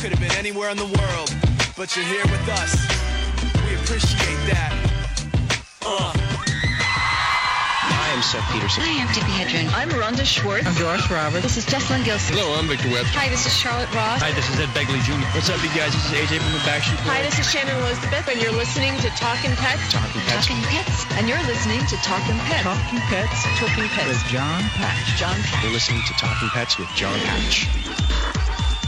Could have been anywhere in the world, but you're here with us. We appreciate that. Uh. I'm Seth Peterson. I'm Tippi Hedren. I'm Rhonda Schwartz. I'm Doris Roberts. This is Jessalyn Gilsig. Hello, I'm Victor Webb. Hi, this is Charlotte Ross. Hi, this is Ed Begley Jr. What's up, you guys? This is AJ from the Backstreet Boys. Hi, this is Shannon Elizabeth, and you're listening to Talking Pets. Talking Pets. Talking Pets. And you're listening to Talking Pets. Talking Pets. Talking Pets. With Jon Patch. Jon Patch. You're listening to Talking Pets with Jon Patch.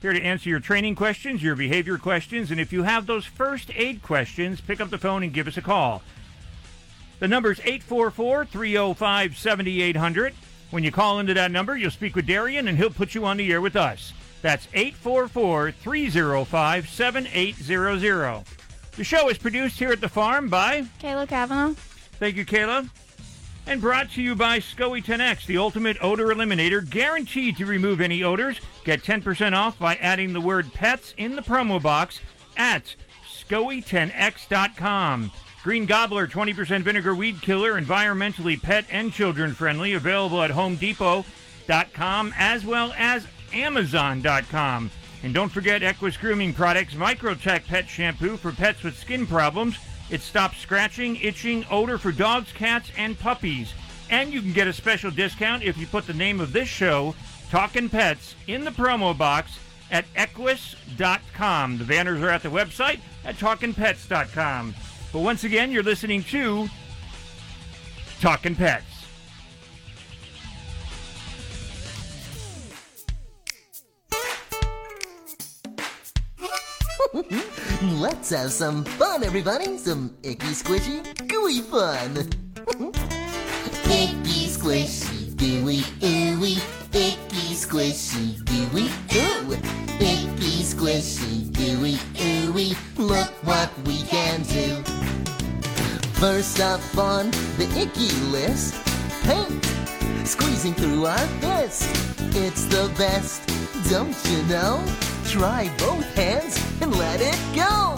Here to answer your training questions, your behavior questions, and if you have those first aid questions, pick up the phone and give us a call. The number is 844 305 7800. When you call into that number, you'll speak with Darian and he'll put you on the air with us. That's 844 305 7800. The show is produced here at the farm by Kayla Kavanaugh. Thank you, Kayla. And brought to you by SCOE 10X, the ultimate odor eliminator, guaranteed to remove any odors. Get 10% off by adding the word pets in the promo box at SCOE10X.com. Green Gobbler 20% vinegar weed killer, environmentally pet and children friendly, available at HomeDepot.com as well as Amazon.com. And don't forget EQyss Grooming Products, Micro-Tek Pet Shampoo for pets with skin problems. It stops scratching, itching, odor for dogs, cats, and puppies. And you can get a special discount if you put the name of this show, Talking Pets, in the promo box at eqyss.com. The banners are at the website at talkinpets.com. But once again, you're listening to Talking Pets. Let's have some fun, everybody. Some icky, squishy, gooey fun. icky, squishy, gooey, ooey. Icky, squishy, gooey, ooh. Icky, squishy, gooey, ooey. Look what we can do. First up on the icky list, paint. Squeezing through our fist. It's the best, don't you know? Try both hands and let it go.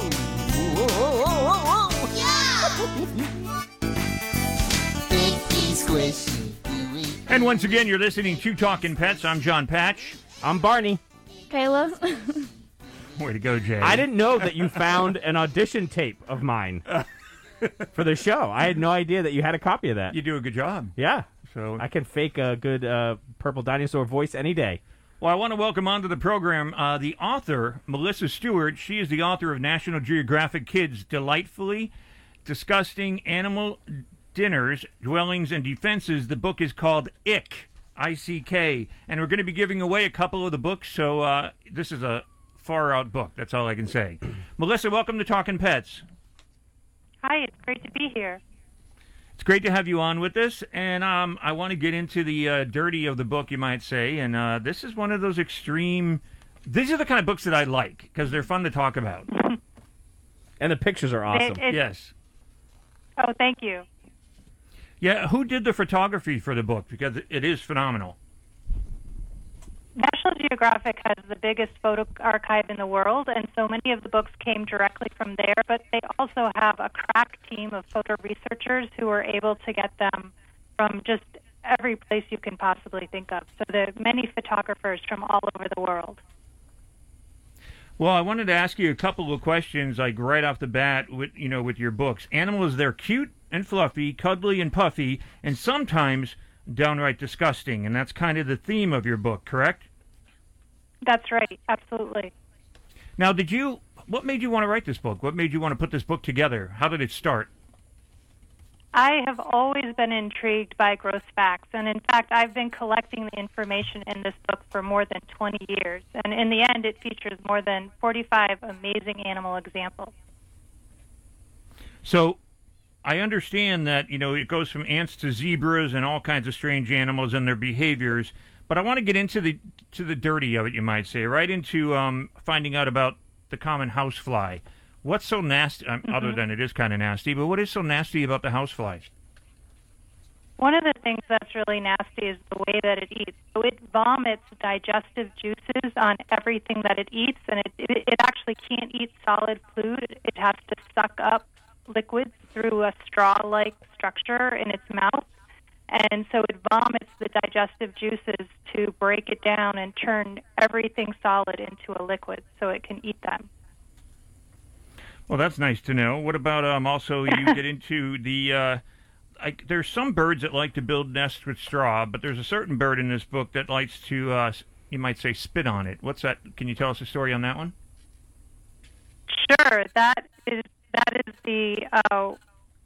Whoa, yeah! Icky, squishy, gooey. And once again, you're listening to Talking Pets. I'm Jon Patch. I'm Barney. Kayla. Way to go, Jay. I didn't know that you found an audition tape of mine for the show. I had no idea that you had a copy of that. You do a good job. Yeah. So I can fake a good uh, purple dinosaur voice any day. Well, I want to welcome onto the program uh, the author, Melissa Stewart. She is the author of National Geographic Kids Delightfully Disgusting Animal Dinners, Dwellings, and Defenses. The book is called Ick, I C K. And we're going to be giving away a couple of the books, so uh, this is a far out book. That's all I can say. Melissa, welcome to Talking Pets. Hi, it's great to be here. It's great to have you on with us, and um, I want to get into the uh, dirty of the book, you might say. And uh, this is one of those extreme. These are the kind of books that I like because they're fun to talk about. And the pictures are awesome. It- it- yes. Oh, thank you. Yeah. Who did the photography for the book? Because it is phenomenal. National Geographic has the biggest photo archive in the world, and so many of the books came directly from there. But they also have a crack team of photo researchers who are able to get them from just every place you can possibly think of. So there are many photographers from all over the world. Well, I wanted to ask you a couple of questions, like right off the bat, with you know, with your books. Animals, they're cute and fluffy, cuddly and puffy, and sometimes downright disgusting. And that's kind of the theme of your book, correct? That's right, absolutely. Now, did you? What made you want to write this book? What made you want to put this book together? How did it start? I have always been intrigued by gross facts, and in fact, I've been collecting the information in this book for more than 20 years. And in the end, it features more than 45 amazing animal examples. So, I understand that you know it goes from ants to zebras and all kinds of strange animals and their behaviors. But I want to get into the to the dirty of it, you might say, right into um, finding out about the common housefly. What's so nasty? Um, Other Mm-hmm. than it is kind of nasty, but what is so nasty about the housefly? One of the things that's really nasty is the way that it eats. So it vomits digestive juices on everything that it eats, and it, it, it actually can't eat solid food. It has to suck up liquids through a straw like structure in its mouth. And so it vomits the digestive juices to break it down and turn everything solid into a liquid so it can eat them. Well, that's nice to know. What about um, also you get into the? Uh, I, there's some birds that like to build nests with straw, but there's a certain bird in this book that likes to, uh, you might say, spit on it. What's that? Can you tell us a story on that one? Sure, that that is the uh,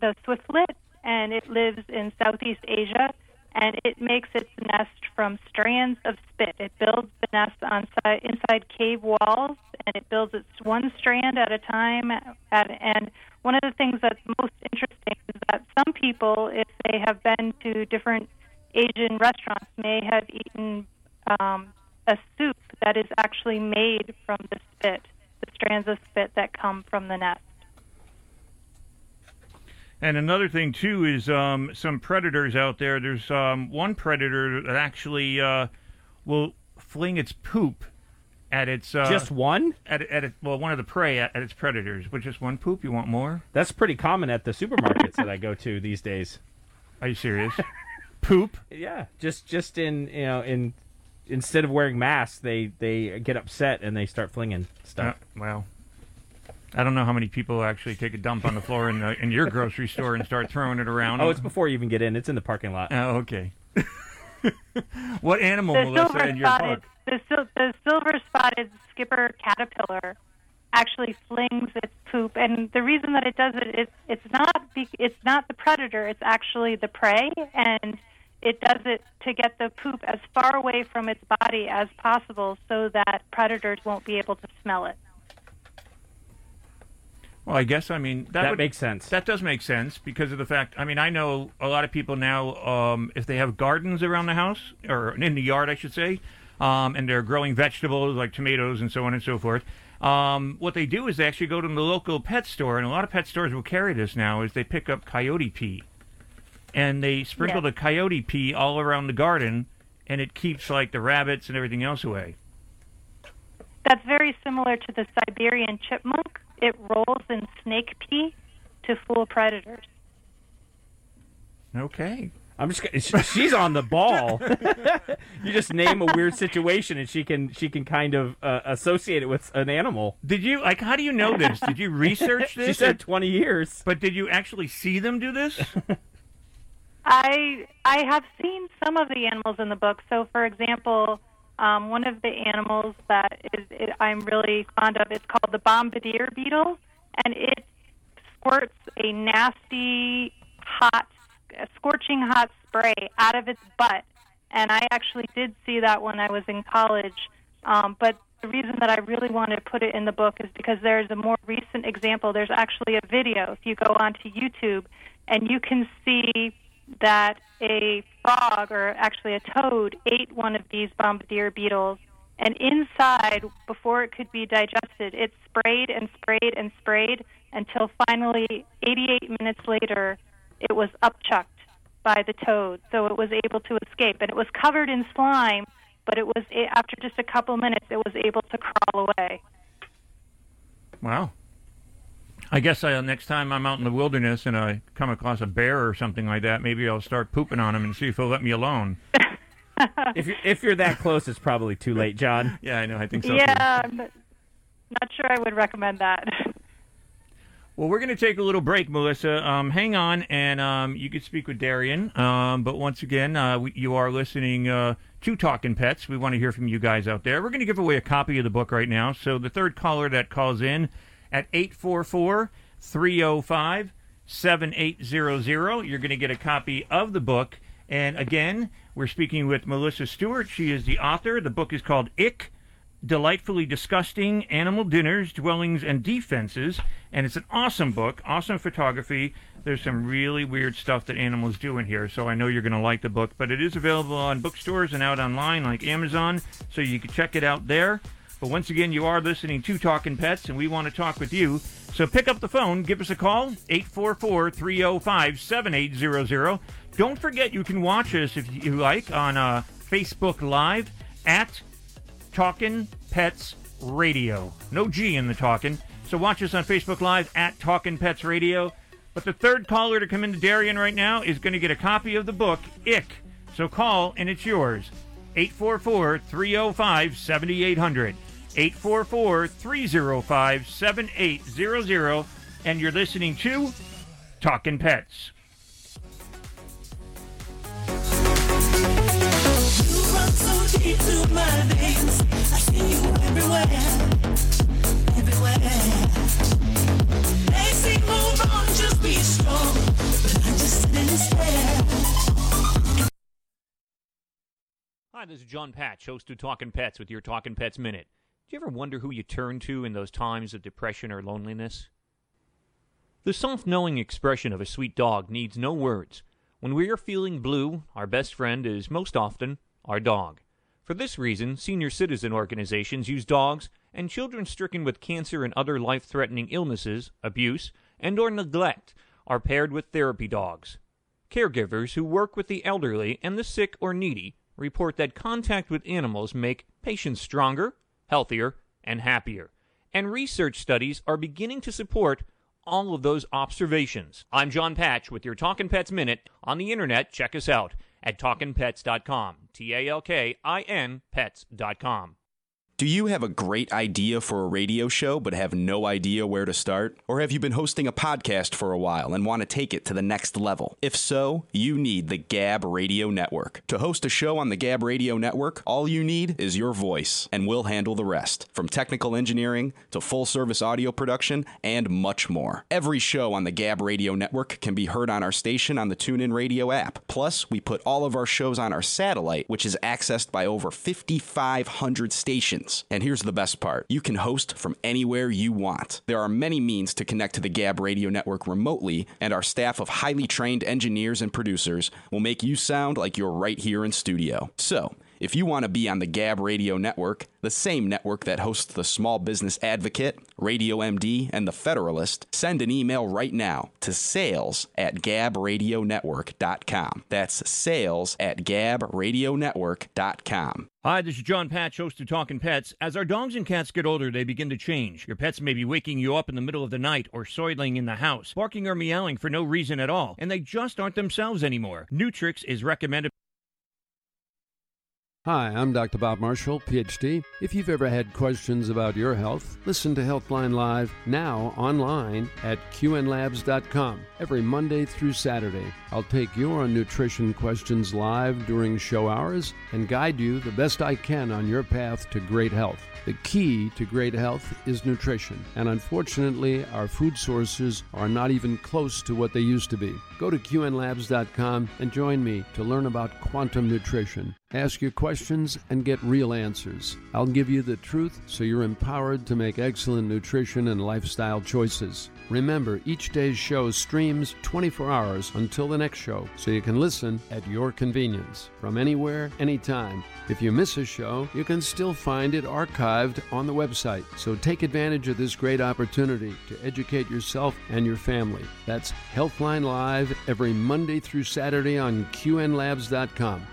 the swiftlet, and it lives in Southeast Asia, and it makes its nest from strands of spit. It builds the nest on si- inside cave walls, and it builds its one strand at a time. At, and one of the things that's most interesting is that some people, if they have been to different Asian restaurants, may have eaten um, a soup that is actually made from the spit, the strands of spit that come from the nest. And another thing too is um, some predators out there. There's um, one predator that actually uh, will fling its poop at its uh, Just one? at at it, well one of the prey at, at its predators. But just one poop? You want more? That's pretty common at the supermarkets that I go to these days. Are you serious? poop? Yeah, just just in you know in instead of wearing masks, they they get upset and they start flinging Uh, stuff. Well, I don't know how many people actually take a dump on the floor in, the, in your grocery store and start throwing it around. oh, it's before you even get in. It's in the parking lot. Oh, okay. what animal, the Melissa, in your spotted book? the, sil- the silver spotted skipper caterpillar actually flings its poop and the reason that it does it is it's not be- it's not the predator it's actually the prey and it does it to get the poop as far away from its body as possible so that predators won't be able to smell it Well, I guess I mean that, That would, makes sense. That does make sense because of the fact. I mean, I know a lot of people now. Um, if they have gardens around the house or in the yard, I should say, um, and they're growing vegetables like tomatoes and so on and so forth. Um, what they do is they actually go to the local pet store, and a lot of pet stores will carry this now. Is they pick up coyote pee, and they sprinkle Yeah. the coyote pee all around the garden, and it keeps like the rabbits and everything else away. that's very similar to the siberian chipmunk it rolls in snake pee to fool predators Okay. I'm just she's on the ball. you just name a weird situation and she can she can kind of uh, associate it with an animal. Did you like? How do you know this? Did you research this? She said 20 years. But did you actually see them do this? I I have seen some of the animals in the book. So, for example, um, one of the animals that is it, I'm really fond of is called the bombardier beetle, and it squirts a nasty, hot, scorching hot spray out of its butt. And I actually did see that when I was in college. Um, but the reason that I really wanted to put it in the book is because there's a more recent example. There's actually a video. If you go onto YouTube, and you can see that a frog or actually a toad ate one of these bombardier beetles and inside before it could be digested it sprayed and sprayed and sprayed until finally 88 minutes later it was upchucked by the toad so it was able to escape and it was covered in slime but it was after just a couple minutes it was able to crawl away wow. I guess uh, next time I'm out in the wilderness and I come across a bear or something like that, maybe I'll start pooping on him and see if he'll let me alone. If you're if you're that close, it's probably too late, Jon. Yeah, I know. I think so. too. yeah I'm not sure i would recommend that Well, we're going to take a little break, Melissa. Um, hang on, and um, you can speak with Darian. Um, but once again, uh, we, you are listening uh, to Talking Pets. We want to hear from you guys out there. We're going to give away a copy of the book right now. So the third caller that calls in at 844 305 7800, you're going to get a copy of the book. And again, we're speaking with Melissa Stewart. She is the author. The book is called Ick Delightfully Disgusting Animal Dinners, Dwellings, and Defenses. And it's an awesome book, awesome photography. There's some really weird stuff that animals do in here, so I know you're going to like the book. But it is available on bookstores and out online like Amazon, so you can check it out there. But once again, you are listening to Talking Pets, and we want to talk with you. So pick up the phone, give us a call, 844 305 7800. Don't forget you can watch us if you like on uh, Facebook Live at Talking Pets Radio. No G in the talking. So watch us on Facebook Live at Talking Pets Radio. But the third caller to come into Darien right now is going to get a copy of the book, Ick. So call and it's yours. 844 305 7800. 844 305 7800. And you're listening to Talkin' Pets. Hi, this is Jon Patch, host of Talking Pets with your Talking Pets Minute. Do you ever wonder who you turn to in those times of depression or loneliness? The soft, knowing expression of a sweet dog needs no words. When we are feeling blue, our best friend is most often our dog. For this reason, senior citizen organizations use dogs, and children stricken with cancer and other life-threatening illnesses, abuse, and or neglect are paired with therapy dogs. Caregivers who work with the elderly and the sick or needy report that contact with animals make patients stronger, healthier, and happier. And research studies are beginning to support all of those observations. I'm Jon Patch with your Talkin' Pets Minute. On the internet, check us out at talkinpets.com. T A L K I N pets.com. Do you have a great idea for a radio show but have no idea where to start? Or have you been hosting a podcast for a while and want to take it to the next level? If so, you need the Gab Radio Network. To host a show on the Gab Radio Network, all you need is your voice, and we'll handle the rest. From technical engineering to full service audio production and much more. Every show on the Gab Radio Network can be heard on our station on the TuneIn Radio app. Plus, we put all of our shows on our satellite, which is accessed by over 5,500 stations. And here's the best part you can host from anywhere you want. There are many means to connect to the Gab Radio Network remotely, and our staff of highly trained engineers and producers will make you sound like you're right here in studio. So, if you want to be on the Gab Radio Network, the same network that hosts the Small Business Advocate, Radio MD, and the Federalist, send an email right now to sales at gabradionetwork.com. That's sales at gabradionetwork.com. Hi, this is Jon Patch, host of Talking Pets. As our dogs and cats get older, they begin to change. Your pets may be waking you up in the middle of the night or soiling in the house, barking or meowing for no reason at all, and they just aren't themselves anymore. Neutricks is recommended. Hi, I'm Dr. Bob Marshall, PhD. If you've ever had questions about your health, listen to Healthline Live now online at qnlabs.com every Monday through Saturday. I'll take your nutrition questions live during show hours and guide you the best I can on your path to great health. The key to great health is nutrition, and unfortunately, our food sources are not even close to what they used to be. Go to qnlabs.com and join me to learn about quantum nutrition. Ask your questions and get real answers. I'll give you the truth so you're empowered to make excellent nutrition and lifestyle choices. Remember, each day's show streams 24 hours until the next show, so you can listen at your convenience from anywhere, anytime. If you miss a show, you can still find it archived on the website. So take advantage of this great opportunity to educate yourself and your family. That's Healthline Live every Monday through Saturday on QNLabs.com.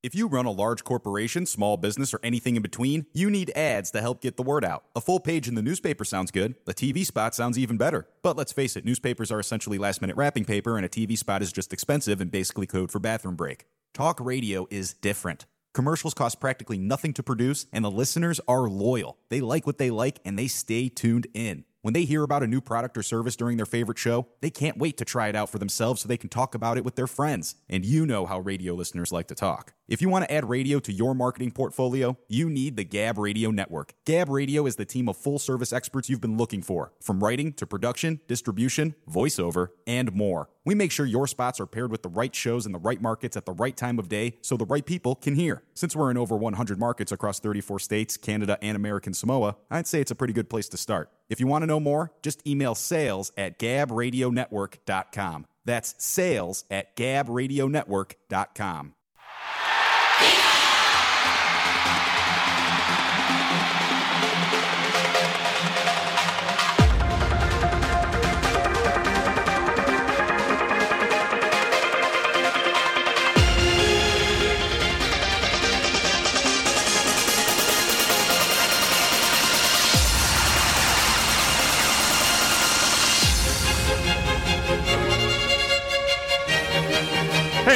If you run a large corporation, small business, or anything in between, you need ads to help get the word out. A full page in the newspaper sounds good. A TV spot sounds even better. But let's face it, newspapers are essentially last minute wrapping paper, and a TV spot is just expensive and basically code for bathroom break. Talk radio is different. Commercials cost practically nothing to produce, and the listeners are loyal. They like what they like, and they stay tuned in. When they hear about a new product or service during their favorite show, they can't wait to try it out for themselves so they can talk about it with their friends. And you know how radio listeners like to talk. If you want to add radio to your marketing portfolio, you need the Gab Radio Network. Gab Radio is the team of full service experts you've been looking for, from writing to production, distribution, voiceover, and more. We make sure your spots are paired with the right shows in the right markets at the right time of day so the right people can hear. Since we're in over 100 markets across 34 states, Canada, and American Samoa, I'd say it's a pretty good place to start. If you want to know more, just email sales at gabradionetwork.com. That's sales at gabradionetwork.com.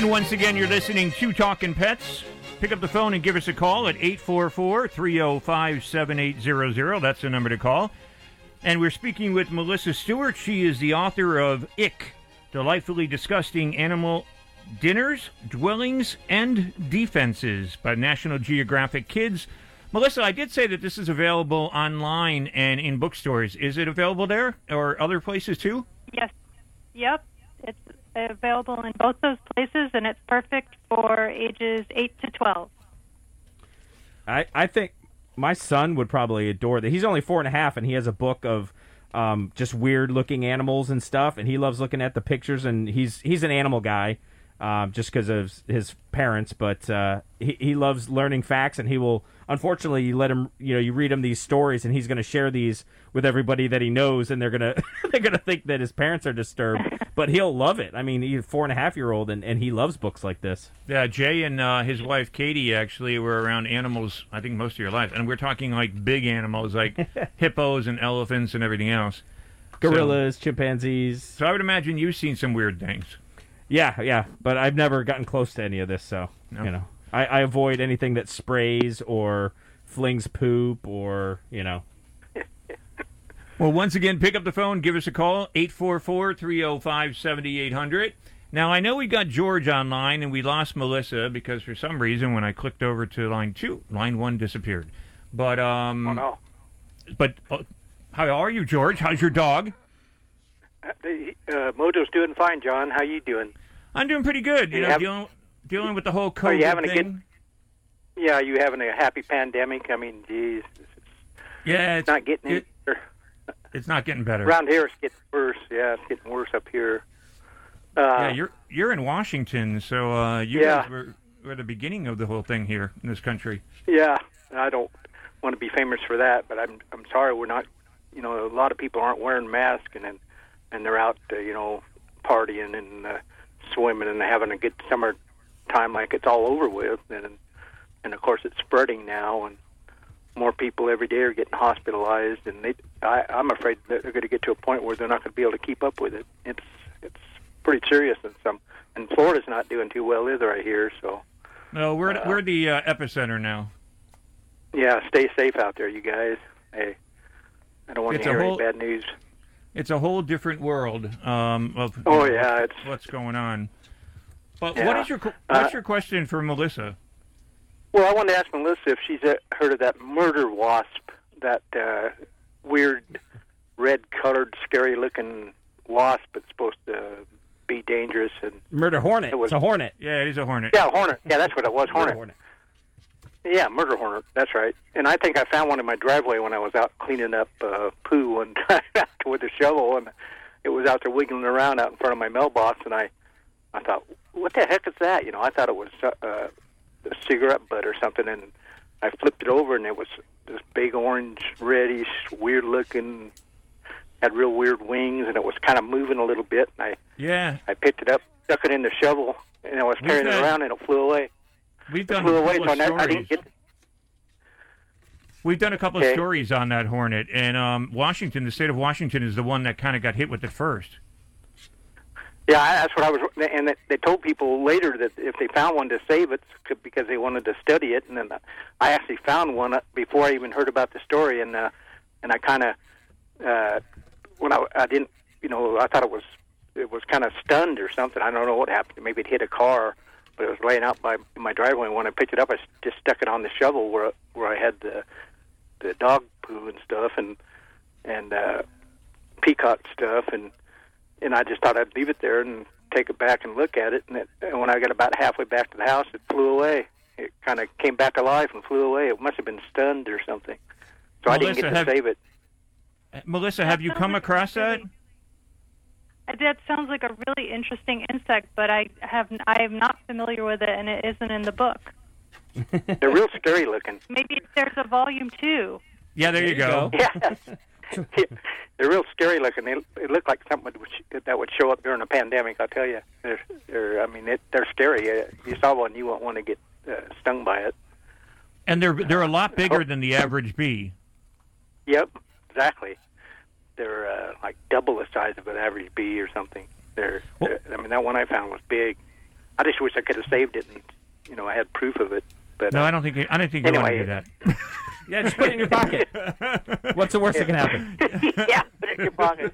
And once again, you're listening to Talking Pets. Pick up the phone and give us a call at 844 305 7800. That's the number to call. And we're speaking with Melissa Stewart. She is the author of Ick Delightfully Disgusting Animal Dinners, Dwellings, and Defenses by National Geographic Kids. Melissa, I did say that this is available online and in bookstores. Is it available there or other places too? Yes. Yep. Available in both those places, and it's perfect for ages 8 to 12. I, I think my son would probably adore that. He's only four and a half, and he has a book of um, just weird looking animals and stuff, and he loves looking at the pictures. And he's he's an animal guy, um, just because of his parents. But uh, he he loves learning facts, and he will. Unfortunately, you let him. You know, you read him these stories, and he's going to share these with everybody that he knows, and they're gonna they're gonna think that his parents are disturbed. But he'll love it. I mean, he's a four and a half year old, and, and he loves books like this. Yeah, Jay and uh, his wife Katie actually were around animals. I think most of your life, and we're talking like big animals, like hippos and elephants and everything else. Gorillas, chimpanzees. So I would imagine you've seen some weird things. Yeah, yeah, but I've never gotten close to any of this, so No. you know, I, I avoid anything that sprays or flings poop or you know. Well, once again, pick up the phone, give us a call, 844 305 7800. Now, I know we got George online and we lost Melissa because for some reason when I clicked over to line two, line one disappeared. But, um. Oh, no. But, uh, how are you, George? How's your dog? Uh, Mojo's doing fine, Jon. How you doing? I'm doing pretty good. You You know, have- dealing, dealing with the whole COVID Are you having a thing. good? Yeah, you having a happy pandemic? I mean, geez, Yeah, it's not getting any better. It's not getting better. Around here, it's getting worse. Yeah, it's getting worse up here. Uh, yeah, you're you're in Washington, so uh, you Yeah. guys were, were the beginning of the whole thing here in this country. Yeah, I don't want to be famous for that, but I'm I'm sorry we're not. You know, a lot of people aren't wearing masks, and and, and they're out, uh, you know, partying and uh, swimming and having a good summer time like it's all over with, and and of course it's spreading now, and more people every day are getting hospitalized, and they I, I'm afraid that they're going to get to a point where they're not going to be able to keep up with it. It's it's pretty serious, and some and Florida's not doing too well either. I hear so. No, we're Uh, we're the uh, epicenter now. Yeah, stay safe out there, you guys. Hey, I don't want It's to hear whole- any bad news. It's a whole different world um, of Oh, yeah, it's- what's going on. But Yeah. what is your qu- what's Uh, your question for Melissa? Well, I wanted to ask Melissa if she's uh, heard of that murder wasp, that uh, weird red-colored, scary-looking wasp that's supposed to be dangerous and Murder hornet. It was- it's a hornet. Yeah, it is a hornet. yeah, hornet. Yeah, that's what it was, Murder hornet. hornet. Yeah, murder hornet. That's right. And I think I found one in my driveway when I was out cleaning up uh, poo one time with a shovel, and it was out there wiggling around out in front of my mailbox. And I, I thought, what the heck is that? You know, I thought it was uh, a cigarette butt or something, and I flipped it over, and it was this big orange, reddish, weird looking, had real weird wings, and it was kind of moving a little bit. And I, Yeah, I picked it up, stuck it in the shovel, and I was carrying it around, and it flew away. we've It done flew a away, so I, I didn't get. We've done a couple of stories on that hornet, and um, Washington, the state of Washington, is the one that kind of got hit with it first. Yeah, that's what I was, and they- told people later that if they found one to save it because they wanted to study it, and then I actually found one uh, before I even heard about the story, and uh, and I kind of uh, when I I didn't, you know, I thought it was it was kind of stunned or something. I don't know what happened. Maybe it hit a car, but it was laying out by my driveway. And when I picked it up, I just stuck it on the shovel where where I had the the dog poo and stuff, and and uh, peacock stuff, and and I just thought I'd leave it there and take it back and look at it. And, it, and when I got about halfway back to the house, it flew away. It kind of came back to life and flew away. It must have been stunned or something. So I didn't get to have- save it. Melissa, have you come across that? That sounds like a really interesting insect, but I have I am not familiar with it, and it isn't in the book. They're real scary looking. Maybe there's a volume two. Yeah, there, you go. Yes. they're real scary looking. They, they look like something that would, sh- that would show up during a pandemic. I'll tell you. They're, they're I mean, it, they're scary. Uh, If you saw one, you won't want to get uh, stung by it. And they're they're a lot bigger than the average bee. Yep, exactly. They're uh, like double the size of an average bee or something. They're, they're- I mean, that one I found was big. I just wish I could have saved it and you know I had proof of it. But No, uh, I don't think I don't think you want to do that. Yeah, just put it in your pocket. What's the worst that can happen? yeah, put it in your pocket.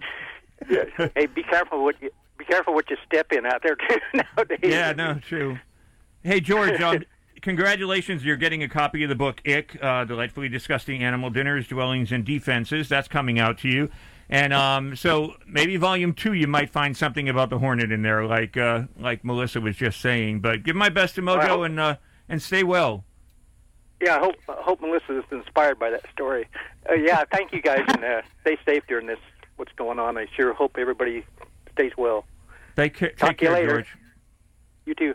hey, be careful what you be careful what you step in out there too nowadays. Yeah, no, true. Hey, George, um, congratulations. You're getting a copy of the book, Ick, uh, Delightfully Disgusting Animal Dinners, Dwellings, and Defenses. That's coming out to you. And um, so maybe volume two, you might find something about the hornet in there, like uh, like Melissa was just saying. But give my best to Mojo Well- and uh, and stay well. Yeah, I hope I hope Melissa is inspired by that story. Uh, yeah, thank you guys and uh, stay safe during this. What's going on? I sure hope everybody stays well. Take, ca- Talk take to you care, later. George. You too.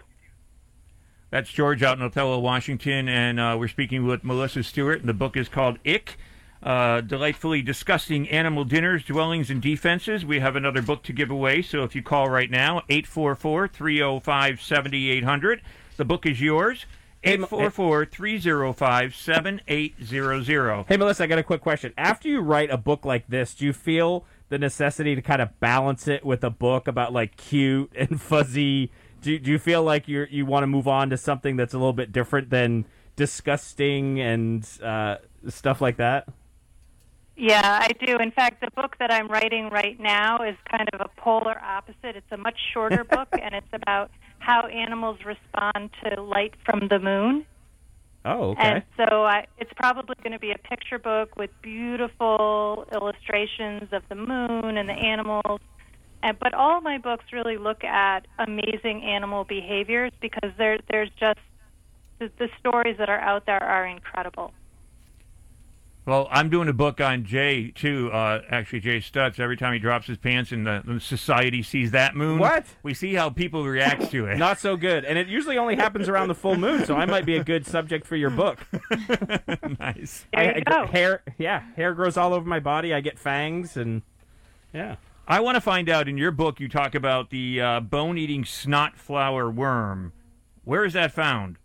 That's George out in Othello, Washington, and uh, we're speaking with Melissa Stewart. And the book is called Ick, uh, Delightfully Disgusting Animal Dinners, Dwellings, and Defenses. We have another book to give away, so if you call right now, 844 305 7800, the book is yours. 844 305 7800. Hey, Melissa, I got a quick question. After you write a book like this, do you feel the necessity to kind of balance it with a book about like cute and fuzzy? Do, do you feel like you you want to move on to something that's a little bit different than disgusting and uh, stuff like that? Yeah, I do. In fact, the book that I'm writing right now is kind of a polar opposite. It's a much shorter book, and it's about how animals respond to light from the moon. Oh, okay. And so I, it's probably going to be a picture book with beautiful illustrations of the moon and the animals. And, but all my books really look at amazing animal behaviors because there, there's just the, the stories that are out there are incredible. Well, I'm doing a book on Jay, too. Uh, actually, Jay Stutz. Every time he drops his pants and the, the society sees that moon, What? We see how people react to it. Not so good. And it usually only happens around the full moon, so I might be a good subject for your book. nice. There you I get go. hair, yeah, hair grows all over my body. I get fangs, and yeah. I want to find out in your book, you talk about the uh, bone eating snot flower worm. Where is that found?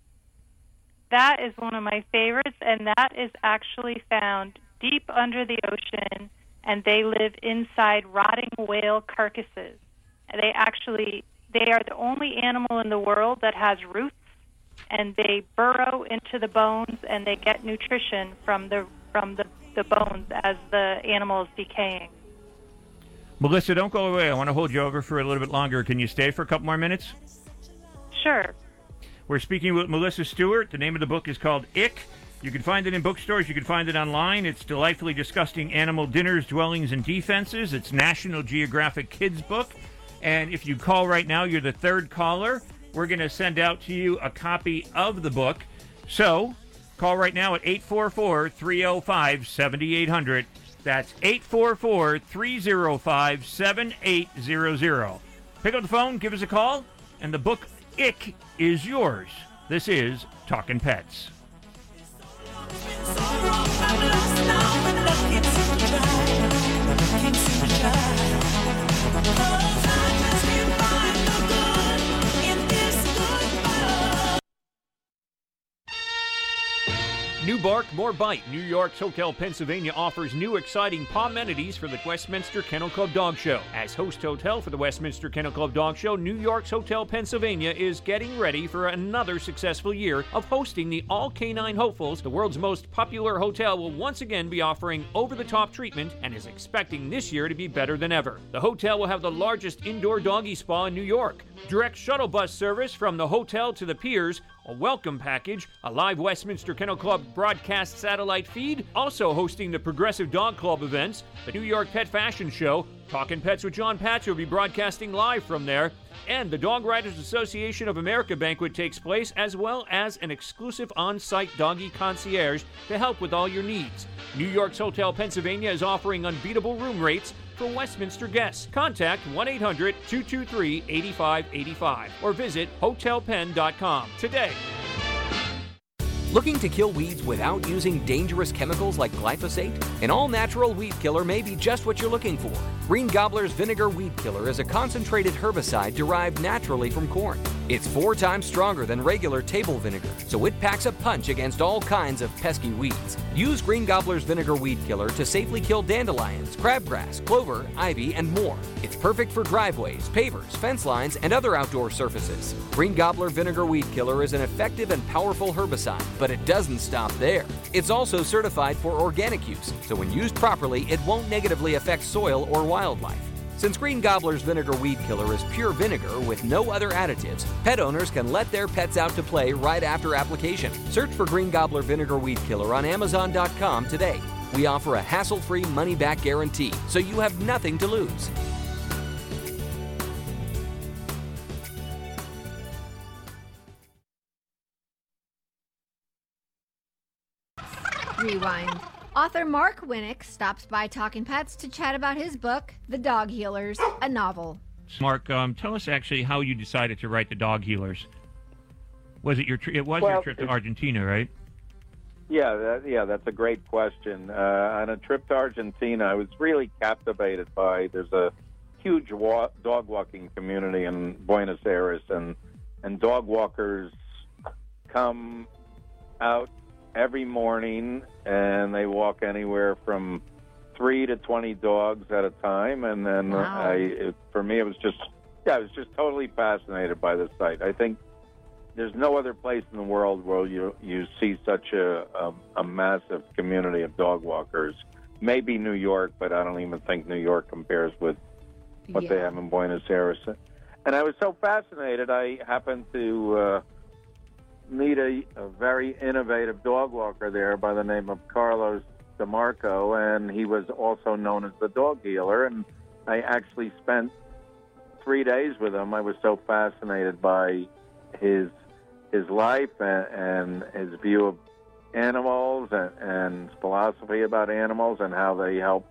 That is one of my favorites, and that is actually found deep under the ocean, and they live inside rotting whale carcasses. And They actually they are the only animal in the world that has roots, and they burrow into the bones, and they get nutrition from the from the, the bones as the animal is decaying. Melissa, don't go away. I want to hold you over for a little bit longer. Can you stay for a couple more minutes? Sure. We're speaking with Melissa Stewart. The name of the book is called Ick. You can find it in bookstores. You can find it online. It's Delightfully Disgusting Animal Dinners, Dwellings, and Defenses. It's National Geographic Kids book. And if you call right now, you're the third caller. We're going to send out to you a copy of the book. So call right now at 844 305 7800. That's 844 305 7800. Pick up the phone, give us a call, and the book Ick is yours. This is Talking Pets. New bark, more bite. New York's Hotel Pennsylvania offers new exciting amenities for the Westminster Kennel Club Dog Show. As host hotel for the Westminster Kennel Club Dog Show, New York's Hotel Pennsylvania is getting ready for another successful year of hosting the All Canine Hopefuls. The world's most popular hotel will once again be offering over the top treatment and is expecting this year to be better than ever. The hotel will have the largest indoor doggy spa in New York, direct shuttle bus service from the hotel to the piers, a welcome package, a live Westminster Kennel Club broadcast satellite feed, also hosting the Progressive Dog Club events, the New York Pet Fashion Show, Talking Pets with Jon Patch will be broadcasting live from there, and the Dog Writers Association of America banquet takes place, as well as an exclusive on site doggy concierge to help with all your needs. New York's Hotel Pennsylvania is offering unbeatable room rates for Westminster guests. Contact 1 800 223 8585 or visit hotelpenn.com today. Looking to kill weeds without using dangerous chemicals like glyphosate? An all natural weed killer may be just what you're looking for. Green Gobbler's Vinegar Weed Killer is a concentrated herbicide derived naturally from corn. It's four times stronger than regular table vinegar, so it packs a punch against all kinds of pesky weeds. Use Green Gobbler's Vinegar Weed Killer to safely kill dandelions, crabgrass, clover, ivy, and more. It's perfect for driveways, pavers, fence lines, and other outdoor surfaces. Green Gobbler Vinegar Weed Killer is an effective and powerful herbicide, but it doesn't stop there. It's also certified for organic use, so when used properly, it won't negatively affect soil or wildlife. Since Green Gobbler's Vinegar Weed Killer is pure vinegar with no other additives, pet owners can let their pets out to play right after application. Search for Green Gobbler Vinegar Weed Killer on Amazon.com today. We offer a hassle free money back guarantee, so you have nothing to lose. Rewind. Author Mark Winnick stops by Talking Pets to chat about his book, The Dog Healers, a novel. Mark, um, tell us actually how you decided to write the Dog Healers. Was it your? Tri- it was your trip to Argentina, right? Yeah, that, yeah, that's a great question. Uh, on a trip to Argentina, I was really captivated by. There's a huge wa- dog walking community in Buenos Aires, and and dog walkers come out every morning, and they walk anywhere from three to twenty dogs at a time. And then Wow. I, it, for me, it was just, yeah, I was just totally fascinated by the site. I think there's no other place in the world where you you see such a a, a massive community of dog walkers. Maybe New York, but I don't even think New York compares with what they have in Buenos Aires. And I was so fascinated. I happened to uh, meet a, a very innovative dog walker there by the name of Carlos DeMarco, and he was also known as the dog healer. And I actually spent three days with him. I was so fascinated by his his life and, and his view of animals and, and his philosophy about animals and how they help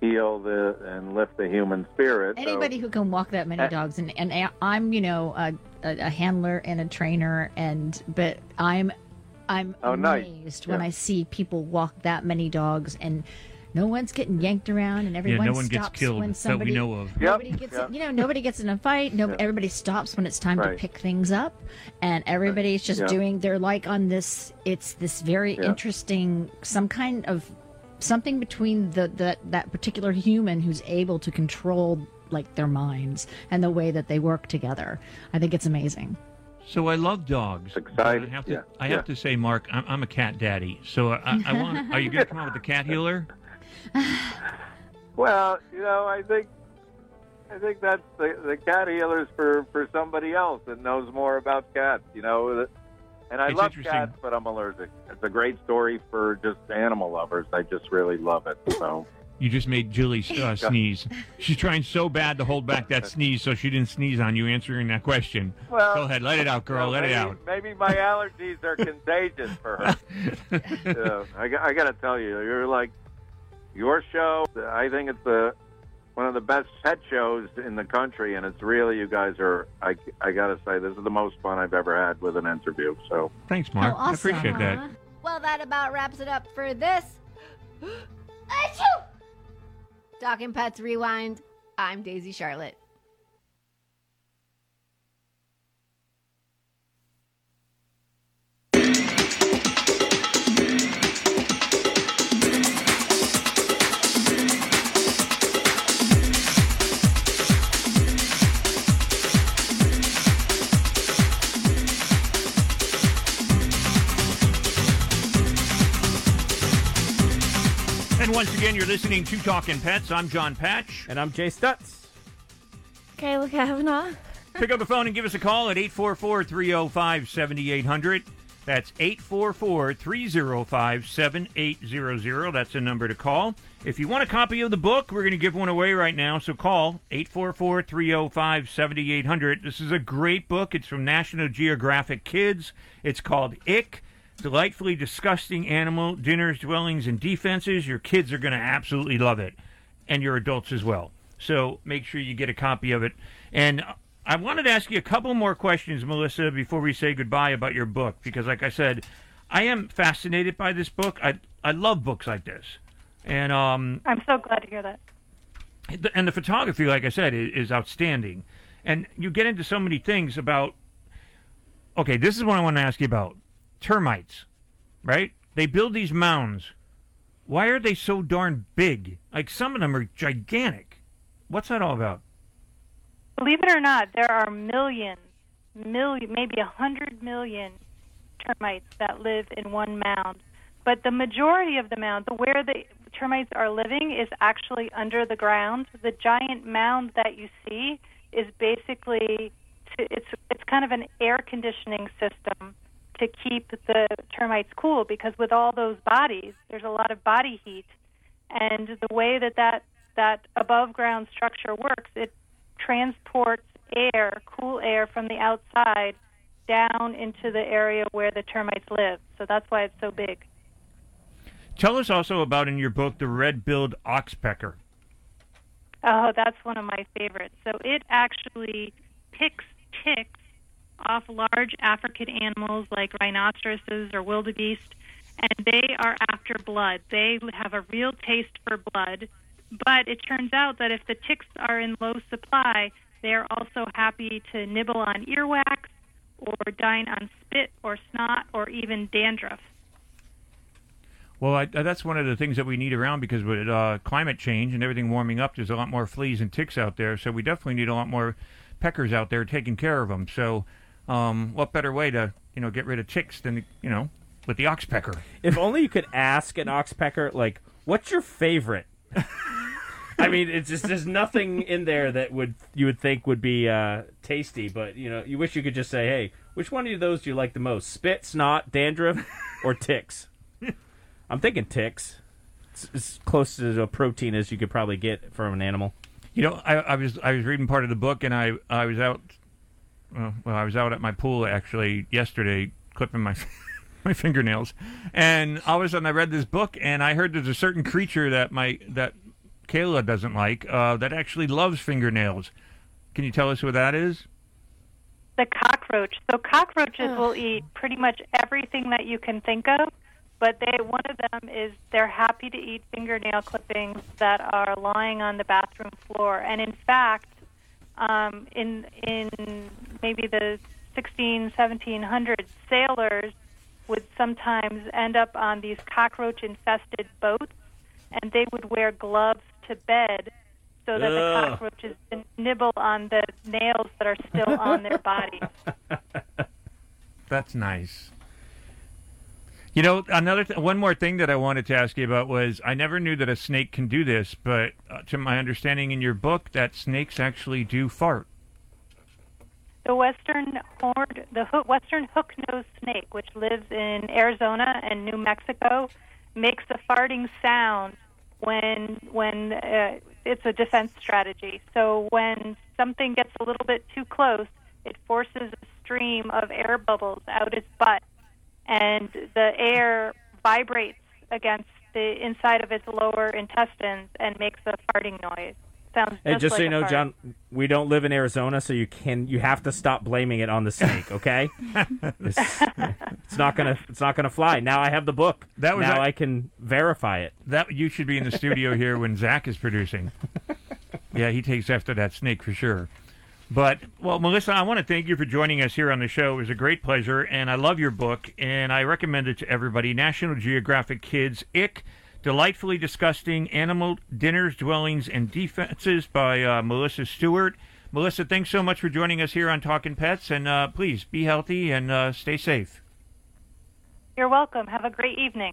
heal the and lift the human spirit. So- Anybody who can walk that many Uh, dogs, and and I'm, you know, a, a, a handler and a trainer, and but I'm, I'm Oh, nice. amazed when Yeah. I see people walk that many dogs, and no one's getting yanked around, and everyone yeah, no one gets killed when that we somebody, know of. Nobody gets, yep. you know, nobody gets in a fight. No, everybody stops when it's time to pick things up, and everybody's just Yeah. doing. They're like on this. It's this very Yeah. interesting, some kind of something between the, the that particular human who's able to control like their minds and the way that they work together. I think it's amazing. So I love dogs. exciting. I have to. Yeah, I yeah. to say, Mark, I'm, I'm a cat daddy. So I, I want. Are you going to come out with a cat healer? Well, you know, I think I think that's the, the cat healers for for somebody else that knows more about cats. You know, and I It's love cats, but I'm allergic. It's a great story for just animal lovers. I just really love it. So You just made Julie uh, sneeze. She's trying so bad to hold back that sneeze so she didn't sneeze on you answering that question. Well, Go ahead, let it out, girl. well, let maybe, it out. Maybe my allergies are contagious for her. yeah, I, got- I got to tell you, you're like your show. I think it's the one of the best pet shows in the country, and it's really you guys are. I I got to say, this is the most fun I've ever had with an interview. So thanks, Mark. I appreciate that. Well, that about wraps it up for this. Achoo! Talking Pets Rewind. I'm Daisy Charlotte. And once again, you're listening to Talking Pets. I'm Jon Patch. And I'm Jay Stutz. Kayla Kavanaugh. Pick up the phone and give us a call at 844 305 7800. That's 844 305 7800. That's the number to call. If you want a copy of the book, we're going to give one away right now. So call 844 305 7800. This is a great book. It's from National Geographic Kids. It's called Ick Delightfully Disgusting Animal Dinners, Dwellings, and Defenses. Your kids are going to absolutely love it, and your adults as well. So make sure you get a copy of it. And I wanted to ask you a couple more questions, Melissa, before we say goodbye about your book, because, like I said, I am fascinated by this book. I I love books like this, and um, I'm so glad to hear that. and the photography, like I said, is, is outstanding. And you get into so many things about. Okay, this is what I want to ask you about termites, right? They build these mounds. Why are they so darn big? Like some of them are gigantic. What's that all about? Believe it or not, there are millions, million, maybe a hundred million termites that live in one mound. But the majority of the mound, the where the termites are living, is actually under the ground. The giant mound that you see is basically it's it's kind of an air conditioning system to keep the termites cool because with all those bodies, there's a lot of body heat, and the way that that that above ground structure works, it transports air, cool air from the outside down into the area where the termites live. So that's why it's so big. Tell us also about in your book the red-billed oxpecker. Oh, that's one of my favorites. So it actually picks ticks off large African animals like rhinoceroses or wildebeest, and they are after blood. They have a real taste for blood, but it turns out that if the ticks are in low supply, they are also happy to nibble on earwax or dine on spit or snot or even dandruff. Well, I, that's one of the things that we need around because with uh, climate change and everything warming up, there's a lot more fleas and ticks out there. So we definitely need a lot more peckers out there taking care of them. So, um, what better way to you know get rid of chicks than you know with the oxpecker? If only you could ask an oxpecker, like, what's your favorite? I mean, it's just there's nothing in there that would you would think would be uh, tasty, but you know, you wish you could just say, "Hey, which one of those do you like the most? Spit, snot, dandruff, or ticks?" I'm thinking ticks. It's as close to a protein as you could probably get from an animal. You know, I, I was I was reading part of the book, and I I was out. Well, I was out at my pool actually yesterday, clipping my my fingernails, and all of a sudden I read this book, and I heard there's a certain creature that my that Kayla doesn't like uh, that actually loves fingernails. Can you tell us what that is? The cockroach. So cockroaches will eat pretty much everything that you can think of, but they one of them is they're happy to eat fingernail clippings that are lying on the bathroom floor. And in fact, um, in in maybe the 16, 1700s, sailors would sometimes end up on these cockroach infested boats, and they would wear gloves to bed so that the Ugh. cockroaches can nibble on the nails that are still on their bodies. That's nice. You know, another th- one more thing that I wanted to ask you about was I never knew that a snake can do this, but uh, to my understanding in your book, that snakes actually do fart. The western horned, the ho- western hook-nosed snake, which lives in Arizona and New Mexico, makes a farting sound when when uh, it's a defense strategy. So when something gets a little bit too close, it forces a stream of air bubbles out its butt, and the air vibrates against the inside of its lower intestines and makes a farting noise. Sounds Hey, just, just so you know, fart. Jon, we don't live in Arizona, so you can you have to stop blaming it on the snake. Okay, it's, it's not gonna it's not gonna fly. Now I have the book. That was now a- I can verify it. That you should be in the studio here when Zach is producing. Yeah, he takes after that snake for sure. But well, Melissa, I want to thank you for joining us here on the show. It was a great pleasure, and I love your book, and I recommend it to everybody. National Geographic Kids, Ick, delightfully disgusting animal dinners, dwellings, and defenses by uh, Melissa Stewart. Melissa, thanks so much for joining us here on Talking Pets, and uh, please be healthy and uh, stay safe. You're welcome. Have a great evening.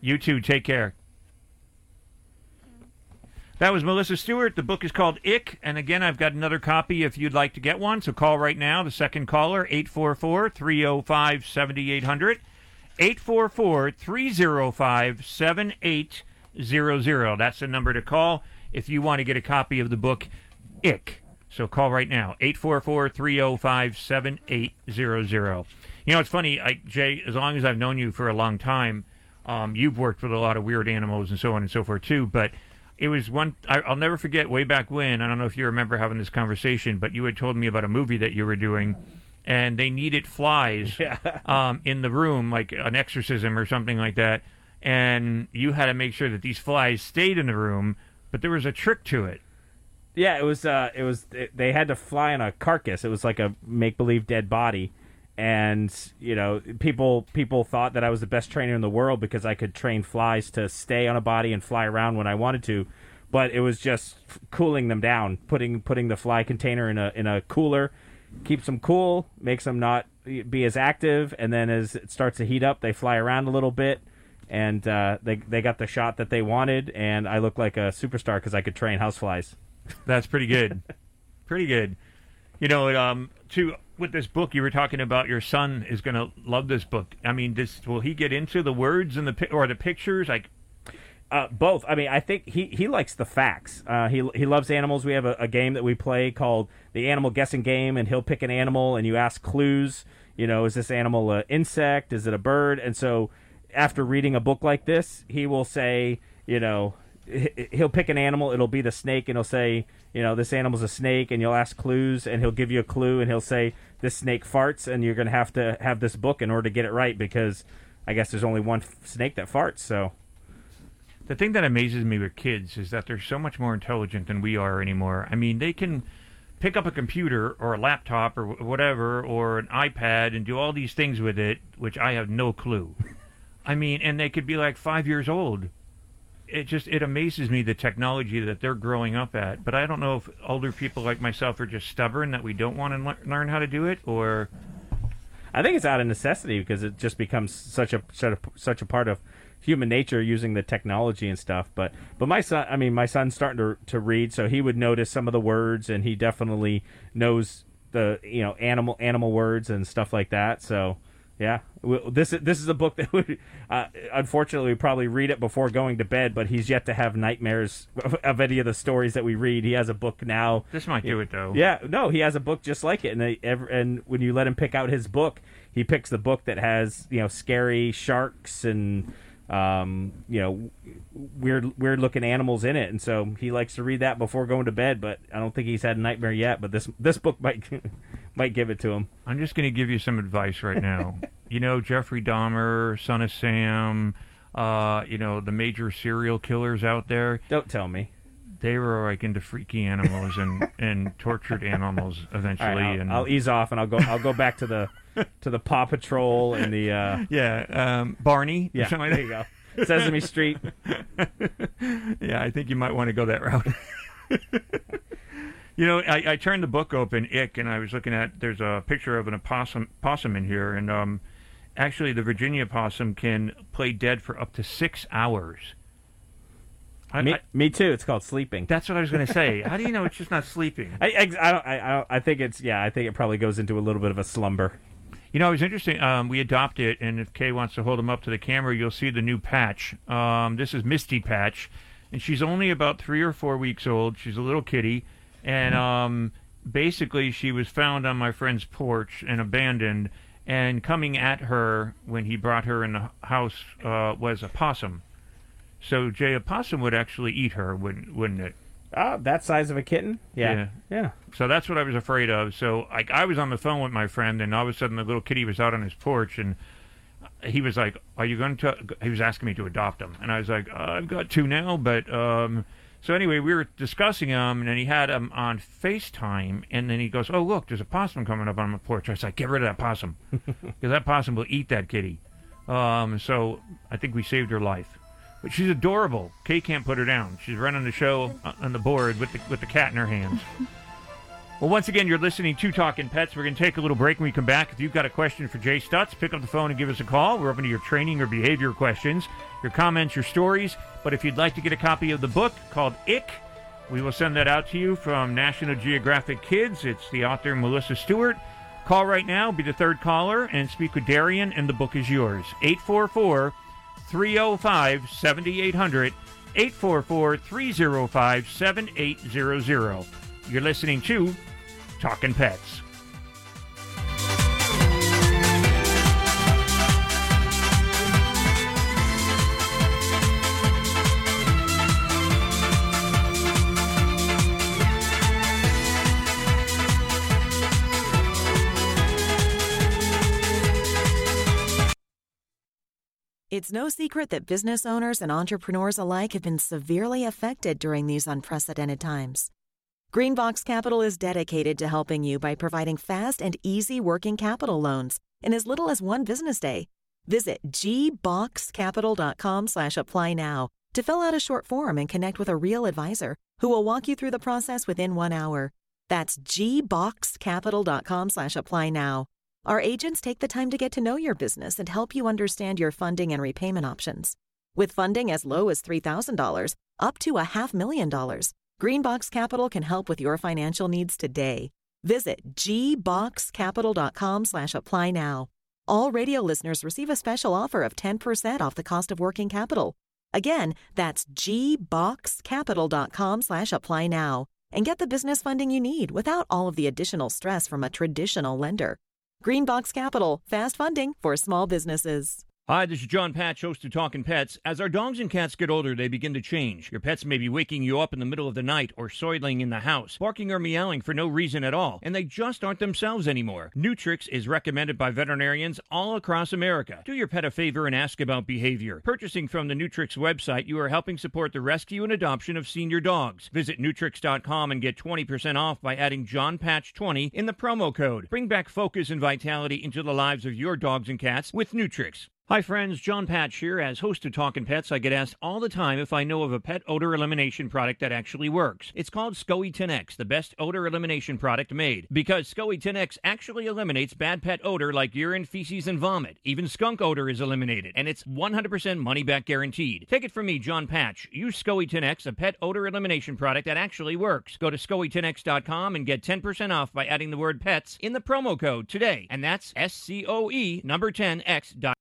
You too. Take care. That was Melissa Stewart. The book is called Ick. And again, I've got another copy if you'd like to get one. So call right now. The second caller, 844 305 7800. 844 305 7800. That's the number to call if you want to get a copy of the book Ick. So call right now, 844 305 7800. You know, it's funny, I, Jay, as long as I've known you for a long time, um, you've worked with a lot of weird animals and so on and so forth too. But it was one, I, I'll never forget way back when, I don't know if you remember having this conversation, but you had told me about a movie that you were doing and they needed flies um, in the room, like an exorcism or something like that. And you had to make sure that these flies stayed in the room, but there was a trick to it. Yeah, it was. Uh, it was. It, they had to fly on a carcass. It was like a make believe dead body, and you know, people people thought that I was the best trainer in the world because I could train flies to stay on a body and fly around when I wanted to. But it was just f- cooling them down, putting putting the fly container in a in a cooler, keeps them cool, makes them not be as active, and then as it starts to heat up, they fly around a little bit, and uh, they they got the shot that they wanted, and I look like a superstar because I could train houseflies. That's pretty good. pretty good. You know, um, too with this book you were talking about, your son is going to love this book. I mean, this will he get into the words and the or the pictures? Like, Uh, both. I mean, I think he, he likes the facts. Uh, he he loves animals. We have a, a game that we play called the Animal Guessing Game, and he'll pick an animal, and you ask clues. You know, is this animal an insect? Is it a bird? And so, after reading a book like this, he will say, you know, he'll pick an animal. It'll be the snake, and he'll say, you know, this animal's a snake, and you'll ask clues, and he'll give you a clue, and he'll say, this snake farts, and you're gonna have to have this book in order to get it right because I guess there's only one f- snake that farts. So. the thing that amazes me with kids is that they're so much more intelligent than we are anymore. I mean, they can pick up a computer or a laptop or whatever or an iPad and do all these things with it, which I have no clue. I mean, and they could be like five years old. It just it amazes me the technology that they're growing up at. But I don't know if older people like myself are just stubborn that we don't want to le- learn how to do it, or I think it's out of necessity because it just becomes such a such a, such a part of human nature using the technology and stuff. But but my son, I mean, my son's starting to to read, so he would notice some of the words, and he definitely knows the you know animal animal words and stuff like that. So yeah, Well, this is this is a book that would uh, unfortunately we probably read it before going to bed, but he's yet to have nightmares of, of any of the stories that we read. He has a book now. this might do it though. Yeah, no, he has a book just like it, and they, and when you let him pick out his book, he picks the book that has you know scary sharks and um, you know weird weird looking animals in it, and so he likes to read that before going to bed. But I don't think he's had a nightmare yet. But this this book might might give it to him. I'm just going to give you some advice right now. you know, Jeffrey Dahmer, Son of Sam, uh, you know, the major serial killers out there. Don't tell me. They were like into freaky animals and, and tortured animals eventually. All right, I'll, and I'll ease off, and I'll go I'll go back to the to the Paw Patrol and the uh, yeah, um, Barney. yeah. like There you go. Sesame Street. yeah, I think you might want to go that route. you know, I, I turned the book open, Ick, and I was looking at. There's a picture of an opossum, possum in here, and um, actually, the Virginia possum can play dead for up to six hours. I, me, I- me too. It's called sleeping. that's what I was going to say. How do you know it's just not sleeping? I, I, I, don't, I, I don't- I think it's yeah. I think it probably goes into a little bit of a slumber. You know, it was interesting. Um, we adopted it, and if Kay wants to hold him up to the camera, you'll see the new patch. Um, this is Misty Patch, and she's only about three or four weeks old. She's a little kitty, and um, basically, she was found on my friend's porch and abandoned. And coming at her when he brought her in the house uh, was a possum. So Jay, a possum would actually eat her, wouldn't wouldn't it? Oh, that size of a kitten? Yeah. Yeah. So that's what I was afraid of. So like I was on the phone with my friend, and all of a sudden the little kitty was out on his porch, and he was like, "Are you going to?" He was asking me to adopt him, and I was like, uh, "I've got two now, but." um so anyway, we were discussing him, and then he had him on FaceTime, and then he goes, "Oh look, there's a possum coming up on my porch." I was like, "Get rid of that possum, because that possum will eat that kitty." Um, so I think we saved her life. But she's adorable. Kay can't put her down. She's running the show on the board with the with the cat in her hands. Well, once again, you're listening to Talking Pets. We're going to take a little break when we come back. If you've got a question for Jay Stutz, pick up the phone and give us a call. We're open to your training or behavior questions, your comments, your stories. But if you'd like to get a copy of the book called Ick, we will send that out to you from National Geographic Kids. It's the author, Melissa Stewart. Call right now, be the third caller, and speak with Darian, and the book is yours. 844 305 7800. 844 305 7800. You're listening to Talking Pets. It's no secret that business owners and entrepreneurs alike have been severely affected during these unprecedented times. Greenbox Capital is dedicated to helping you by providing fast and easy working capital loans in as little as one business day. Visit gboxcapital.com slash apply now to fill out a short form and connect with a real advisor who will walk you through the process within one hour. That's gboxcapital.com slash apply now. Our agents take the time to get to know your business and help you understand your funding and repayment options. With funding as low as $3,000 up to a half million dollars, Greenbox Capital can help with your financial needs today. Visit gboxcapital.com slash apply now. All radio listeners receive a special offer of 10% off the cost of working capital. Again, that's gboxcapital.com slash apply now and get the business funding you need without all of the additional stress from a traditional lender. Greenbox Capital, fast funding for small businesses. Hi, this is Jon Patch, host of Talking Pets. As our dogs and cats get older, they begin to change. Your pets may be waking you up in the middle of the night or soiling in the house, barking or meowing for no reason at all, and they just aren't themselves anymore. Neutricks is recommended by veterinarians all across America. Do your pet a favor and ask about behavior. Purchasing from the Neutricks website, you are helping support the rescue and adoption of senior dogs. Visit Neutricks.com and get 20% off by adding Jon Patch 20 in the promo code. Bring back focus and vitality into the lives of your dogs and cats with Neutricks. Hi, friends. Jon Patch here. As host of Talking Pets, I get asked all the time if I know of a pet odor elimination product that actually works. It's called SCOE 10X, the best odor elimination product made. Because SCOE 10X actually eliminates bad pet odor like urine, feces, and vomit. Even skunk odor is eliminated, and it's 100% money back guaranteed. Take it from me, Jon Patch. Use SCOE 10X, a pet odor elimination product that actually works. Go to SCOE10X.com and get 10% off by adding the word pets in the promo code today. And that's S C O E number 10X.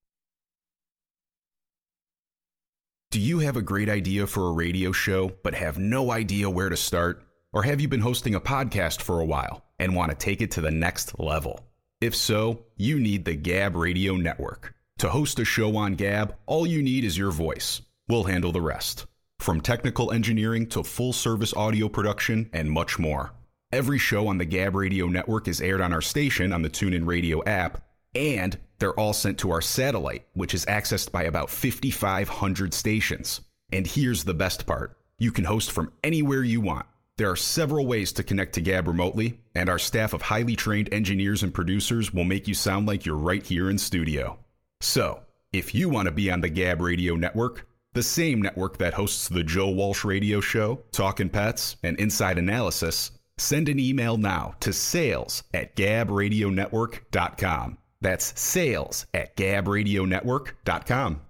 Do you have a great idea for a radio show but have no idea where to start? Or have you been hosting a podcast for a while and want to take it to the next level? If so, you need the Gab Radio Network. To host a show on Gab, all you need is your voice. We'll handle the rest. From technical engineering to full service audio production and much more. Every show on the Gab Radio Network is aired on our station on the TuneIn Radio app, and they're all sent to our satellite, which is accessed by about 5,500 stations. And here's the best part you can host from anywhere you want. There are several ways to connect to Gab remotely, and our staff of highly trained engineers and producers will make you sound like you're right here in studio. So, if you want to be on the Gab Radio Network, the same network that hosts the Joe Walsh Radio Show, Talkin' Pets, and Inside Analysis, send an email now to sales at gabradionetwork.com. That's sales at gabradionetwork.com.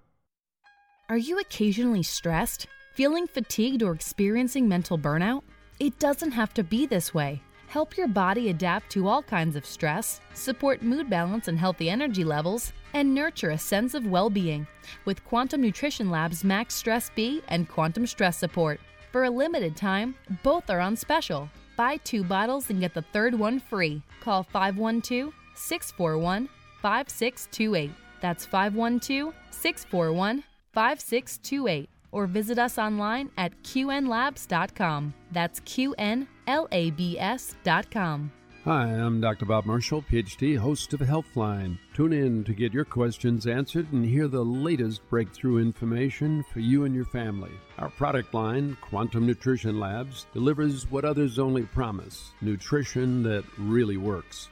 Are you occasionally stressed, feeling fatigued, or experiencing mental burnout? It doesn't have to be this way. Help your body adapt to all kinds of stress, support mood balance and healthy energy levels, and nurture a sense of well being with Quantum Nutrition Lab's Max Stress B and Quantum Stress Support. For a limited time, both are on special. Buy two bottles and get the third one free. Call 512 641 5628. That's 512 641 5628. Or visit us online at qnlabs.com. That's QNLABS.com. Hi, I'm Dr. Bob Marshall, PhD, host of Healthline. Tune in to get your questions answered and hear the latest breakthrough information for you and your family. Our product line, Quantum Nutrition Labs, delivers what others only promise nutrition that really works.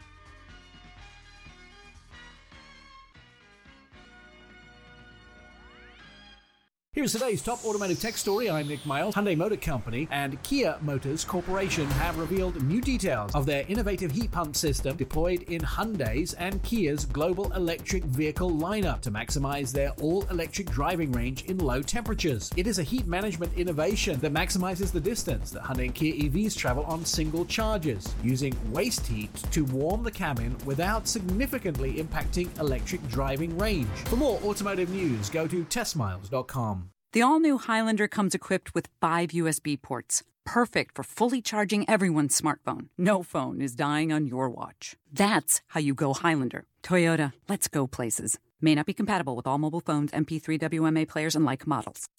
Here's today's top automotive tech story. I'm Nick Miles. Hyundai Motor Company and Kia Motors Corporation have revealed new details of their innovative heat pump system deployed in Hyundai's and Kia's global electric vehicle lineup to maximize their all-electric driving range in low temperatures. It is a heat management innovation that maximizes the distance that Hyundai and Kia EVs travel on single charges, using waste heat to warm the cabin without significantly impacting electric driving range. For more automotive news, go to testmiles.com. The all new Highlander comes equipped with five USB ports, perfect for fully charging everyone's smartphone. No phone is dying on your watch. That's how you go Highlander. Toyota, let's go places. May not be compatible with all mobile phones, MP3 WMA players, and like models.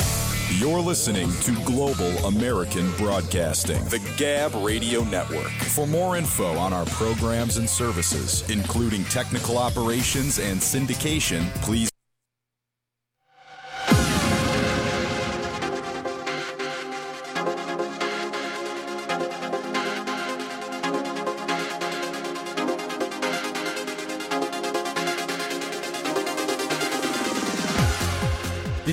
You're listening to Global American Broadcasting, the Gab Radio Network. For more info on our programs and services, including technical operations and syndication, please.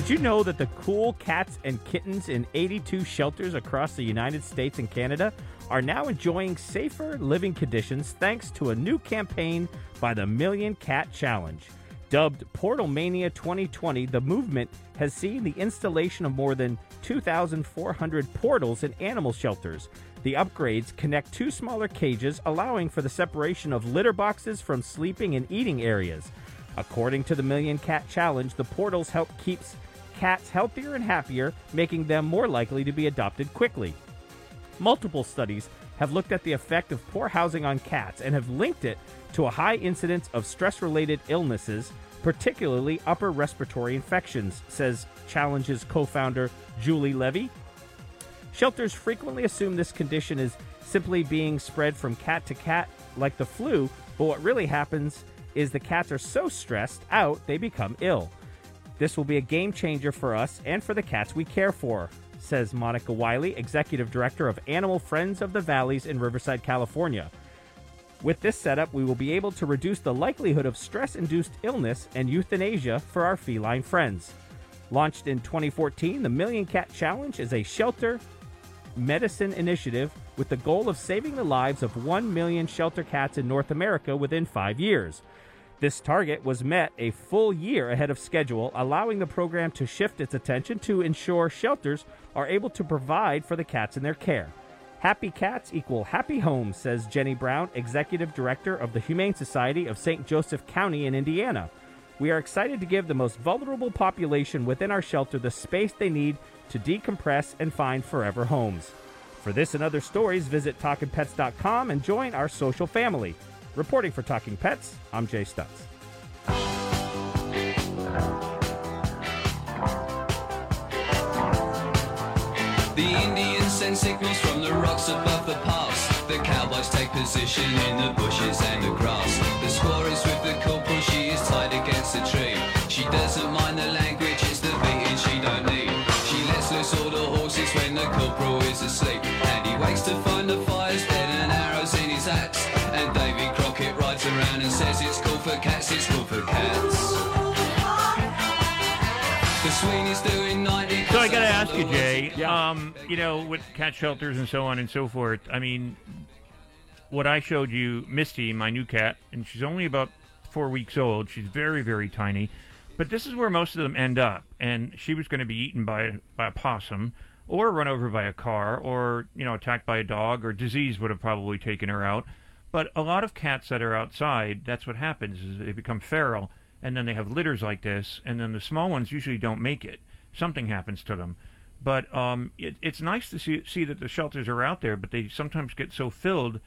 Did you know that the cool cats and kittens in 82 shelters across the United States and Canada are now enjoying safer living conditions thanks to a new campaign by the Million Cat Challenge? Dubbed Portal Mania 2020, the movement has seen the installation of more than 2,400 portals in animal shelters. The upgrades connect two smaller cages, allowing for the separation of litter boxes from sleeping and eating areas. According to the Million Cat Challenge, the portals help keep cats healthier and happier, making them more likely to be adopted quickly. Multiple studies have looked at the effect of poor housing on cats and have linked it to a high incidence of stress related illnesses, particularly upper respiratory infections, says Challenge's co founder Julie Levy. Shelters frequently assume this condition is simply being spread from cat to cat like the flu, but what really happens is the cats are so stressed out they become ill. This will be a game changer for us and for the cats we care for, says Monica Wiley, Executive Director of Animal Friends of the Valleys in Riverside, California. With this setup, we will be able to reduce the likelihood of stress induced illness and euthanasia for our feline friends. Launched in 2014, the Million Cat Challenge is a shelter medicine initiative with the goal of saving the lives of 1 million shelter cats in North America within five years. This target was met a full year ahead of schedule, allowing the program to shift its attention to ensure shelters are able to provide for the cats in their care. Happy cats equal happy homes, says Jenny Brown, Executive Director of the Humane Society of St. Joseph County in Indiana. We are excited to give the most vulnerable population within our shelter the space they need to decompress and find forever homes. For this and other stories, visit TalkingPets.com and join our social family. Reporting for Talking Pets, I'm Jay Stutz. The Indians send signals from the rocks above the pass. The cowboys take position in the bushes and the grass. The is with the corporal, she is tied against a tree. She doesn't mind the language, it's the beating she don't need. She lets loose all the horses when the corporal is asleep. Um, you know, with cat shelters and so on and so forth. I mean, what I showed you, Misty, my new cat, and she's only about four weeks old. She's very, very tiny. But this is where most of them end up. And she was going to be eaten by by a possum, or run over by a car, or you know, attacked by a dog, or disease would have probably taken her out. But a lot of cats that are outside, that's what happens: is they become feral, and then they have litters like this, and then the small ones usually don't make it. Something happens to them. But um, it, it's nice to see see that the shelters are out there, but they sometimes get so filled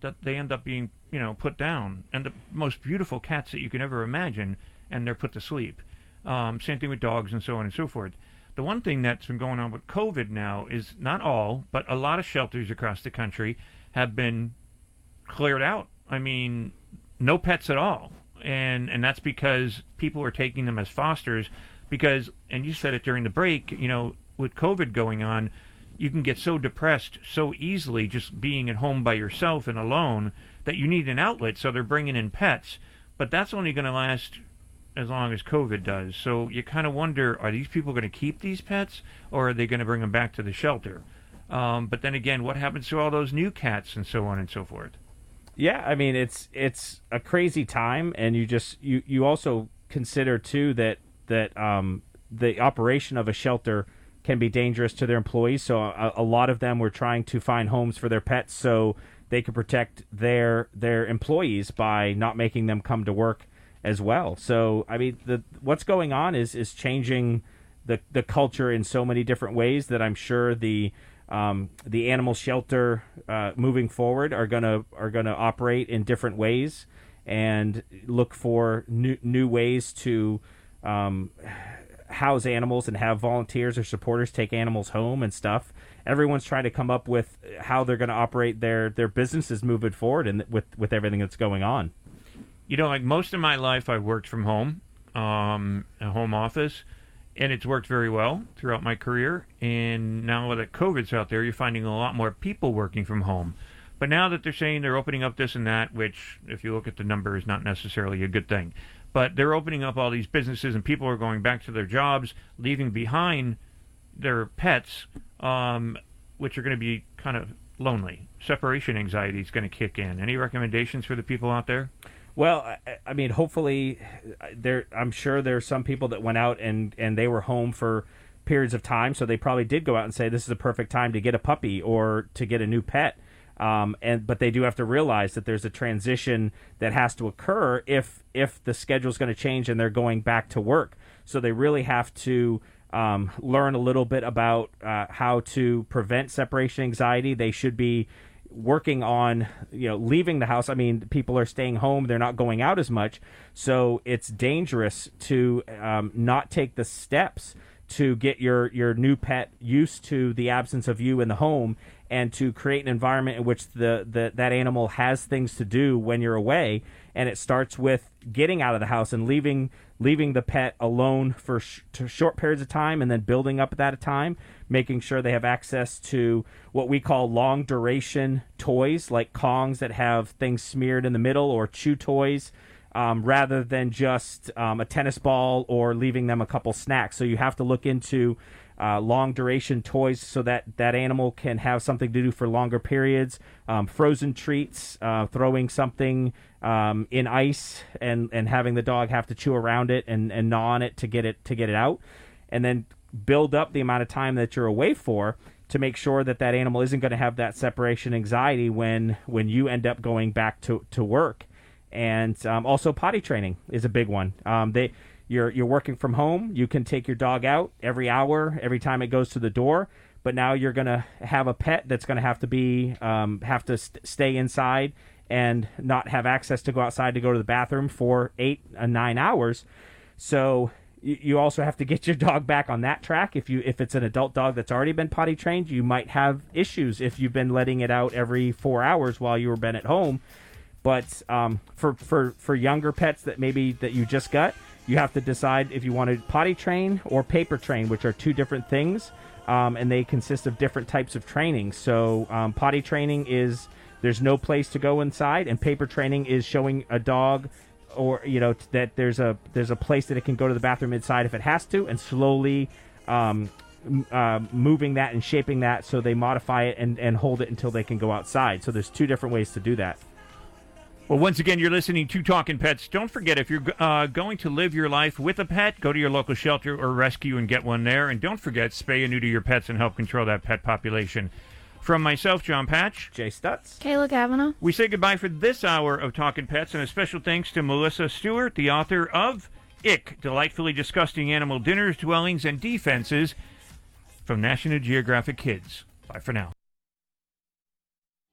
that they end up being you know put down, and the most beautiful cats that you can ever imagine, and they're put to sleep. Um, same thing with dogs and so on and so forth. The one thing that's been going on with COVID now is not all, but a lot of shelters across the country have been cleared out. I mean, no pets at all, and and that's because people are taking them as fosters. Because, and you said it during the break, you know, with COVID going on, you can get so depressed so easily just being at home by yourself and alone that you need an outlet. So they're bringing in pets, but that's only going to last as long as COVID does. So you kind of wonder: Are these people going to keep these pets, or are they going to bring them back to the shelter? Um, but then again, what happens to all those new cats and so on and so forth? Yeah, I mean it's it's a crazy time, and you just you you also consider too that that um, the operation of a shelter can be dangerous to their employees. So a, a lot of them were trying to find homes for their pets so they could protect their their employees by not making them come to work as well. So I mean, the what's going on is is changing the the culture in so many different ways that I'm sure the um, the animal shelter uh, moving forward are gonna are gonna operate in different ways and look for new new ways to um, house animals and have volunteers or supporters take animals home and stuff. Everyone's trying to come up with how they're going to operate their their businesses moving forward and with with everything that's going on. You know, like most of my life, I've worked from home, um, a home office, and it's worked very well throughout my career. And now that COVID's out there, you're finding a lot more people working from home. But now that they're saying they're opening up this and that, which, if you look at the number, is not necessarily a good thing. But they're opening up all these businesses, and people are going back to their jobs, leaving behind their pets, um, which are going to be kind of lonely. Separation anxiety is going to kick in. Any recommendations for the people out there? Well, I, I mean, hopefully, uh, there. I'm sure there are some people that went out and and they were home for periods of time, so they probably did go out and say this is a perfect time to get a puppy or to get a new pet. Um, and but they do have to realize that there's a transition that has to occur if if the schedule is going to change and they're going back to work. So they really have to um, learn a little bit about uh, how to prevent separation anxiety. They should be working on you know leaving the house i mean people are staying home they're not going out as much so it's dangerous to um, not take the steps to get your your new pet used to the absence of you in the home and to create an environment in which the, the that animal has things to do when you're away. And it starts with getting out of the house and leaving leaving the pet alone for sh- short periods of time and then building up that time making sure they have access to what we call long duration toys like kongs that have things smeared in the middle or chew toys um, rather than just um, a tennis ball or leaving them a couple snacks. So you have to look into uh, long duration toys so that that animal can have something to do for longer periods. Um, frozen treats, uh, throwing something um, in ice and, and having the dog have to chew around it and, and gnaw on it to get it to get it out, and then build up the amount of time that you're away for to make sure that that animal isn't going to have that separation anxiety when when you end up going back to, to work. And um, also potty training is a big one. Um, they you're you're working from home. You can take your dog out every hour, every time it goes to the door. But now you're gonna have a pet that's gonna have to be um, have to st- stay inside and not have access to go outside to go to the bathroom for eight uh, nine hours. So you also have to get your dog back on that track. If you if it's an adult dog that's already been potty trained, you might have issues if you've been letting it out every four hours while you were been at home. But um, for for for younger pets that maybe that you just got, you have to decide if you want to potty train or paper train, which are two different things, um, and they consist of different types of training. So um, potty training is there's no place to go inside, and paper training is showing a dog or you know that there's a there's a place that it can go to the bathroom inside if it has to, and slowly. Um, uh, moving that and shaping that so they modify it and, and hold it until they can go outside. So there's two different ways to do that. Well, once again, you're listening to Talking Pets. Don't forget, if you're uh, going to live your life with a pet, go to your local shelter or rescue and get one there. And don't forget, spay and neuter your pets and help control that pet population. From myself, Jon Patch, Jay Stutz, Kayla Kavanaugh, we say goodbye for this hour of Talking Pets, and a special thanks to Melissa Stewart, the author of Ick, Delightfully Disgusting Animal Dinners, Dwellings, and Defenses from National Geographic Kids. Bye for now.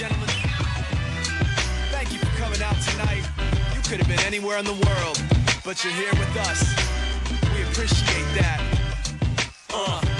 Gentlemen. Thank you for coming out tonight. You could have been anywhere in the world, but you're here with us. We appreciate that. Uh.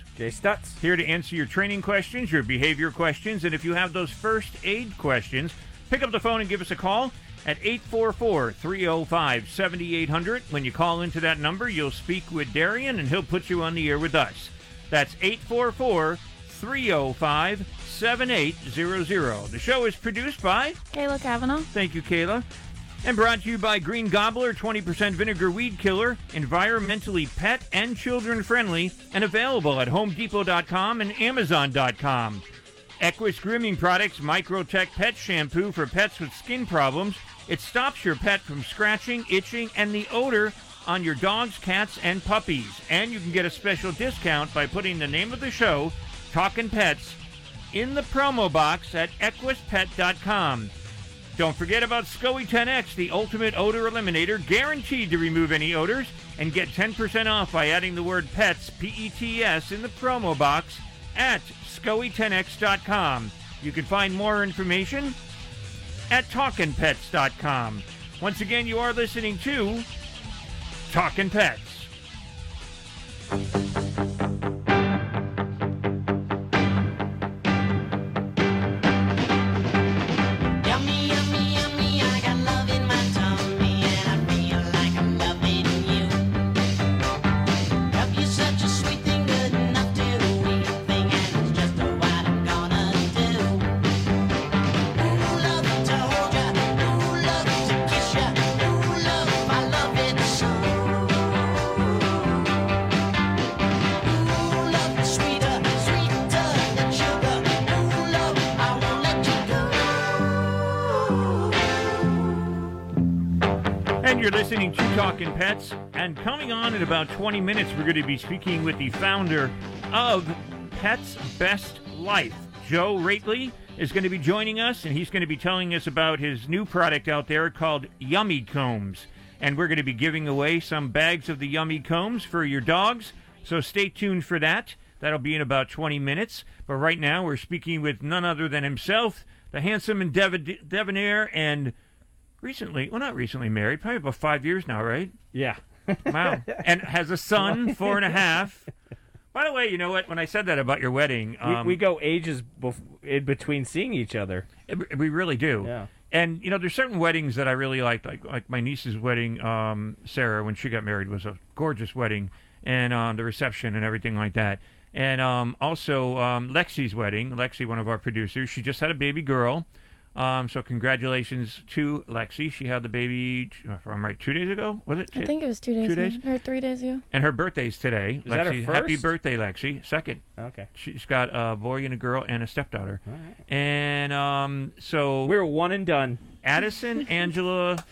Jay Stutz. Here to answer your training questions, your behavior questions, and if you have those first aid questions, pick up the phone and give us a call at 844 305 7800. When you call into that number, you'll speak with Darian and he'll put you on the air with us. That's 844 305 7800. The show is produced by Kayla Kavanaugh. Thank you, Kayla. And brought to you by Green Gobbler 20% vinegar weed killer, environmentally pet and children friendly, and available at HomeDepot.com and Amazon.com. EQyss Grooming Products Micro-Tek Pet Shampoo for pets with skin problems. It stops your pet from scratching, itching, and the odor on your dogs, cats, and puppies. And you can get a special discount by putting the name of the show, Talkin' Pets, in the promo box at equispet.com. Don't forget about SCOE 10X, the ultimate odor eliminator, guaranteed to remove any odors, and get 10% off by adding the word pets, P E T S, in the promo box at SCOE10X.com. You can find more information at TalkinPets.com. Once again, you are listening to Talkin' Pets. And coming on in about 20 minutes, we're going to be speaking with the founder of Pets Best Life. Joe Roetheli is going to be joining us, and he's going to be telling us about his new product out there called Yummy Combs. And we're going to be giving away some bags of the Yummy Combs for your dogs. So stay tuned for that. That'll be in about 20 minutes. But right now, we're speaking with none other than himself, the handsome and debonair and recently, well, not recently married, probably about five years now, right? Yeah. wow. And has a son, four and a half. By the way, you know what? When I said that about your wedding, um, we, we go ages bef- in between seeing each other. it- we really do. Yeah. And you know, there's certain weddings that I really liked, like like my niece's wedding. Um, Sarah, when she got married, was a gorgeous wedding, and um, the reception and everything like that. And um, also um, Lexi's wedding. Lexi, one of our producers, she just had a baby girl. Um, so congratulations to Lexi. She had the baby. If I'm right, two days ago. Was it? I think it was two days, Two days. ago, or three days ago. And her birthday's today. Is that her Lexi, happy birthday, Lexi. Second. Okay. She's got a boy and a girl and a stepdaughter. All right. And um, so We're one and done. Addison Angela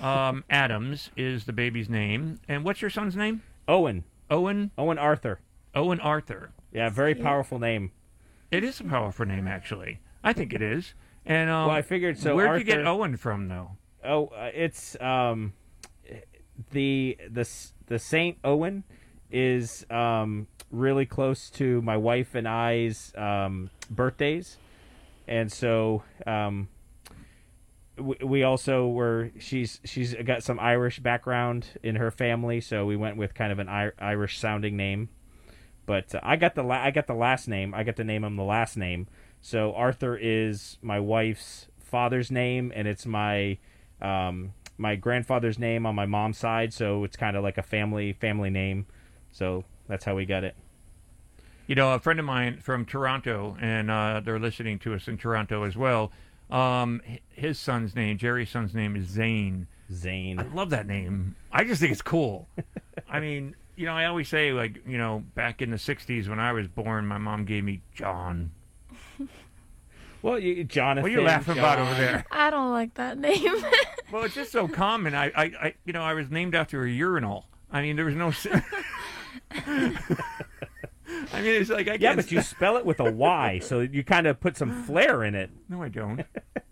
um, Adams is the baby's name. And what's your son's name? Owen. Owen. Owen Arthur. Owen Arthur. Yeah, very powerful name. It is a powerful name, actually. I think it is. And um, Well, I figured so. Where'd you get Owen from, though? Oh, uh, it's um, the the the Saint Owen is um really close to my wife and I's um birthdays, and so um. We, we also were she's she's got some Irish background in her family, so we went with kind of an I- Irish sounding name. But uh, I got the la- I got the last name. I got to name him the last name. So Arthur is my wife's father's name, and it's my um, my grandfather's name on my mom's side. So it's kind of like a family family name. So that's how we got it. You know, a friend of mine from Toronto, and uh, they're listening to us in Toronto as well. Um, his son's name, Jerry's son's name, is Zane. Zane. I love that name. I just think it's cool. I mean, you know, I always say, like, you know, back in the '60s when I was born, my mom gave me Jon. Well, you, Jonathan. What are you laughing about over there? I don't like that name. Well, it's just so common. I, I, I, you know, I was named after a urinal. I mean, there was no. I mean, it's like I guess Yeah, can't but you spell it with a Y, so you kind of put some flair in it. No, I don't.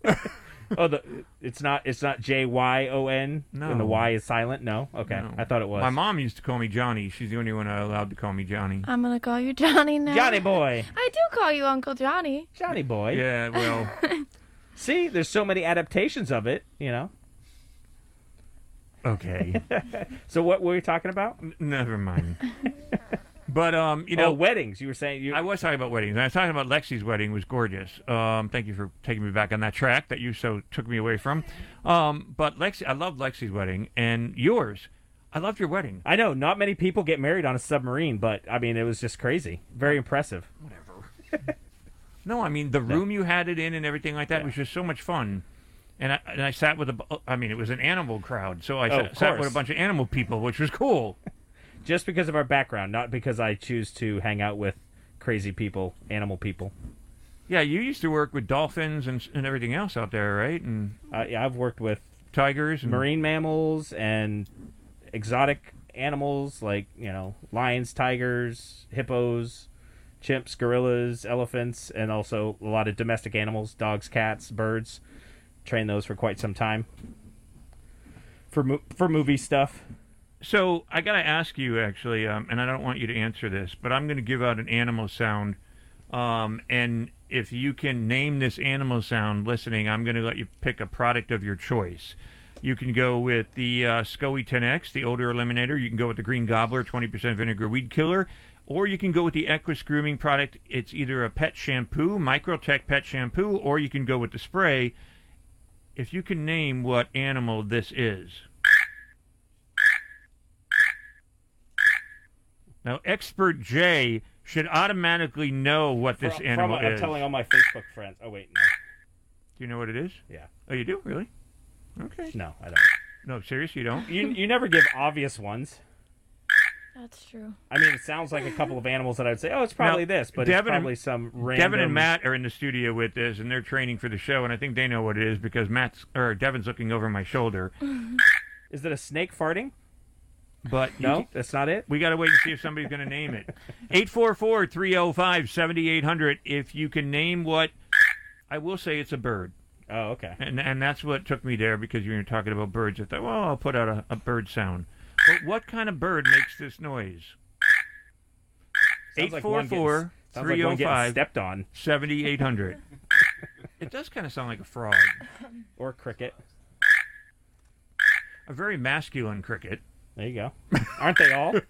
oh, the it's not it's not J Y O N. No. and the Y is silent. No, okay, No. I thought it was. My mom used to call me Johnny. She's the only one allowed to call me Johnny. I'm gonna call you Johnny now. Johnny boy, I do call you Uncle Johnny. Johnny boy. Yeah, well, See, there's so many adaptations of it. You know. okay. So what were we talking about? Never mind. But um, you Oh, know, weddings. You were saying you. I was talking about weddings. I was talking about Lexi's wedding was gorgeous. Um, thank you for taking me back on that track that you so took me away from. Um, but Lexi, I love Lexi's wedding and yours. I loved your wedding. I know not many people get married on a submarine, but I mean it was just crazy. Very impressive. Whatever. no, I mean the room you had it in and everything like that was just so much fun. And I, and I sat with a, I mean, it was an animal crowd, so I Oh, sat, sat with a bunch of animal people, which was cool. Just because of our background, not because I choose to hang out with crazy people, animal people. Yeah, you used to work with dolphins and, and everything else out there, right? And uh, yeah, I've worked with tigers, and, marine mammals, and exotic animals like you know lions, tigers, hippos, chimps, gorillas, elephants, and also a lot of domestic animals, dogs, cats, birds. Train those for quite some time for mo- for movie stuff. So I got to ask you actually, um, and I don't want you to answer this, but I'm going to give out an animal sound, um, and if you can name this animal sound listening, I'm going to let you pick a product of your choice. You can go with the uh, SCOE 10X, the odor eliminator. You can go with the Green Gobbler, 20% vinegar weed killer. Or you can go with the EQyss grooming product. It's either a pet shampoo, Micro-Tek pet shampoo, or you can go with the spray. If you can name what animal this is. Now, expert J should automatically know what this From- animal from- I'm is. telling all my Facebook friends. Oh wait, no. Do you know what it is? Yeah. Oh, you do? Really? Okay. No, I don't. No, serious, you don't? You you never give obvious ones. That's true. I mean, it sounds like a couple of animals that I'd say, oh, it's probably Now, this, but Devin it's probably and, some random. Devin and Matt are in the studio with this, and they're training for the show, and I think they know what it is because Matt's or Devin's looking over my shoulder. Is it a snake farting? But No, that's not it. We got to wait and see if somebody's going to name it. 844-305-7800 if you can name what I will say it's a bird. Oh, okay. And and that's what took me there because you were talking about birds. I thought, well, I'll put out a, a bird sound. But what kind of bird makes this noise? Sounds like one getting- 844 sounds like one getting 305 stepped on. 7800. it does kind of sound like a frog. Or cricket. A very masculine cricket. There you go. Aren't they all?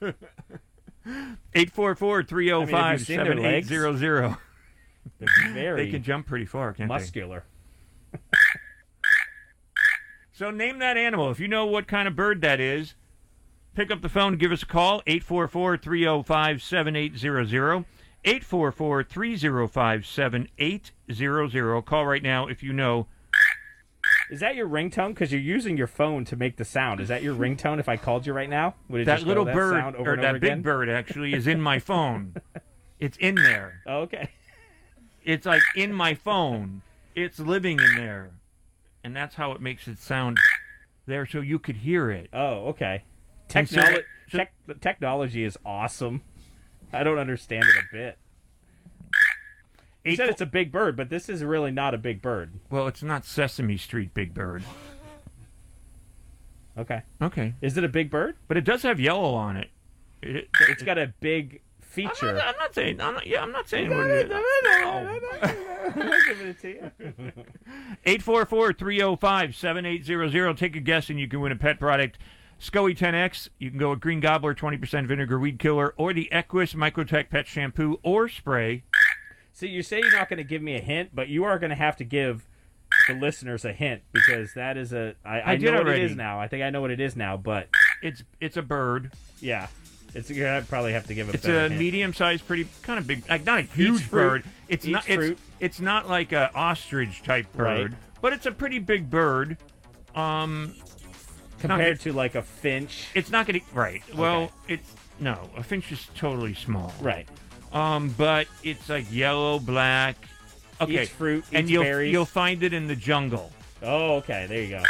844 305 seen their legs? 7800. They're very They can jump pretty far, can't they? muscular. So name that animal. If you know what kind of bird that is, pick up the phone, give us a call, 844-305-7800. 844-305-7800. Call right now if you know. Is that your ringtone? Because you're using your phone to make the sound. Is that your ringtone? If I called you right now, would it That just go little that bird, or that big bird actually, is in my phone. it's in there. Oh, okay. It's like in my phone. It's living in there. And that's how it makes it sound there so you could hear it. Oh, okay. And so- so- tech- the technology is awesome. I don't understand it a bit. You said it's a big bird, but this is really not a big bird. Well, it's not Sesame Street Big Bird. Okay. Okay. Is it a big bird? But it does have yellow on it. it, It's got a big feature. I'm not, I'm not saying. I'm not, yeah, I'm not saying what it is. Giving it to you. 844-305-7800. Take a guess and you can win a pet product. SCOE 10X. You can go with Green Gobbler 20% vinegar weed killer or the EQyss Micro-Tek pet shampoo or spray. See, you say you're not going to give me a hint, but you are going to have to give the listeners a hint because that is a. I, I, I know what it already. is now. I think I know what it is now, but It's it's a bird. yeah, it's you're gonna probably have to give a. It's a medium-sized, pretty kind of big, like not a huge fruit. bird. It's Eats not. It's, fruit. it's not like a ostrich type bird, Right. but it's a pretty big bird. Um, compared to like a finch. It's not going to right. Well, it's no. A finch is totally small. Right. Um, but it's like yellow, black. Okay. Eats fruit, and eats you'll berries. you'll find it in the jungle. Oh, okay. There you go.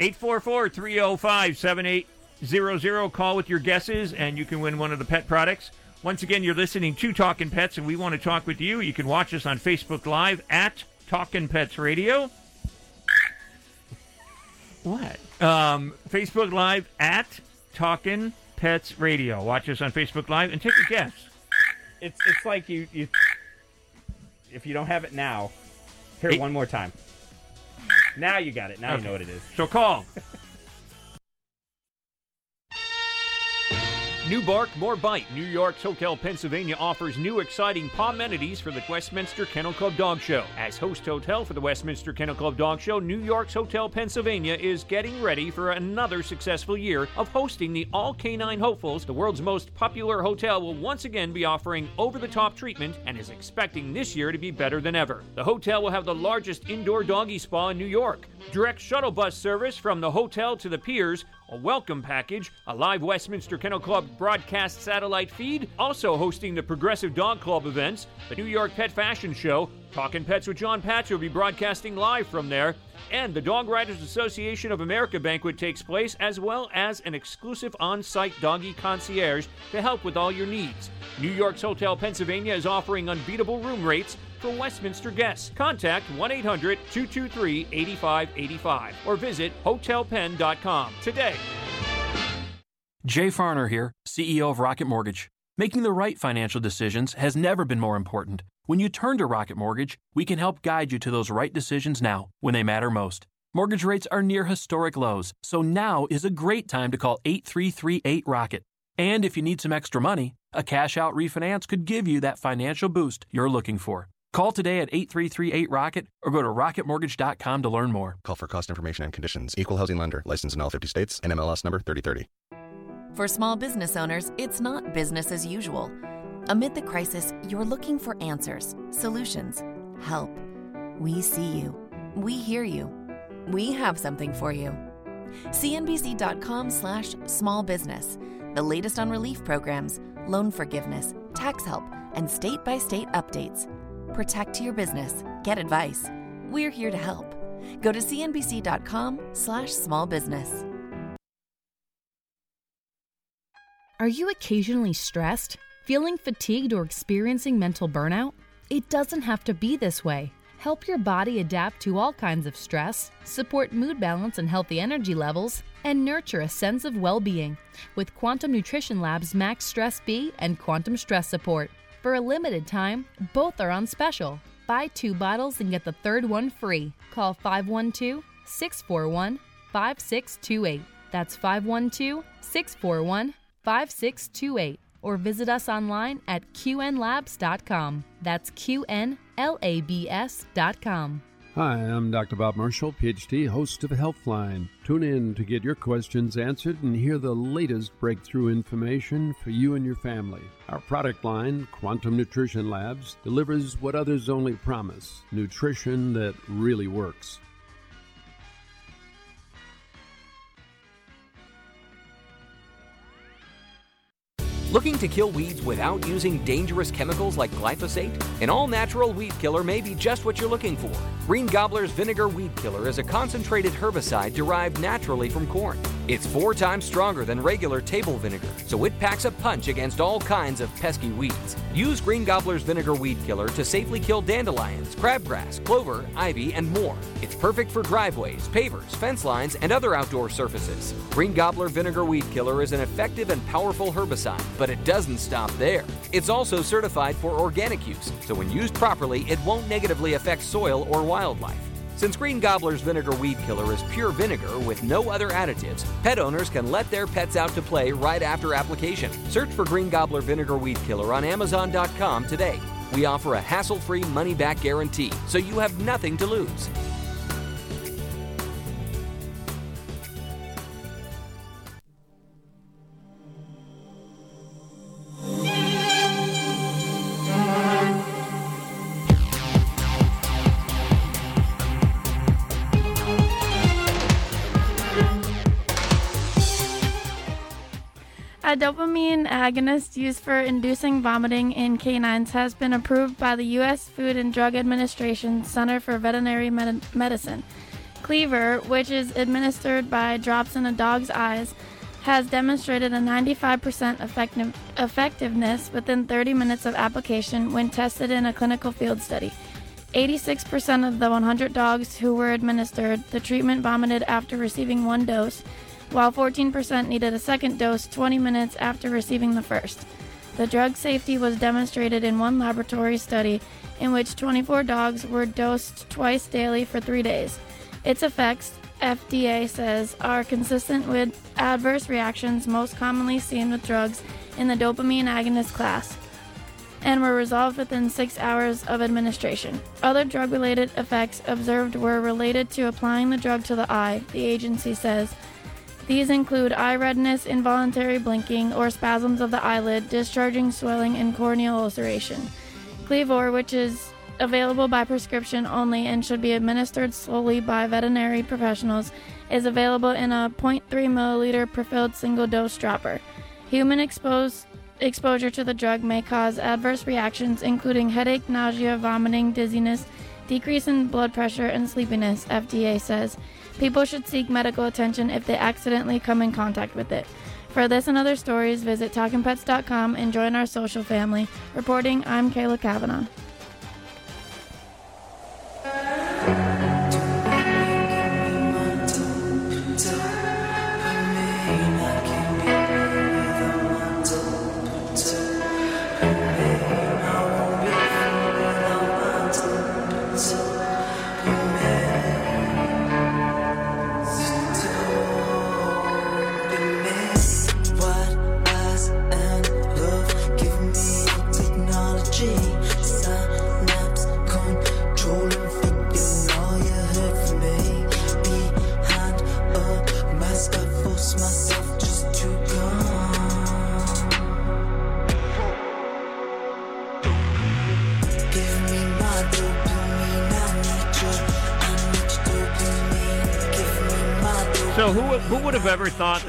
844-305-7800. Call with your guesses, and you can win one of the pet products. Once again, you're listening to Talking Pets, and we want to talk with you. You can watch us on Facebook Live at Talking Pets Radio. What? Um, Facebook Live at Talking Pets Radio. Watch us on Facebook Live and take a guess. It's it's like you you. If you don't have it now, here it one more time. Now you got it. Now Okay. you know what it is. So call. New bark, more bite. New York's Hotel Pennsylvania offers new exciting amenities for the Westminster Kennel Club Dog Show. As host hotel for the Westminster Kennel Club Dog Show, New York's Hotel Pennsylvania is getting ready for another successful year of hosting the All Canine Hopefuls. The world's most popular hotel will once again be offering over the top treatment and is expecting this year to be better than ever. The hotel will have the largest indoor doggy spa in New York, direct shuttle bus service from the hotel to the piers, a welcome package, a live Westminster Kennel Club broadcast satellite feed, also hosting the Progressive Dog Club events, the New York Pet Fashion Show, Talking Pets with Jon Patch will be broadcasting live from there, and the Dog Writers Association of America banquet takes place, as well as an exclusive on site doggy concierge to help with all your needs. New York's Hotel Pennsylvania is offering unbeatable room rates for Westminster guests. Contact 1 800 223 8585 or visit hotelpenn.com today. Jay Farner here, CEO of Rocket Mortgage. Making the right financial decisions has never been more important. When you turn to Rocket Mortgage, we can help guide you to those right decisions now when they matter most. Mortgage rates are near historic lows, so now is a great time to call 8338 Rocket. And if you need some extra money, a cash out refinance could give you that financial boost you're looking for. Call today at 8338 Rocket or go to rocketmortgage.com to learn more. Call for cost information and conditions. Equal housing lender. Licensed in all 50 states. NMLS number 3030. For small business owners, it's not business as usual. Amid the crisis, you're looking for answers, solutions, help. We see you. We hear you. We have something for you. CNBC.com slash small business. The latest on relief programs, loan forgiveness, tax help, and state by state updates. Protect your business. Get advice. We're here to help. Go to CNBC.com slash small business. Are you occasionally stressed, feeling fatigued, or experiencing mental burnout? It doesn't have to be this way. Help your body adapt to all kinds of stress, support mood balance and healthy energy levels, and nurture a sense of well being with Quantum Nutrition Lab's Max Stress B and Quantum Stress Support. For a limited time, both are on special. Buy two bottles and get the third one free. Call 512 641 5628. That's 512 641 5628 or visit us online at qnlabs.com. That's qnlabs.com. Hi, I'm Dr. Bob Marshall, PhD, host of Healthline. Tune in to get your questions answered and hear the latest breakthrough information for you and your family. Our product line, Quantum Nutrition Labs, delivers what others only promise nutrition that really works. Looking to kill weeds without using dangerous chemicals like glyphosate? An all natural weed killer may be just what you're looking for. Green Gobbler's Vinegar Weed Killer is a concentrated herbicide derived naturally from corn. It's four times stronger than regular table vinegar, so it packs a punch against all kinds of pesky weeds. Use Green Gobbler's Vinegar Weed Killer to safely kill dandelions, crabgrass, clover, ivy, and more. It's perfect for driveways, pavers, fence lines, and other outdoor surfaces. Green Gobbler Vinegar Weed Killer is an effective and powerful herbicide, but it doesn't stop there. It's also certified for organic use, so when used properly, it won't negatively affect soil or wildlife. Since Green Gobbler's Vinegar Weed Killer is pure vinegar with no other additives, pet owners can let their pets out to play right after application. Search for Green Gobbler Vinegar Weed Killer on Amazon.com today. We offer a hassle free money back guarantee, so you have nothing to lose. A dopamine agonist used for inducing vomiting in canines has been approved by the U.S. Food and Drug Administration Center for Veterinary Medi- Medicine. Clevor, which is administered by drops in a dog's eyes, has demonstrated a 95% effective- effectiveness within 30 minutes of application when tested in a clinical field study. 86% of the 100 dogs who were administered the treatment vomited after receiving one dose, while 14% needed a second dose 20 minutes after receiving the first. The drug safety was demonstrated in one laboratory study in which 24 dogs were dosed twice daily for three days. Its effects, FDA says, are consistent with adverse reactions most commonly seen with drugs in the dopamine agonist class and were resolved within six hours of administration. Other drug related effects observed were related to applying the drug to the eye, the agency says. These include eye redness, involuntary blinking, or spasms of the eyelid, discharging swelling, and corneal ulceration. Clevor, which is available by prescription only and should be administered slowly by veterinary professionals, is available in a 0.3 milliliter prefilled single dose dropper. Human exposed exposure to the drug may cause adverse reactions, including headache, nausea, vomiting, dizziness, decrease in blood pressure, and sleepiness, FDA says. People should seek medical attention if they accidentally come in contact with it. For this and other stories, visit TalkingPets.com and join our social family. Reporting, I'm Kayla Kavanaugh.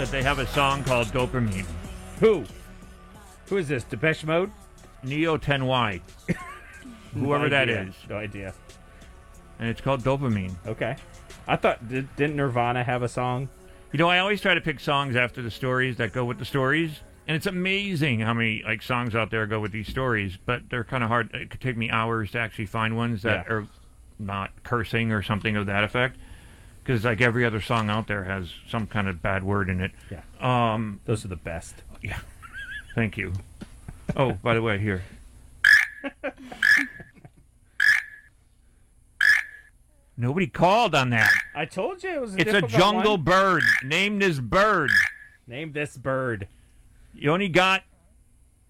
That they have a song called Dopamine? Who? Who is this? Depeche Mode? Neo 10Y. Whoever No that is. No idea. And it's called Dopamine. Okay. I thought did, didn't Nirvana have a song? You know, I always try to pick songs after the stories that go with the stories. And it's amazing how many like songs out there go with these stories, but they're kind of hard. It could take me hours to actually find ones that Yeah. are not cursing or something of that effect. Because like every other song out there has some kind of bad word in it. Yeah. Um, Those are the best. Yeah. Thank you. Oh, by the way, here. Nobody called on that. I told you it was. A It's a jungle one. bird. Name this bird. Name this bird. You only got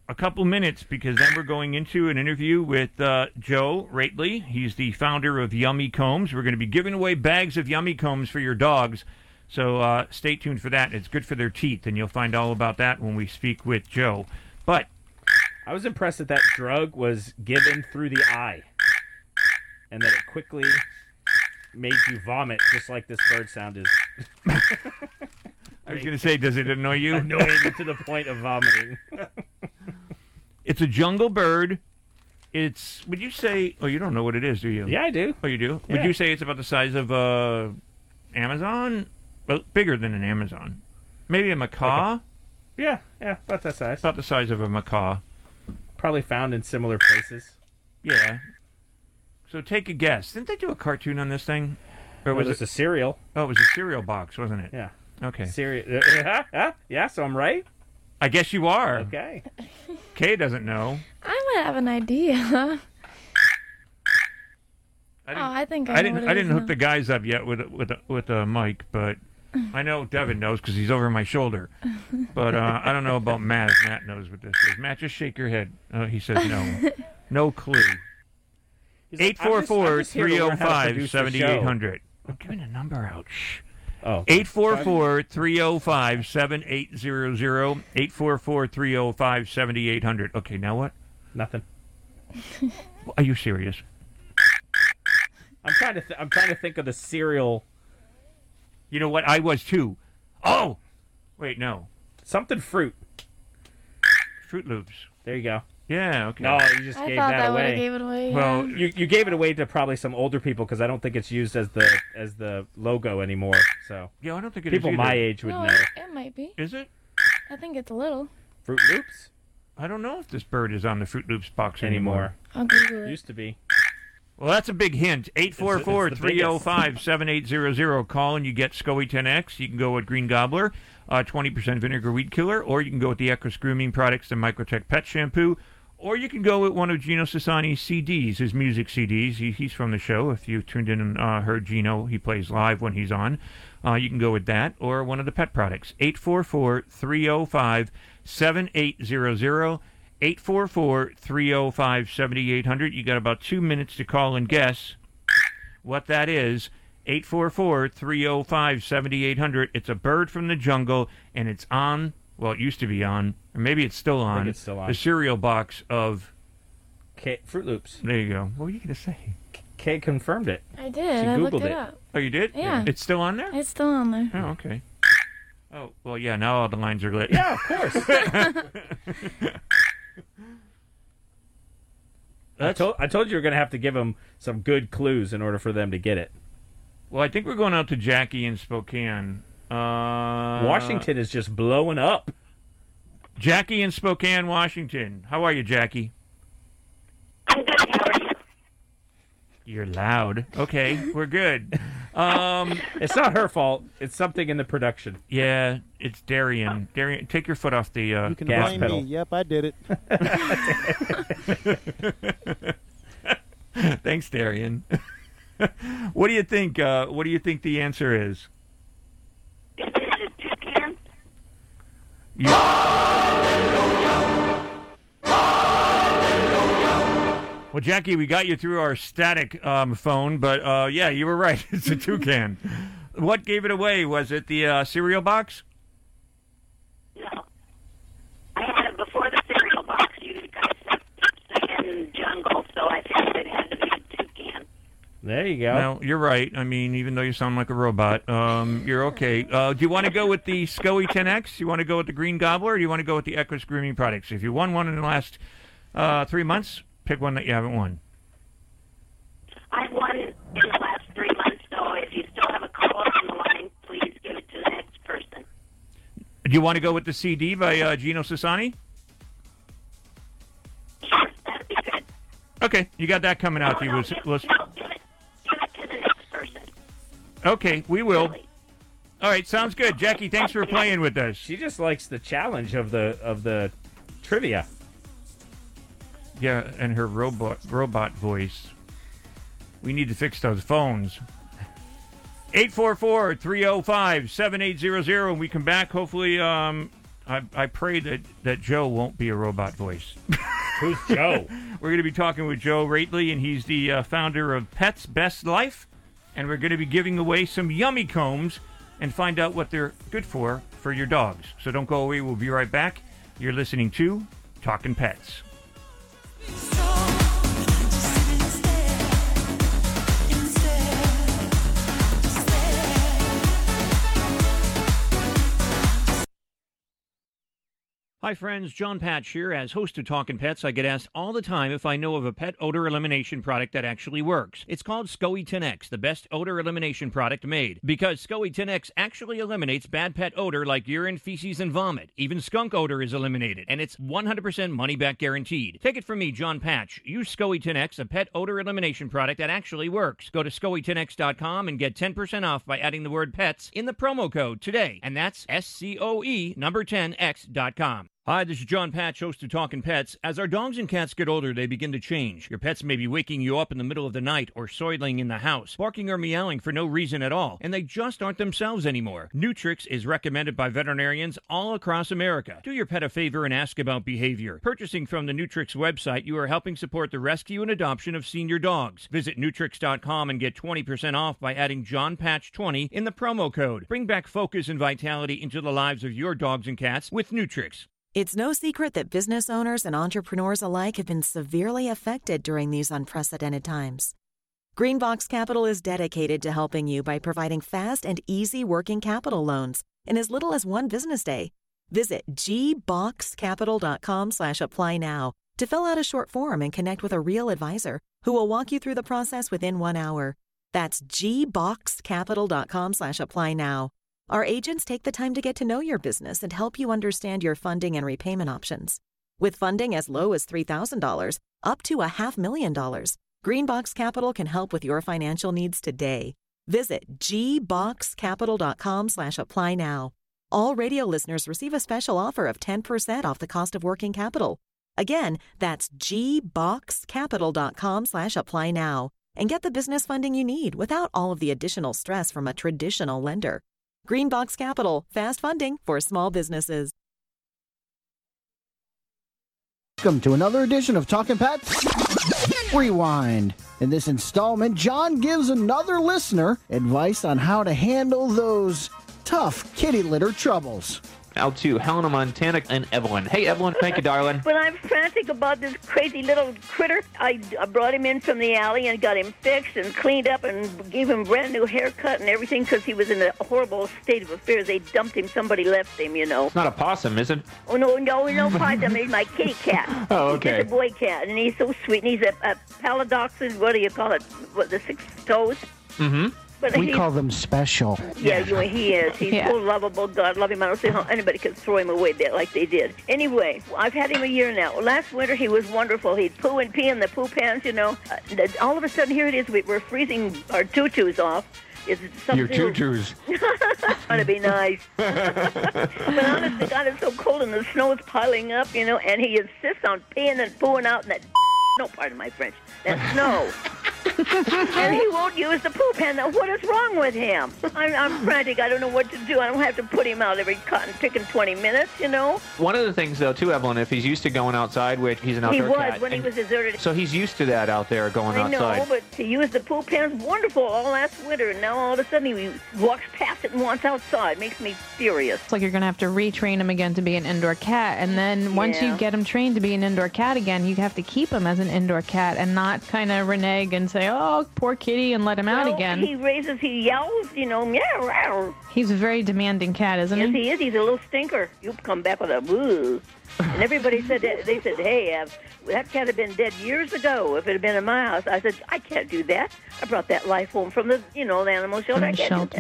a couple minutes because then we're going into an interview with uh, Joe Roetheli. He's the founder of Yummy Combs. We're going to be giving away bags of Yummy Combs for your dogs. So uh, stay tuned for that. It's good for their teeth, and you'll find all about that when we speak with Joe. But I was impressed that that drug was given through the eye, and that it quickly made you vomit, just like this bird sound is. I was going to say, does it annoy you? Annoying to the point of vomiting. It's a jungle bird. It's. Would you say? Oh, you don't know what it is, do you? Yeah, I do. Oh, you do. Would you say it's about the size of uh, Amazon? Well, bigger than an Amazon. Maybe a macaw. Yeah, yeah, about that size. About the size of a macaw. Probably found in similar places. Yeah. So take a guess. Didn't they do a cartoon on this thing? Or was it's it a cereal? Oh, it was a cereal box, wasn't it? Yeah. Okay. Cereal. yeah, so I'm right. I guess you are. Okay. Kay doesn't know. I might have an idea. I oh, I think I, I know didn't. what I didn't hook now. the guys up yet with a- with a, with a mic, but I know Devin knows because he's over my shoulder. But uh, I don't know about Matt. If Matt knows what this is. Matt, just shake your head. Uh, he says no. no clue. He's like, Eight four I'm just- four I'm just here three to zero learn how to five produce the seventy eight hundred. I'm giving a number out. Shh. Oh. 844-305-7800. 844-305-7800. Okay, now what? Nothing. Are you serious? I'm trying to. Th- I'm trying to think of the cereal. You know what? I was too. Oh, wait, no. Something fruit. Froot Loops. There you go. Yeah. Okay. No, you just I gave thought that that away. would've gave it away, Well, you you gave it away to probably some older people because I don't think it's used as the as the logo anymore. So Yeah, I don't think it is people my either. age would no, know. it, it might be. Is it? I think it's a little. Froot Loops I don't know if this bird is on the Froot Loops box anymore. I'll Google it. Used to be. Well, that's a big hint. 844-305-7800. Call and you get SCOE 10X. You can go with Green Gobbler, uh, 20% vinegar weed killer, or you can go with the EQyss Grooming Products and Micro-Tek Pet Shampoo, or you can go with one of Gino Sassani's CDs, his music CDs. He, he's from the show. If you tuned in and uh, heard Gino, he plays live when he's on. Uh, you can go with that or one of the pet products. 844 305 7800. 844 305 7800. You got about two minutes to call and guess what that is. 844 305 7800. It's a bird from the jungle, and it's on, well, it used to be on, or maybe it's still on, it's still on. the cereal box of. K- Froot Loops. There you go. What were you going to say? Kay confirmed it. I did. She I looked Googled it, it. up. Oh, you did? Yeah. It's still on there? It's still on there. Oh, okay. Oh, well, yeah, now all the lines are lit. Yeah, of course. I told, I told you you were going to have to give them some good clues in order for them to get it. Well, I think we're going out to Jackie in Spokane. Uh, Washington is just blowing up. Jackie in Spokane, Washington. How are you, Jackie? You're loud. Okay, we're good. Um, it's not her fault. It's something in the production. Yeah, it's Darian. Darian, take your foot off the uh, You can gas blame pedal. me. Yep, I did it. Thanks, Darian. what do you think? Uh, what do you think the answer is? You- Well, Jackie, we got you through our static um, phone, but uh, yeah, you were right. It's a toucan. what gave it away? Was it the uh, cereal box? I had it before the cereal box. You guys said in jungle, so I figured it had to be. There you go. Well, you're right. I mean, even though you sound like a robot, um, you're okay. Uh, do you want to go with the SCOE 10X? You want to go with the Green Gobbler? Or do you want to go with the EQyss Grooming Products? If you won one in the last uh, three months, pick one that you haven't won. I won in the last three months, so if you still have a caller on the line, please give it to the next person. Do you want to go with the CD by uh, Gino Sassani? Okay, you got that coming out to you. We'll- we'll- Okay, we will. All right, sounds good. Jackie, thanks for playing with us. She just likes the challenge of the of the trivia. Yeah, and her robot robot voice. We need to fix those phones. 844-305-7800 and we come back hopefully um I, I pray that, that Joe won't be a robot voice. Who's Joe? we're going to be talking with Joe Roetheli, and he's the uh, founder of Pets Best Life. And we're going to be giving away some yummy combs and find out what they're good for for your dogs. So don't go away. We'll be right back. You're listening to Talking Pets. Hi, friends. Jon Patch here. As host of Talking Pets, I get asked all the time if I know of a pet odor elimination product that actually works. It's called SCOE 10X, the best odor elimination product made. Because SCOE 10X actually eliminates bad pet odor like urine, feces, and vomit. Even skunk odor is eliminated, and it's 100% money back guaranteed. Take it from me, Jon Patch. Use SCOE 10X, a pet odor elimination product that actually works. Go to SCOE10X.com and get 10% off by adding the word pets in the promo code today. And that's S C O E number 10X.com. Hi, this is Jon Patch, host of Talking Pets. As our dogs and cats get older, they begin to change. Your pets may be waking you up in the middle of the night or soiling in the house, barking or meowing for no reason at all, and they just aren't themselves anymore. Neutricks is recommended by veterinarians all across America. Do your pet a favor and ask about behavior. Purchasing from the Neutricks website, you are helping support the rescue and adoption of senior dogs. Visit Neutricks.com and get 20% off by adding Jon Patch 20 in the promo code. Bring back focus and vitality into the lives of your dogs and cats with Neutricks. It's no secret that business owners and entrepreneurs alike have been severely affected during these unprecedented times. Greenbox Capital is dedicated to helping you by providing fast and easy working capital loans in as little as one business day. Visit gboxcapital.com slash apply now to fill out a short form and connect with a real advisor who will walk you through the process within one hour. That's gboxcapital.com slash apply now. Our agents take the time to get to know your business and help you understand your funding and repayment options. With funding as low as $3,000 up to a half million dollars, Greenbox Capital can help with your financial needs today. Visit gboxcapital.com slash apply now. All radio listeners receive a special offer of 10% off the cost of working capital. Again, that's gboxcapital.com slash apply now and get the business funding you need without all of the additional stress from a traditional lender. Greenbox Capital, fast funding for small businesses. Welcome to another edition of Talking Pets Rewind. In this installment, Jon gives another listener advice on how to handle those tough kitty litter troubles. Out to Helena, Montana, and Evelyn. Hey, Evelyn. Thank you, darling. When I'm frantic about this crazy little critter, I, I brought him in from the alley and got him fixed and cleaned up and gave him brand new haircut and everything because he was in a horrible state of affairs. They dumped him. Somebody left him, you know. It's not a possum, is it? Oh, no, no, no, possum. He's my kitty cat. Oh, He's okay. just a boy cat, and he's so sweet. And he's a, a paladoxin, what do you call it? What, the six toes? Mm-hmm. But we he- call them special. Yeah, you know, he is. He's Yeah. so lovable. God love him. I don't see how anybody could throw him away there like they did. Anyway, I've had him a year now. Last winter, he was wonderful. He'd poo and pee in the poo pans, you know. Uh, all of a sudden, here it is. We, we're freezing our tutus off. Is it something? Your tutus. Trying to be nice. but honest to God, it's so cold and the snow is piling up, you know, and he insists on peeing and pooing out in that no pardon my French, that snow. and he won't use the poop pan. Now, what is wrong with him? I'm, I'm frantic. I don't know what to do. I don't have to put him out every cotton pick in 20 minutes, you know? One of the things, though, too, Evelyn, if he's used to going outside, which he's an outdoor cat, He outdoor was cat. when he and- was deserted. So he's used to that out there going I know, outside. but to use the poop pan's wonderful all last winter, and now all of a sudden he walks past it and wants outside. Makes me furious. It's like you're going to have to retrain him again to be an indoor cat. And then once you get him trained to be an indoor cat again, you have to keep him as an indoor cat and not kind of renege and say, oh, poor kitty, and let him out Well, again. He raises, he yells, you know, meow, meow. He's a very demanding cat, isn't Yes, he? he is. He's a little stinker. You come back with a boo. And everybody said that. They said, "Hey, uh, that cat had been dead years ago. If it had been in my house." I said, "I can't do that. I brought that life home from the, you know, the animal shelter. I can't.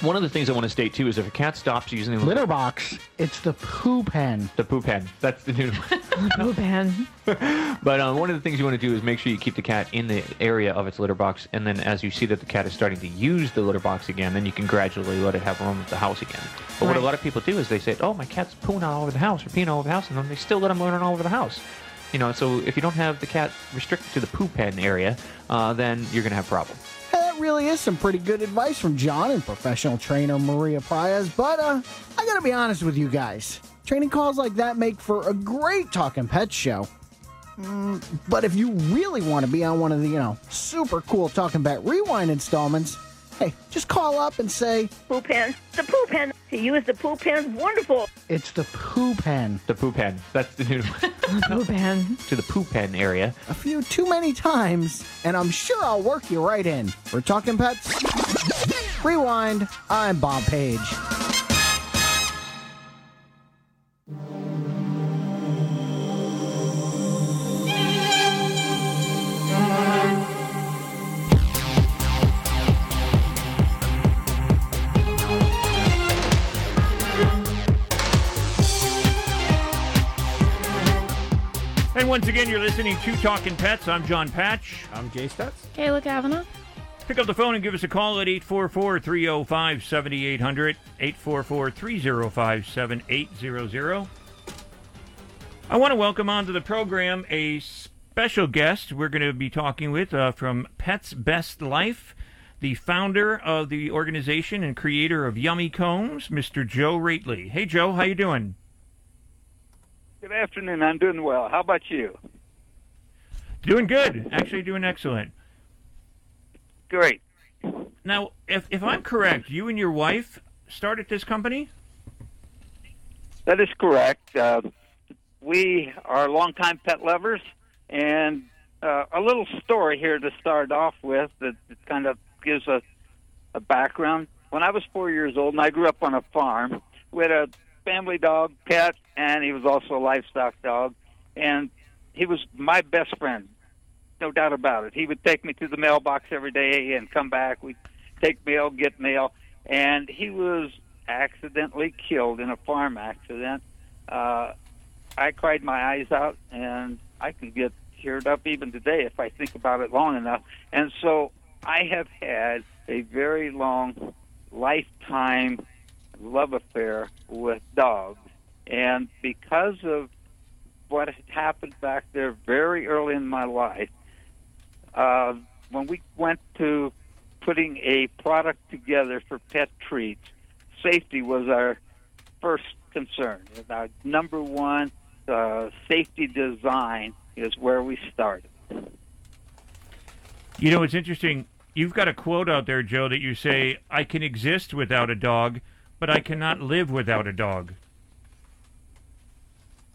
One of the things I want to state, too, is if a cat stops using the Litter box. It's the poo pen. The poo pen. That's the new poo pen. But um, one of the things you want to do is make sure you keep the cat in the area of its litter box, and then as you see that the cat is starting to use the litter box again, then you can gradually let it have roam the house again. But what a lot of people do is they say, "Oh, my cat's pooing all over the house or peeing all over the house," and then they still let him run all over the house. You know, so if you don't have the cat restricted to the poo pen area, uh, then you're going to have problems that really is some pretty good advice from Jon and professional trainer Maria Prias. But uh, I gotta be honest with you guys. Training calls like that make for a great talking pet show. Mm, but if you really want to be on one of the, you know, super cool Talking Pet Rewind installments, hey, just call up and say, Poo pen. The poo pen. To use the poo pen's wonderful. It's the poo pen. The poo pen. That's the new poo pen. to the poo pen area. A few too many times, and I'm sure I'll work you right in. We're talking pets. Rewind. I'm Bob Page. And once again, you're listening to Talking Pets. I'm Jon Patch. I'm Jay Stutz. Kayla Kavanaugh. Pick up the phone and give us a call at 844 305 7800. 844 305 7800. I want to welcome onto the program a special guest we're going to be talking with uh, from Pets Best Life, the founder of the organization and creator of Yummy Combs, Mr. Joe Roetheli. Hey, Joe, how you doing? Good afternoon. I'm doing well. How about you? Doing good. Actually, doing excellent. Great. Now, if, if I'm correct, you and your wife started this company? That is correct. Uh, we are longtime pet lovers, and uh, a little story here to start off with that, that kind of gives a, a background. When I was four years old, and I grew up on a farm, we had a family dog, pet, and he was also a livestock dog, and he was my best friend, no doubt about it. He would take me to the mailbox every day and come back. We'd take mail, get mail, and he was accidentally killed in a farm accident. Uh, I cried my eyes out, and I can get teared up even today if I think about it long enough. And so I have had a very long lifetime love affair with dogs. And because of what had happened back there very early in my life. Uh, when we went to putting a product together for pet treats, safety was our first concern. Our number one uh, safety design is where we started. You know, it's interesting. You've got a quote out there, Joe, that you say, I can exist without a dog, but I cannot live without a dog.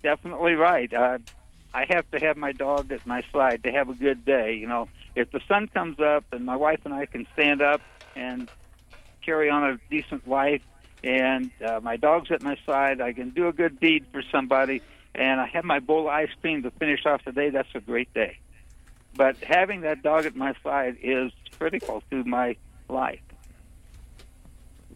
Definitely right. Uh, I have to have my dog at my side to have a good day. You know, if the sun comes up and my wife and I can stand up and carry on a decent life, and uh, my dog's at my side, I can do a good deed for somebody, and I have my bowl of ice cream to finish off the day. That's a great day. But having that dog at my side is critical to my life.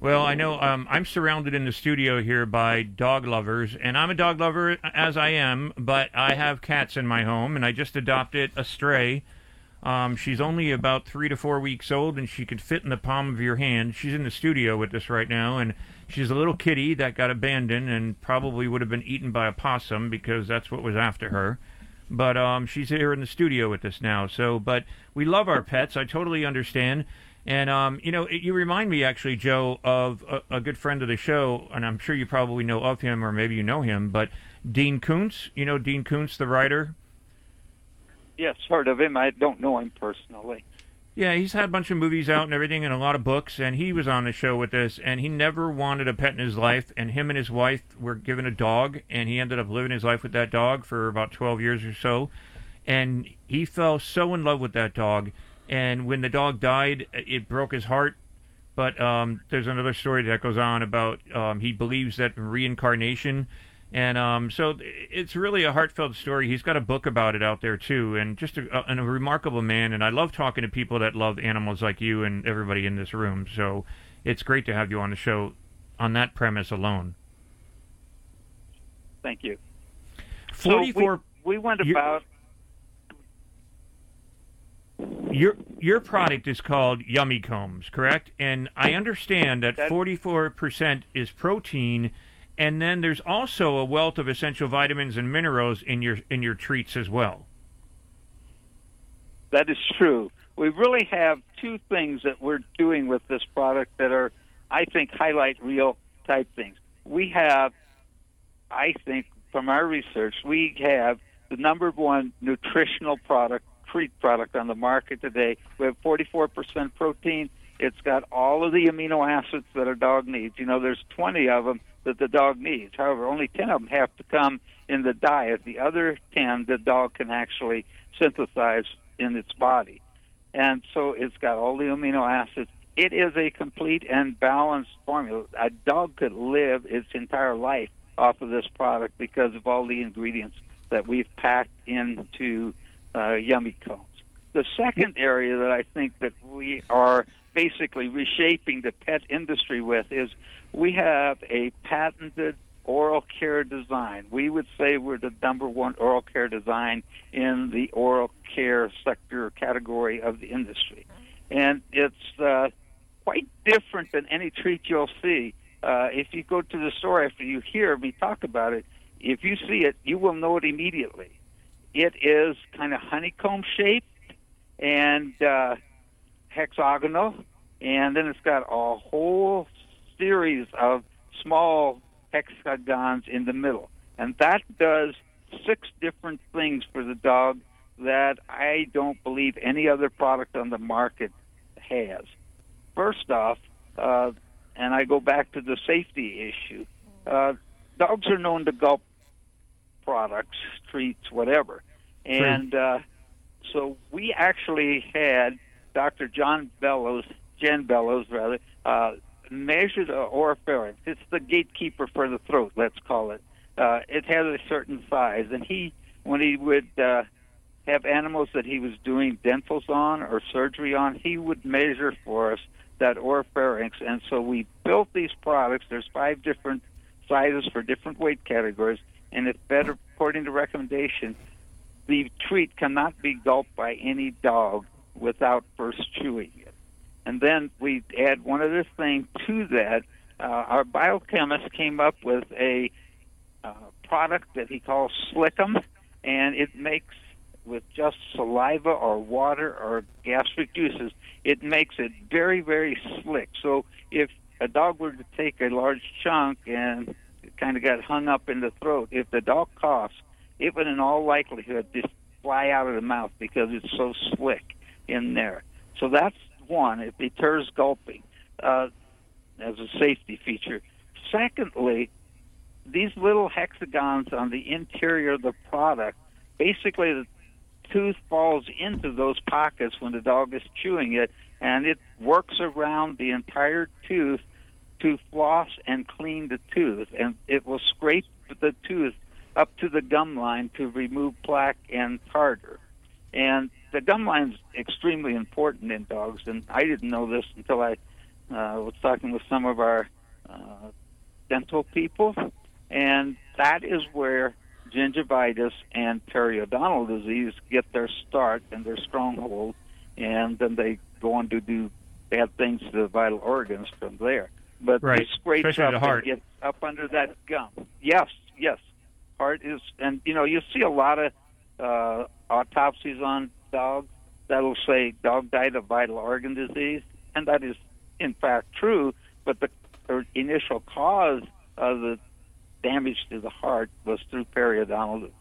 Well, I know um, I'm surrounded in the studio here by dog lovers, and I'm a dog lover as I am, but I have cats in my home, and I just adopted a stray. Um, she's only about three to four weeks old, and she could fit in the palm of your hand. She's in the studio with us right now, and she's a little kitty that got abandoned and probably would have been eaten by a possum because that's what was after her. But um, she's here in the studio with us now. So, but we love our pets. I totally understand. And um, you know, it, you remind me actually, Joe, of a, a good friend of the show, and I'm sure you probably know of him, or maybe you know him. But Dean Koontz, you know Dean Koontz, the writer. Yes, heard of him. I don't know him personally. Yeah, he's had a bunch of movies out and everything, and a lot of books. And he was on the show with us, and he never wanted a pet in his life. And him and his wife were given a dog, and he ended up living his life with that dog for about 12 years or so. And he fell so in love with that dog. And when the dog died, it broke his heart. But um, there's another story that goes on about um, he believes that reincarnation. And um, so it's really a heartfelt story. He's got a book about it out there too, and just a, a, and a remarkable man. And I love talking to people that love animals like you and everybody in this room. So it's great to have you on the show on that premise alone. Thank you. Forty-four. So we, we went about. Your your product is called Yummy Combs, correct? And I understand that forty four percent is protein, and then there's also a wealth of essential vitamins and minerals in your in your treats as well. That is true. We really have two things that we're doing with this product that are, I think, highlight real type things. We have, I think, from our research, we have the number one nutritional product, treat product on the market today. We have 44% protein. It's got all of the amino acids that a dog needs. You know, there's 20 of them that the dog needs. However, only 10 of them have to come in the diet. The other 10 the dog can actually synthesize in its body. And so it's got all the amino acids. It is a complete and balanced formula. A dog could live its entire life off of this product because of all the ingredients that we've packed into uh, Yummy Combs. The second area that I think that we are basically reshaping the pet industry with is we have a patented oral care design. We would say we're the number one oral care design in the oral care sector category of the industry. And it's uh, quite different than any treat you'll see. Uh, if you go to the store after you hear me talk about it, if you see it, you will know it immediately. It is kind of honeycomb shaped and uh, hexagonal, and then it's got a whole series of small hexagons in the middle. And that does six different things for the dog that I don't believe any other product on the market has. First off, uh, and I go back to the safety issue, uh, dogs are known to gulp products, treats, whatever. And uh, so we actually had Dr. John Bellows, Jan Bellows, rather, uh, measure the oropharynx. It's the gatekeeper for the throat, let's call it. Uh, it has a certain size, and he, when he would uh, have animals that he was doing dentals on or surgery on, he would measure for us that oropharynx. And so we built these products. There's five different sizes for different weight categories, and it's better according to recommendation. The treat cannot be gulped by any dog without first chewing it. And then we add one other thing to that. Uh, our biochemist came up with a uh, product that he calls Slickum, and it makes with just saliva or water or gastric juices, it makes it very, very slick. So if a dog were to take a large chunk and kind of got hung up in the throat, if the dog coughs, it would in all likelihood just fly out of the mouth because it's so slick in there. So that's one. It deters gulping uh, as a safety feature. Secondly, these little hexagons on the interior of the product, basically the tooth falls into those pockets when the dog is chewing it, and it works around the entire tooth to floss and clean the tooth, and it will scrape the tooth up to the gum line to remove plaque and tartar. And the gum line is extremely important in dogs, and I didn't know this until I uh, was talking with some of our uh, dental people, and that is where gingivitis and periodontal disease get their start and their stronghold, and then they go on to do bad things to the vital organs from there. But Right, scrape especially up the heart. get up under that gum. Yes, yes. Heart is, and you know, you see a lot of uh, autopsies on dogs that'll say dog died of vital organ disease, and that is in fact true. But the initial cause of the damage to the heart was through periodontal disease.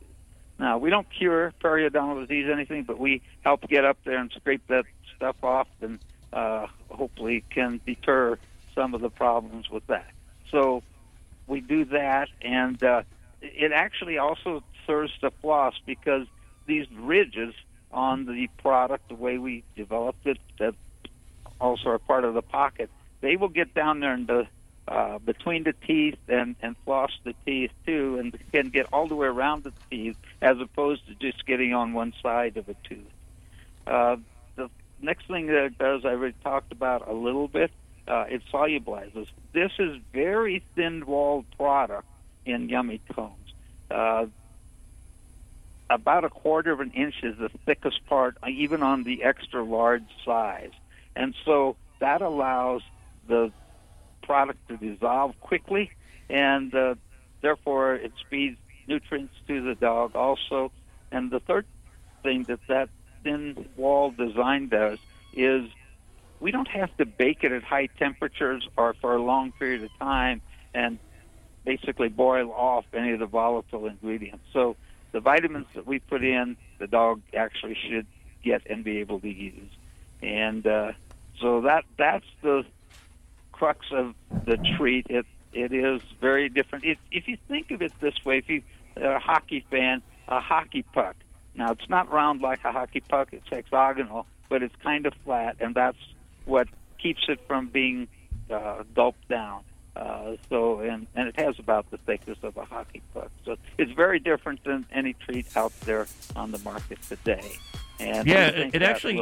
Now we don't cure periodontal disease anything, but we help get up there and scrape that stuff off, and uh, hopefully can deter some of the problems with that. So we do that, and uh, it actually also serves to floss because these ridges on the product, the way we developed it, that also are part of the pocket, they will get down there into uh, between the teeth and, and floss the teeth too, and can get all the way around the teeth as opposed to just getting on one side of a tooth. Uh, the next thing that it does, I already talked about a little bit. Uh, it solubilizes. This is very thin-walled product in yummy combs. Uh, about a quarter of an inch is the thickest part, uh, even on the extra large size, and so that allows the product to dissolve quickly, and uh, therefore it speeds nutrients to the dog also. And the third thing that that thin wall design does is we don't have to bake it at high temperatures or for a long period of time and basically boil off any of the volatile ingredients. So the vitamins that we put in, the dog actually should get and be able to use. And uh, so that that's the crux of the treat. It it is very different. If you think of it this way, if you are a hockey fan, a hockey puck. Now it's not round like a hockey puck; it's hexagonal, but it's kind of flat, and that's what keeps it from being uh, gulped down. Uh, so and and it has about the thickness of a hockey puck. So it's very different than any treat out there on the market today. And Yeah, I think it actually-.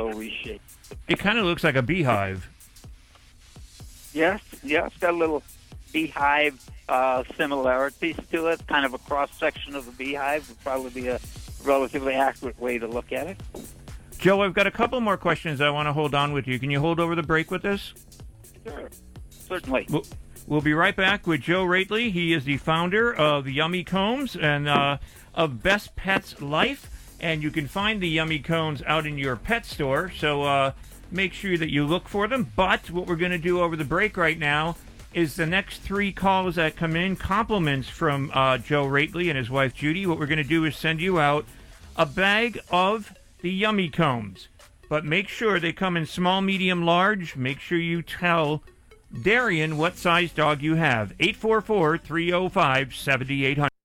It kind of looks like a beehive. Yes, yeah, it's got a little beehive uh, similarities to it. Kind of a cross section of a beehive would probably be a relatively accurate way to look at it. Joe, I've got a couple more questions I want to hold on with you. Can you hold over the break with us? Sure, certainly. We'll, we'll be right back with Joe Roetheli. He is the founder of Yummy Combs and uh, of Best Pets Life. And you can find the Yummy Combs out in your pet store. So uh, make sure that you look for them. But what we're going to do over the break right now is the next three calls that come in, compliments from uh, Joe Roetheli and his wife Judy. What we're going to do is send you out a bag of the Yummy Combs. But make sure they come in small, medium, large. Make sure you tell Darian what size dog you have. 844 305 7800.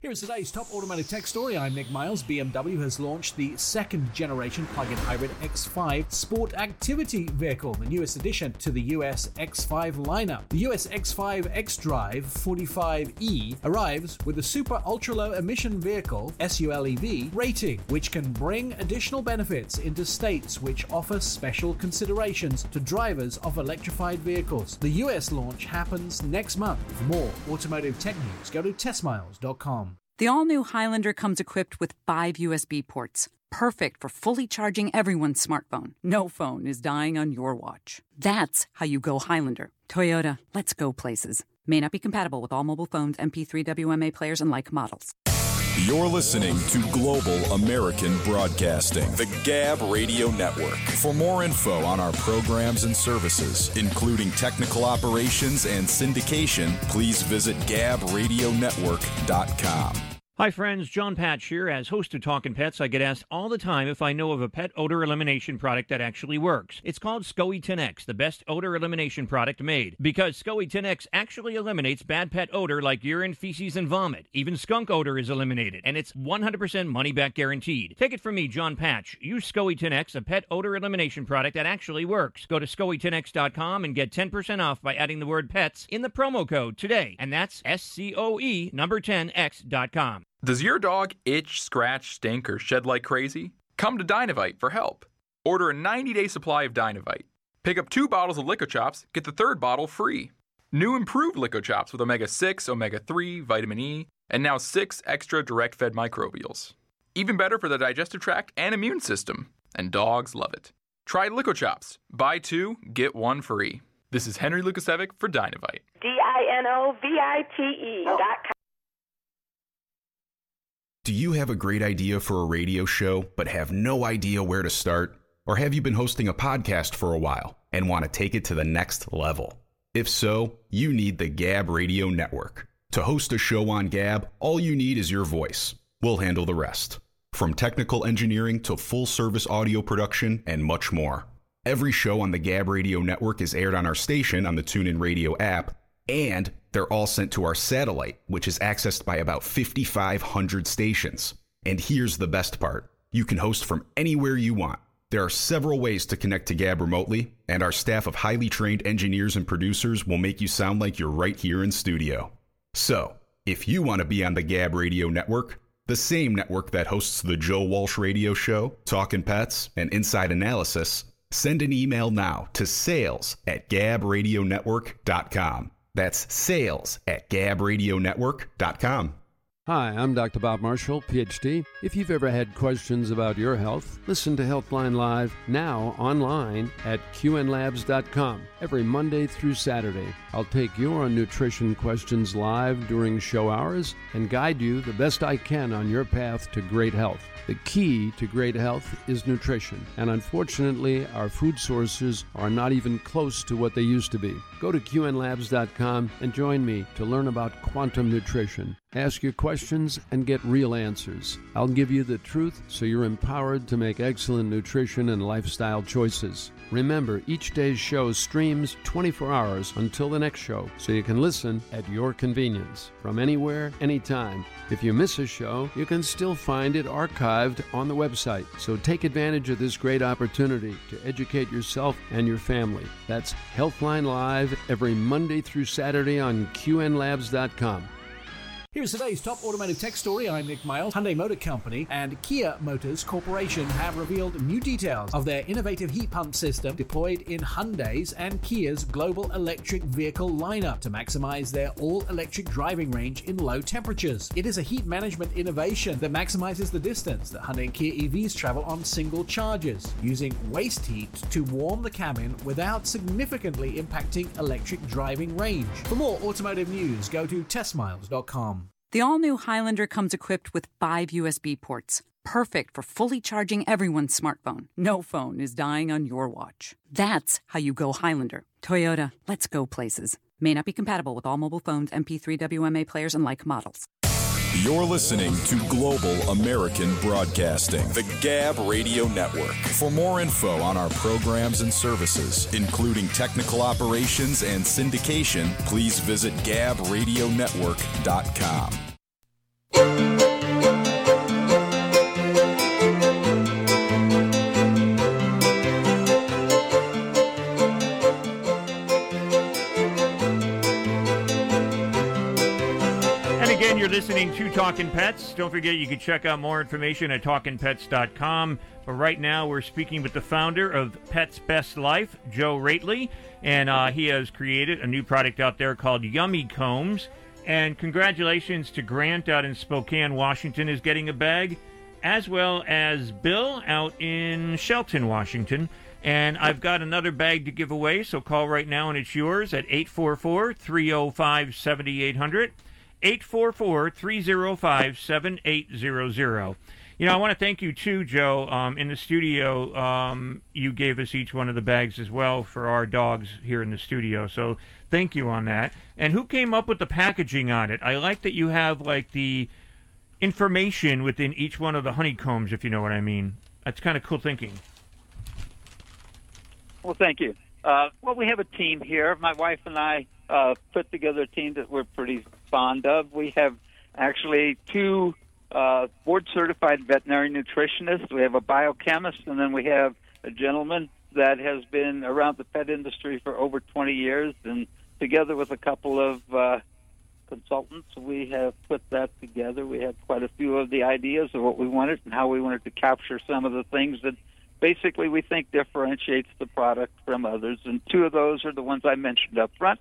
Here is today's top automotive tech story. I'm Nick Miles. BMW has launched the second generation plug in hybrid X5 sport activity vehicle, the newest addition to the US X5 lineup. The US X5 X Drive 45E arrives with a super ultra low emission vehicle SULEV rating, which can bring additional benefits into states which offer special considerations to drivers of electrified vehicles. The US launch happens next month. For more automotive tech news, go to testmiles.com. The all new Highlander comes equipped with five USB ports, perfect for fully charging everyone's smartphone. No phone is dying on your watch. That's how you go Highlander. Toyota, let's go places. May not be compatible with all mobile phones, MP3 WMA players, and like models. You're listening to Global American Broadcasting, the Gab Radio Network. For more info on our programs and services, including technical operations and syndication, please visit gabradionetwork.com. Hi, friends. Jon Patch here. As host of Talking Pets, I get asked all the time if I know of a pet odor elimination product that actually works. It's called SCOE 10X, the best odor elimination product made. Because SCOE 10X actually eliminates bad pet odor like urine, feces, and vomit. Even skunk odor is eliminated, and it's 100% money back guaranteed. Take it from me, Jon Patch. Use SCOE 10X, a pet odor elimination product that actually works. Go to SCOE10X.com and get 10% off by adding the word pets in the promo code today. And that's S C O E number 10X.com. Does your dog itch, scratch, stink, or shed like crazy? Come to Dinovite for help. Order a 90 day supply of Dinovite. Pick up two bottles of Lico Chops, get the third bottle free. New improved Lico Chops with omega 6, omega 3, vitamin E, and now six extra direct fed microbials. Even better for the digestive tract and immune system. And dogs love it. Try Lico Chops. Buy two, get one free. This is Henry Lukasevic for Dinovite. D I N O V I T E dot com. Do you have a great idea for a radio show but have no idea where to start? Or have you been hosting a podcast for a while and want to take it to the next level? If so, you need the Gab Radio Network. To host a show on Gab, all you need is your voice. We'll handle the rest. From technical engineering to full service audio production and much more. Every show on the Gab Radio Network is aired on our station on the TuneIn Radio app, and they're all sent to our satellite, which is accessed by about 5,500 stations. And here's the best part you can host from anywhere you want. There are several ways to connect to Gab remotely, and our staff of highly trained engineers and producers will make you sound like you're right here in studio. So, if you want to be on the Gab Radio Network, the same network that hosts the Joe Walsh Radio Show, Talkin' Pets, and Inside Analysis, send an email now to sales at gabradionetwork.com. That's sales at gabradionetwork.com. Hi, I'm Dr. Bob Marshall, PhD. If you've ever had questions about your health, listen to Healthline Live now online at qnlabs.com every Monday through Saturday. I'll take your nutrition questions live during show hours and guide you the best I can on your path to great health. The key to great health is nutrition, and unfortunately, our food sources are not even close to what they used to be. Go to qnlabs.com and join me to learn about quantum nutrition. Ask your questions and get real answers. I'll give you the truth so you're empowered to make excellent nutrition and lifestyle choices. Remember, each day's show streams 24 hours until the next show, so you can listen at your convenience from anywhere, anytime. If you miss a show, you can still find it archived on the website. So take advantage of this great opportunity to educate yourself and your family. That's Healthline Live every Monday through Saturday on QNLabs.com. Here's today's top automotive tech story. I'm Nick Miles. Hyundai Motor Company and Kia Motors Corporation have revealed new details of their innovative heat pump system deployed in Hyundai's and Kia's global electric vehicle lineup to maximize their all electric driving range in low temperatures. It is a heat management innovation that maximizes the distance that Hyundai and Kia EVs travel on single charges, using waste heat to warm the cabin without significantly impacting electric driving range. For more automotive news, go to testmiles.com. The all new Highlander comes equipped with five USB ports, perfect for fully charging everyone's smartphone. No phone is dying on your watch. That's how you go Highlander. Toyota, let's go places. May not be compatible with all mobile phones, MP3 WMA players, and like models. You're listening to Global American Broadcasting, the Gab Radio Network. For more info on our programs and services, including technical operations and syndication, please visit gabradionetwork.com. again, you're listening to Talking Pets. Don't forget you can check out more information at talkingpets.com. But right now, we're speaking with the founder of Pets Best Life, Joe Roetheli, and uh, he has created a new product out there called Yummy Combs. And congratulations to Grant out in Spokane, Washington, is getting a bag, as well as Bill out in Shelton, Washington. And I've got another bag to give away, so call right now and it's yours at 844 305 7800. 844 305 7800. You know, I want to thank you too, Joe. Um, in the studio, um, you gave us each one of the bags as well for our dogs here in the studio. So thank you on that. And who came up with the packaging on it? I like that you have like the information within each one of the honeycombs, if you know what I mean. That's kind of cool thinking. Well, thank you. Uh, well, we have a team here. My wife and I uh, put together a team that we're pretty fond of. We have actually two uh, board certified veterinary nutritionists. We have a biochemist, and then we have a gentleman that has been around the pet industry for over 20 years. And together with a couple of uh, consultants, we have put that together. We had quite a few of the ideas of what we wanted and how we wanted to capture some of the things that basically we think differentiates the product from others. And two of those are the ones I mentioned up front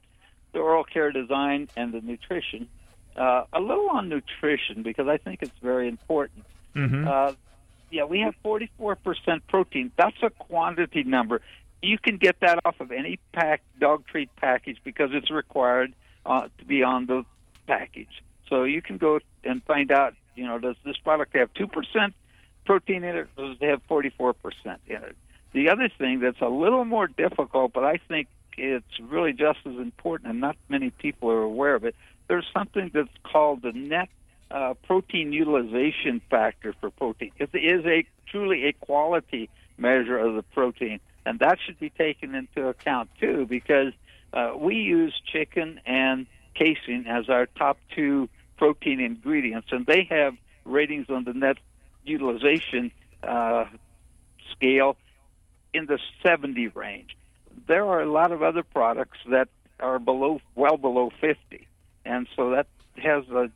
the oral care design and the nutrition. Uh, a little on nutrition because I think it's very important. Mm-hmm. Uh, yeah, we have 44% protein. That's a quantity number. You can get that off of any pack dog treat package because it's required uh, to be on the package. So you can go and find out, you know, does this product have 2% protein in it it have 44% in it? The other thing that's a little more difficult, but I think it's really just as important and not many people are aware of it, there's something that's called the net uh, protein utilization factor for protein. It is a truly a quality measure of the protein, and that should be taken into account too, because uh, we use chicken and casein as our top two protein ingredients, and they have ratings on the net utilization uh, scale in the 70 range. There are a lot of other products that are below, well below 50, and so that has a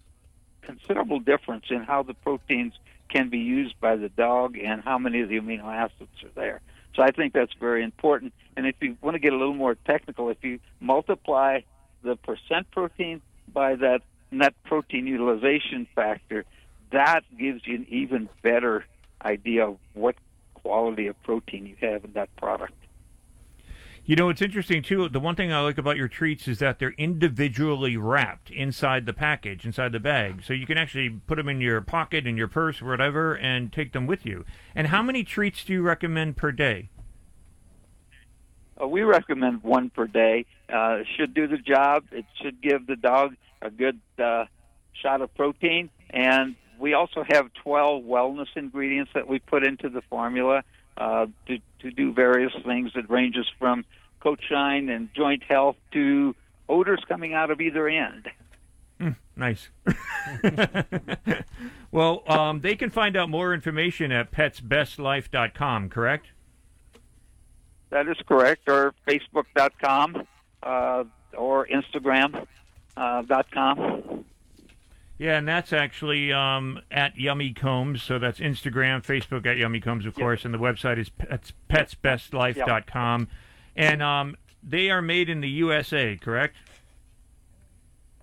considerable difference in how the proteins can be used by the dog and how many of the amino acids are there. So I think that's very important. And if you want to get a little more technical, if you multiply the percent protein by that net protein utilization factor, that gives you an even better idea of what quality of protein you have in that product. You know, it's interesting too. The one thing I like about your treats is that they're individually wrapped inside the package, inside the bag, so you can actually put them in your pocket, in your purse, whatever, and take them with you. And how many treats do you recommend per day? Uh, we recommend one per day. Uh, it should do the job. It should give the dog a good uh, shot of protein. And we also have 12 wellness ingredients that we put into the formula uh, to, to do various things. It ranges from coat shine and joint health to odors coming out of either end. Mm, nice. well, um, they can find out more information at petsbestlife.com, correct? That is correct, or Facebook.com uh, or instagram.com. uh, com. Yeah, and that's actually um, at Yummy Combs. So that's Instagram, Facebook at Yummy Combs, of course, and the website is pets, petsbestlife.com. And um, they are made in the USA, correct?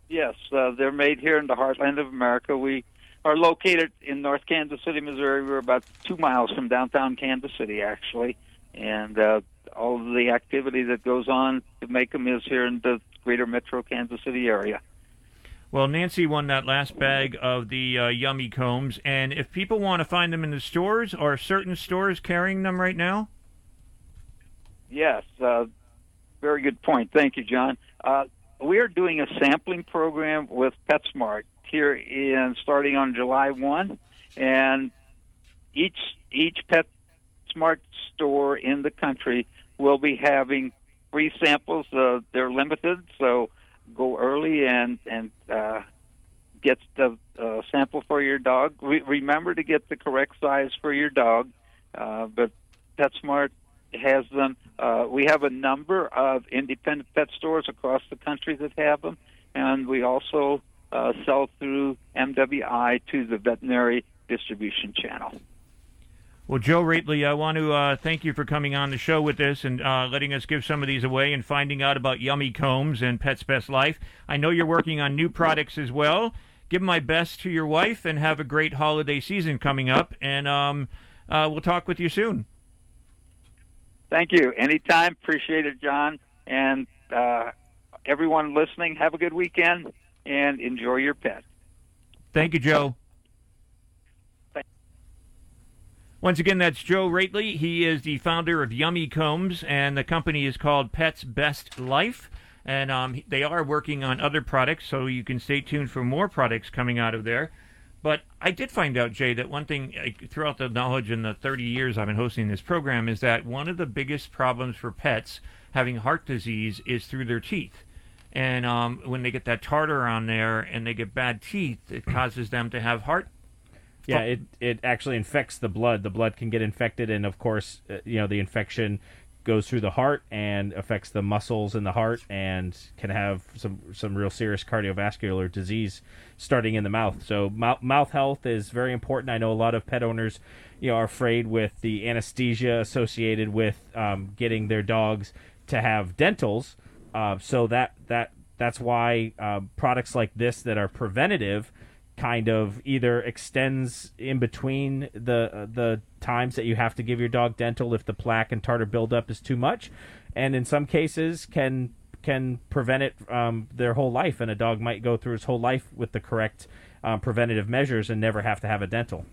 Yes, uh, they're made here in the heartland of America. We are located in North Kansas City, Missouri. We're about two miles from downtown Kansas City, actually, and uh, all of the activity that goes on to make them is here in the greater metro Kansas City area. Well, Nancy won that last bag of the uh, Yummy Combs, and if people want to find them in the stores, are certain stores carrying them right now? Yes, uh, very good point. Thank you, Jon. Uh, we are doing a sampling program with PetSmart here in starting on July one, and each each PetSmart store in the country will be having free samples. Uh, they're limited, so go early and and uh, get the uh, sample for your dog. Re- remember to get the correct size for your dog, uh, but PetSmart has them. Uh, we have a number of independent pet stores across the country that have them, and we also uh, sell through MWI to the veterinary distribution channel. Well, Joe Roetheli, I want to uh, thank you for coming on the show with us and uh, letting us give some of these away and finding out about Yummy Combs and Pets Best Life. I know you're working on new products as well. Give my best to your wife and have a great holiday season coming up. And um, uh, we'll talk with you soon. Thank you. Anytime. Appreciate it, Jon. And uh, everyone listening, have a good weekend. and enjoy your pet. Thank you, Joe. Once again, that's Joe Roetheli. He is the founder of Yummy Combs, and the company is called Pets Best Life. And um, they are working on other products, so you can stay tuned for more products coming out of there. But I did find out, Jay, that one thing throughout the knowledge in the 30 years I've been hosting this program is that one of the biggest problems for pets having heart disease is through their teeth. And um, when they get that tartar on there and they get bad teeth, it causes them to have heart Yeah, it it actually infects the blood. The blood can get infected, and of course, uh, you know the infection goes through the heart and affects the muscles in the heart, and can have some some real serious cardiovascular disease starting in the mouth. So mouth mouth health is very important. I know a lot of pet owners, you know, are afraid with the anesthesia associated with um, getting their dogs to have dentals. Uh, so that that that's why uh, products like this that are preventative kind of either extends in between the uh, the times that you have to give your dog dental if the plaque and tartar buildup is too much, and in some cases can can prevent it um, their whole life, and a dog might go through his whole life with the correct um, preventative measures and never have to have a dental.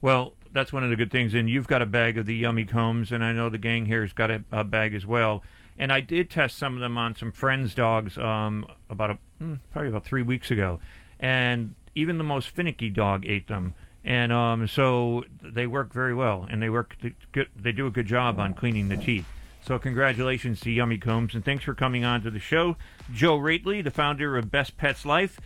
Well, that's one of the good things. And you've got a bag of the yummy combs, and I know the gang here's got a, a bag as well. And I did test some of them on some friends' dogs um, about a hmm, probably about three weeks ago, and even the most finicky dog ate them. And um, so they work very well, and they work good, they do a good job on cleaning the teeth. So congratulations to Yummy Combs, and thanks for coming on to the show, Joe Roetheli, the founder of Best Pets Life.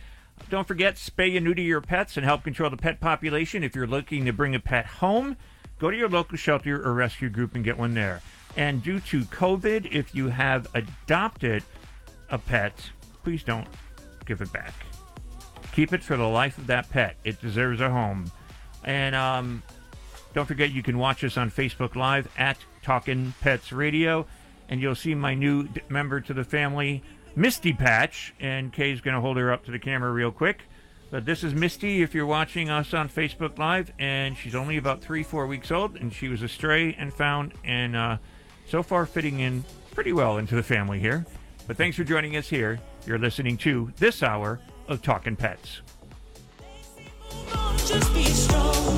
Don't forget, spay and neuter your pets and help control the pet population. If you're looking to bring a pet home, go to your local shelter or rescue group and get one there. And due to COVID, if you have adopted a pet, please don't give it back. Keep it for the life of that pet. It deserves a home. And um, don't forget, you can watch us on Facebook Live at Talkin' Pets Radio, and you'll see my new member to the family, Misty Patch. And Kay's going to hold her up to the camera real quick. But this is Misty if you're watching us on Facebook Live, and she's only about three, four weeks old, and she was a stray and found, and uh, so far fitting in pretty well into the family here. But thanks for joining us here. You're listening to this hour of Talking Pets. Just be strong.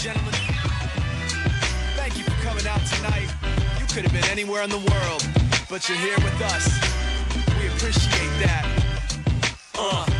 Gentlemen. Thank you for coming out tonight. You could have been anywhere in the world, but you're here with us. We appreciate that. Uh.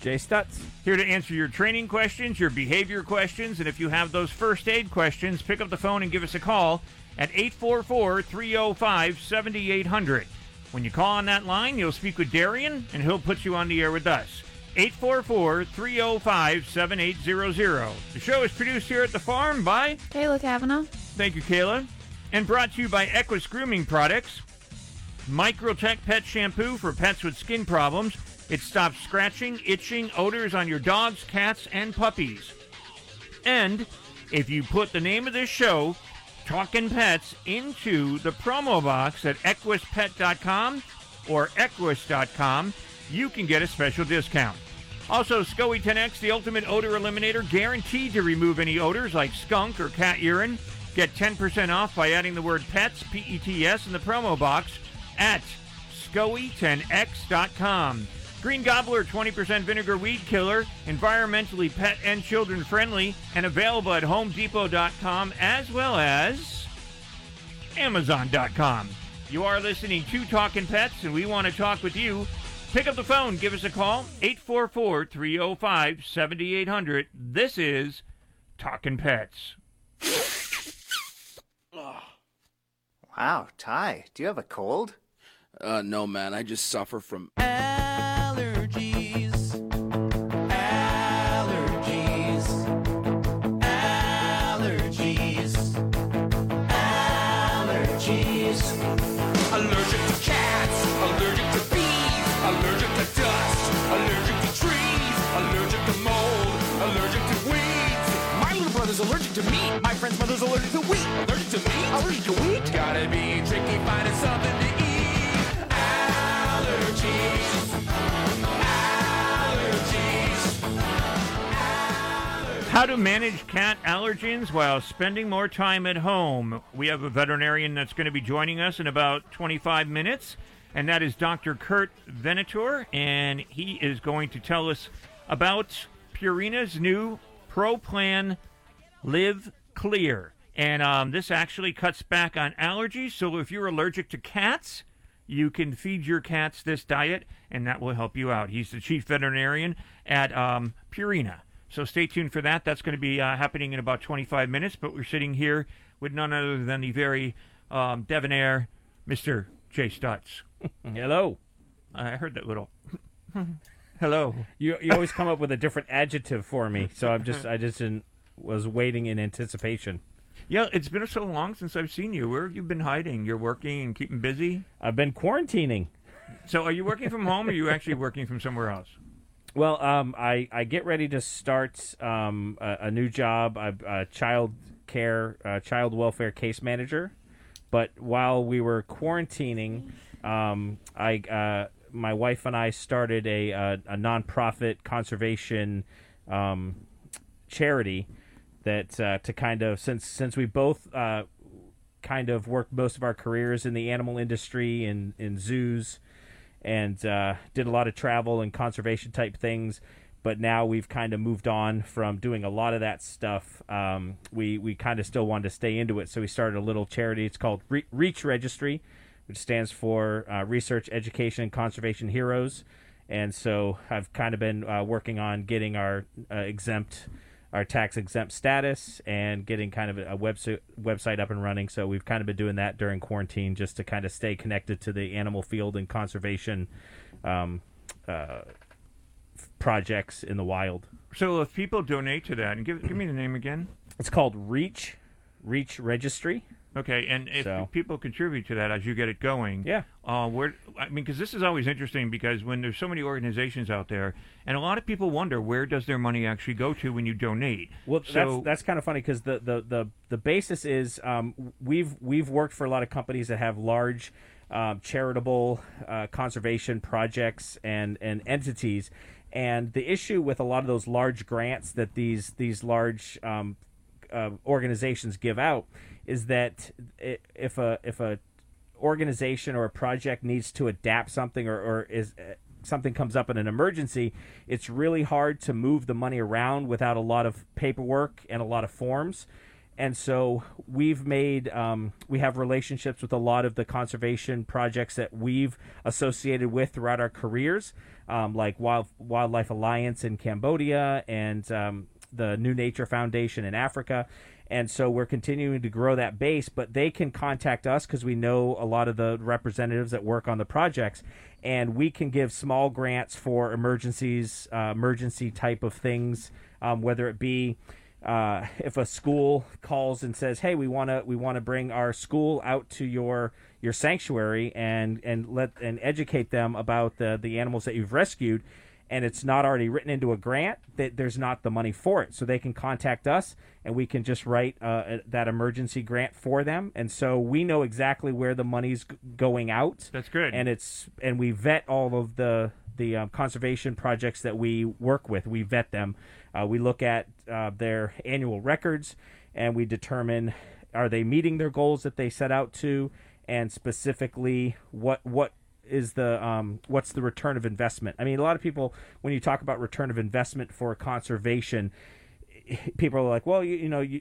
Jay Stutz. Here to answer your training questions, your behavior questions, and if you have those first aid questions, pick up the phone and give us a call at 844 305 7800. When you call on that line, you'll speak with Darian, and he'll put you on the air with us. 844 305 7800. The show is produced here at the farm by Kayla Kavanaugh. Thank you, Kayla. And brought to you by EQyss Grooming Products. Micro-Tek Pet Shampoo for pets with skin problems. It stops scratching, itching, odors on your dogs, cats, and puppies. And if you put the name of this show, Talking Pets, into the promo box at equispet.com or eqyss.com, you can get a special discount. Also, SCOE 10X, the ultimate odor eliminator, guaranteed to remove any odors like skunk or cat urine. Get 10% off by adding the word pets, P E T S, in the promo box at SCOE10X.com. Green Gobbler 20% vinegar weed killer, environmentally pet and children friendly, and available at HomeDepot.com as well as Amazon.com. You are listening to Talking Pets, and we want to talk with you. Pick up the phone, give us a call, 844 305 7800. This is Talking Pets. Wow, Ty, do you have a cold? Uh, no, man. I just suffer from. Allergies. My friend's mother's allergic to wheat. Allergic to meat? Allergic to wheat? Gotta be tricky finding something to eat. Allergies. Allergies. How to manage cat allergens while spending more time at home. We have a veterinarian that's going to be joining us in about 25 minutes, and that is Dr. Kurt Venator, and he is going to tell us about Purina's new Pro Plan Live Clear. And um, this actually cuts back on allergies, so if you're allergic to cats, you can feed your cats this diet, and that will help you out. He's the chief veterinarian at um, Purina. So stay tuned for that. That's going to be uh, happening in about 25 minutes. But we're sitting here with none other than the very um, debonair Mr. Jay Stutz. Hello. I heard that little. Hello. You you always come up with a different adjective for me, so I'm just I just didn't, was waiting in anticipation. Yeah, it's been so long since I've seen you. Where have you been hiding? You're working and keeping busy? I've been quarantining. So are you working from home or are you actually working from somewhere else? Well, um, I, I get ready to start um, a, a new job, a, a child care, uh, child welfare case manager. But while we were quarantining, um, I uh, my wife and I started a a, a nonprofit conservation um, charity that uh, to kind of since since we both uh, kind of worked most of our careers in the animal industry and in zoos and uh, did a lot of travel and conservation type things. But now we've kind of moved on from doing a lot of that stuff. Um, we we kind of still wanted to stay into it, so we started a little charity. It's called Re- Reach Registry, which stands for uh, Research, Education, and Conservation Heroes. And so I've kind of been uh, working on getting our uh, exempt, our tax exempt status, and getting kind of a, website website up and running. So we've kind of been doing that during quarantine, just to kind of stay connected to the animal field and conservation um, uh, projects in the wild. So if people donate to that, and give give me the name again. It's called Reach Reach Registry. Okay, and if So- people contribute to that as you get it going, Yeah. uh, where I mean, because this is always interesting because when there's so many organizations out there, and a lot of people wonder where does their money actually go to when you donate. Well, so that's that's kind of funny because the, the, the, the basis is um, we've we've worked for a lot of companies that have large um, charitable uh, conservation projects and, and entities, and the issue with a lot of those large grants that these these large um, uh, organizations give out is that if a if a organization or a project needs to adapt something or, or is uh, something comes up in an emergency, it's really hard to move the money around without a lot of paperwork and a lot of forms. And so we've made um, we have relationships with a lot of the conservation projects that we've associated with throughout our careers, um, like Wild, Wildlife Alliance in Cambodia and um, the New Nature Foundation in Africa. And so we're continuing to grow that base, but they can contact us because we know a lot of the representatives that work on the projects, and we can give small grants for emergencies, uh, emergency type of things, um, whether it be uh, if a school calls and says, "Hey, we want to we want to bring our school out to your your sanctuary and and let and educate them about the the animals that you've rescued," and it's not already written into a grant, that there's not the money for it. So they can contact us, and we can just write uh, that emergency grant for them. And so we know exactly where the money's g- going out. That's good. And it's and we vet all of the the um, conservation projects that we work with. We vet them. Uh, we look at uh, their annual records, and we determine are they meeting their goals that they set out to, and specifically what what is the um, what's the return of investment? I mean, a lot of people when you talk about return of investment for conservation, people are like, well, you, you know, you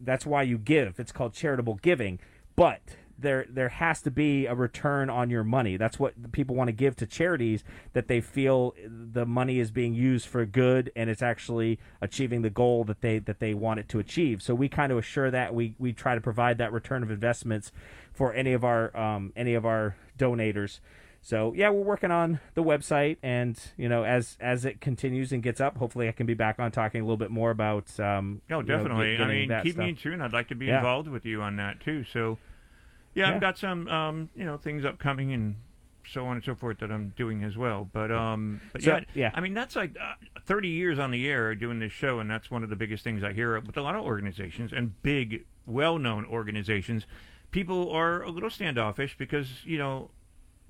that's why you give. It's called charitable giving, but there there has to be a return on your money. That's what people want to give to charities that they feel the money is being used for good and it's actually achieving the goal that they that they want it to achieve. So we kind of assure that we we try to provide that return of investments for any of our um, any of our donators. So yeah, we're working on the website, and you know, as as it continues and gets up, hopefully I can be back on talking a little bit more about. Um, Oh, you know, definitely. I mean, keep me in tune. I'd like to be Yeah. involved with you on that too. So, yeah, Yeah. I've got some, um, you know, things upcoming and so on and so forth that I'm doing as well. But, um, but So- yeah, yeah. I mean, that's like uh, 30 years on the air doing this show, and that's one of the biggest things I hear with a lot of organizations and big, well-known organizations. People are a little standoffish because you know.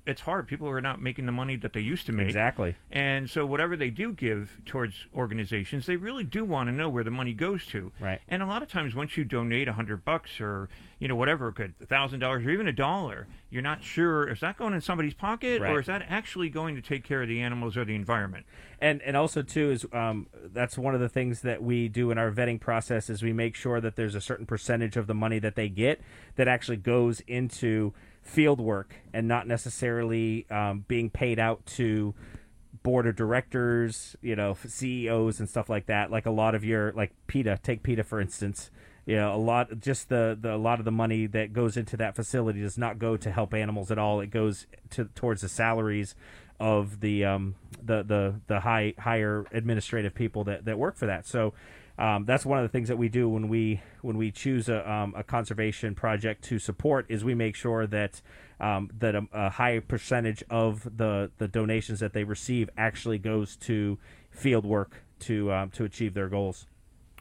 It's hard. People are not making the money that they used to make. Exactly. And so whatever they do give towards organizations, they really do want to know where the money goes to. Right. And a lot of times, once you donate a hundred bucks or you know whatever, good thousand dollars or even a dollar, you're not sure is that going in somebody's pocket Right. or is that actually going to take care of the animals or the environment. and and also too is um, that's one of the things that we do in our vetting process is we make sure that there's a certain percentage of the money that they get that actually goes into field work and not necessarily um, being paid out to board of directors, you know, CEOs and stuff like that. Like a lot of your like PETA, take PETA for instance. Know, a lot just the, the a lot of the money that goes into that facility does not go to help animals at all. It goes to towards the salaries of the um the the the high higher administrative people that that work for that. So um, that's one of the things that we do when we when we choose a, um, a conservation project to support is we make sure that um, that a, a high percentage of the the donations that they receive actually goes to field work to um, to achieve their goals.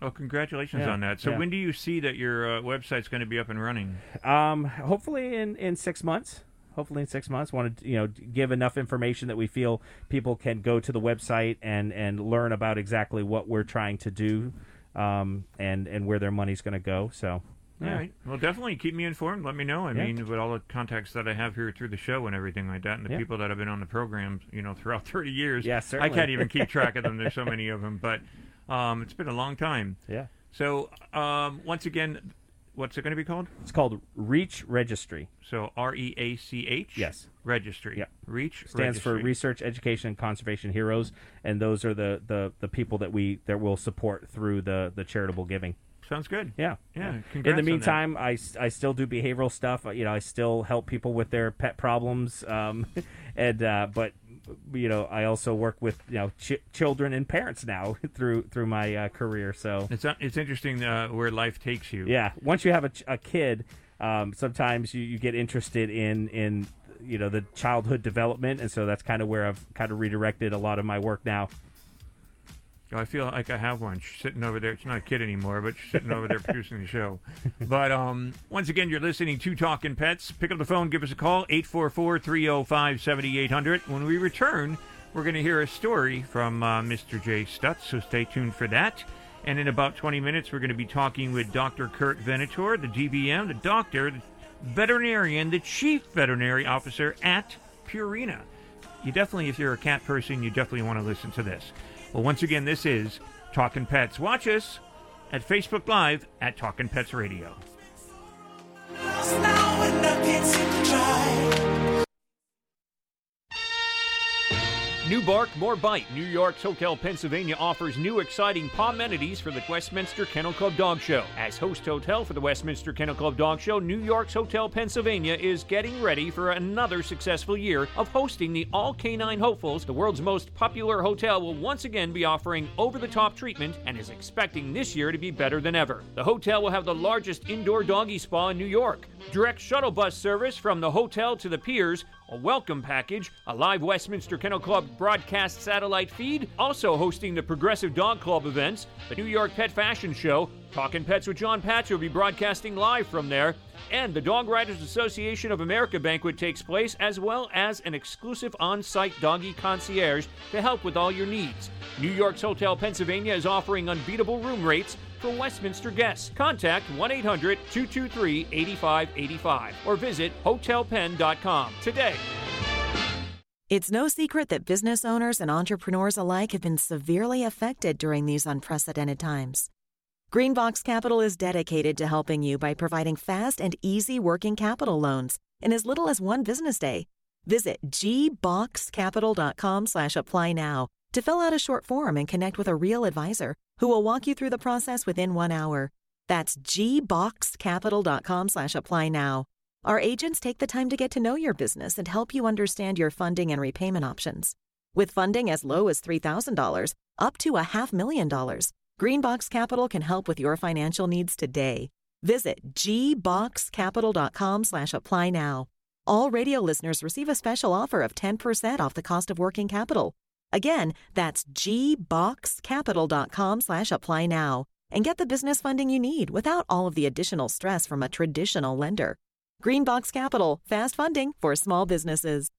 Oh, congratulations Yeah, on that! So yeah. when do you see that your uh, website's going to be up and running? Um, hopefully in in six months. Hopefully in six months. Want to you know give enough information that we feel people can go to the website and and learn about exactly what we're trying to do, um, and and where their money's going to go. So. All yeah. right. Well, definitely keep me informed. Let me know. I Yeah. mean, with all the contacts that I have here through the show and everything like that, and the Yeah. people that have been on the program, you know, throughout 30 years. Yeah, I can't even keep track of them. There's so many of them, but um, it's been a long time. Yeah. So um, once again, what's it going to be called? It's called Reach Registry. So R E A C H. Yes. Registry. Yeah. Reach stands for Research, Education, and Conservation Heroes, and those are the, the, the people that we that will support through the, the charitable giving. Sounds good. Yeah, Yeah, In the meantime, I, I still do behavioral stuff. You know, I still help people with their pet problems, um, and uh, but you know, I also work with you know ch- children and parents now through through my uh, career. So It's it's interesting uh, where life takes you. yeah, once you have a, ch- a kid, um, sometimes you, you get interested in in you know the childhood development, and so that's kind of where I've kind of redirected a lot of my work now. I feel like I have one She's sitting over there. It's not a kid anymore, but she's sitting over there producing the show. But um, once again, you're listening to Talking Pets. Pick up the phone, give us a call, 844 305 7800. When we return, we're going to hear a story from uh, Mr. Jay Stutz, so stay tuned for that. And in about 20 minutes, we're going to be talking with Dr. Kurt Venator, the DVM, the doctor, the veterinarian, the chief veterinary officer at Purina. You definitely, if you're a cat person, you definitely want to listen to this. Well, once again, this is Talking Pets. Watch us at Facebook Live at Talking Pets Radio. New bark, more bite. New York's Hotel Pennsylvania offers new exciting paw amenities for the Westminster Kennel Club Dog Show. As host hotel for the Westminster Kennel Club Dog Show, New York's Hotel Pennsylvania is getting ready for another successful year of hosting the All Canine Hopefuls. The world's most popular hotel will once again be offering over the top treatment and is expecting this year to be better than ever. The hotel will have the largest indoor doggy spa in New York, direct shuttle bus service from the hotel to the piers, a welcome package, a live Westminster Kennel Club broadcast satellite feed, also hosting the Progressive Dog Club events, the New York Pet Fashion Show, Talking Pets with Jon Patch will be broadcasting live from there, and the Dog Writers Association of America banquet takes place, as well as an exclusive on site doggy concierge to help with all your needs. New York's Hotel Pennsylvania is offering unbeatable room rates for Westminster guests. Contact 1 800 223 8585 or visit hotelpenn.com today. It's no secret that business owners and entrepreneurs alike have been severely affected during these unprecedented times. Greenbox Capital is dedicated to helping you by providing fast and easy working capital loans in as little as one business day. Visit gboxcapital.com slash apply now to fill out a short form and connect with a real advisor who will walk you through the process within one hour. That's gboxcapital.com slash apply now. Our agents take the time to get to know your business and help you understand your funding and repayment options. With funding as low as $3,000 up to a half million dollars, Greenbox Capital can help with your financial needs today. Visit gboxcapital.com slash apply now. All radio listeners receive a special offer of 10% off the cost of working capital. Again, that's gboxcapital.com slash apply now and get the business funding you need without all of the additional stress from a traditional lender. Greenbox Capital, fast funding for small businesses.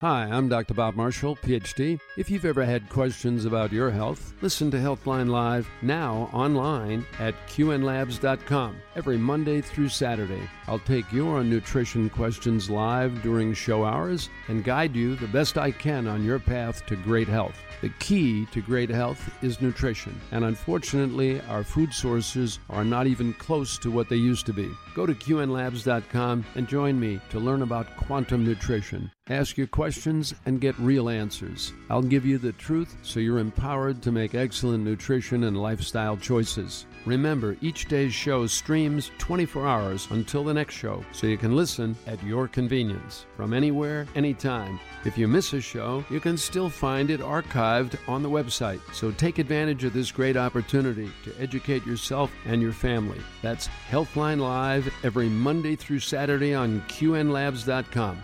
Hi, I'm Dr. Bob Marshall, PhD. If you've ever had questions about your health, listen to Healthline Live now online at qnlabs.com every Monday through Saturday. I'll take your nutrition questions live during show hours and guide you the best I can on your path to great health. The key to great health is nutrition, and unfortunately, our food sources are not even close to what they used to be. Go to qnlabs.com and join me to learn about quantum nutrition. Ask your questions and get real answers. I'll give you the truth so you're empowered to make excellent nutrition and lifestyle choices. Remember, each day's show streams 24 hours until the next show, so you can listen at your convenience from anywhere, anytime. If you miss a show, you can still find it archived on the website. So take advantage of this great opportunity to educate yourself and your family. That's Healthline Live every Monday through Saturday on QNLabs.com.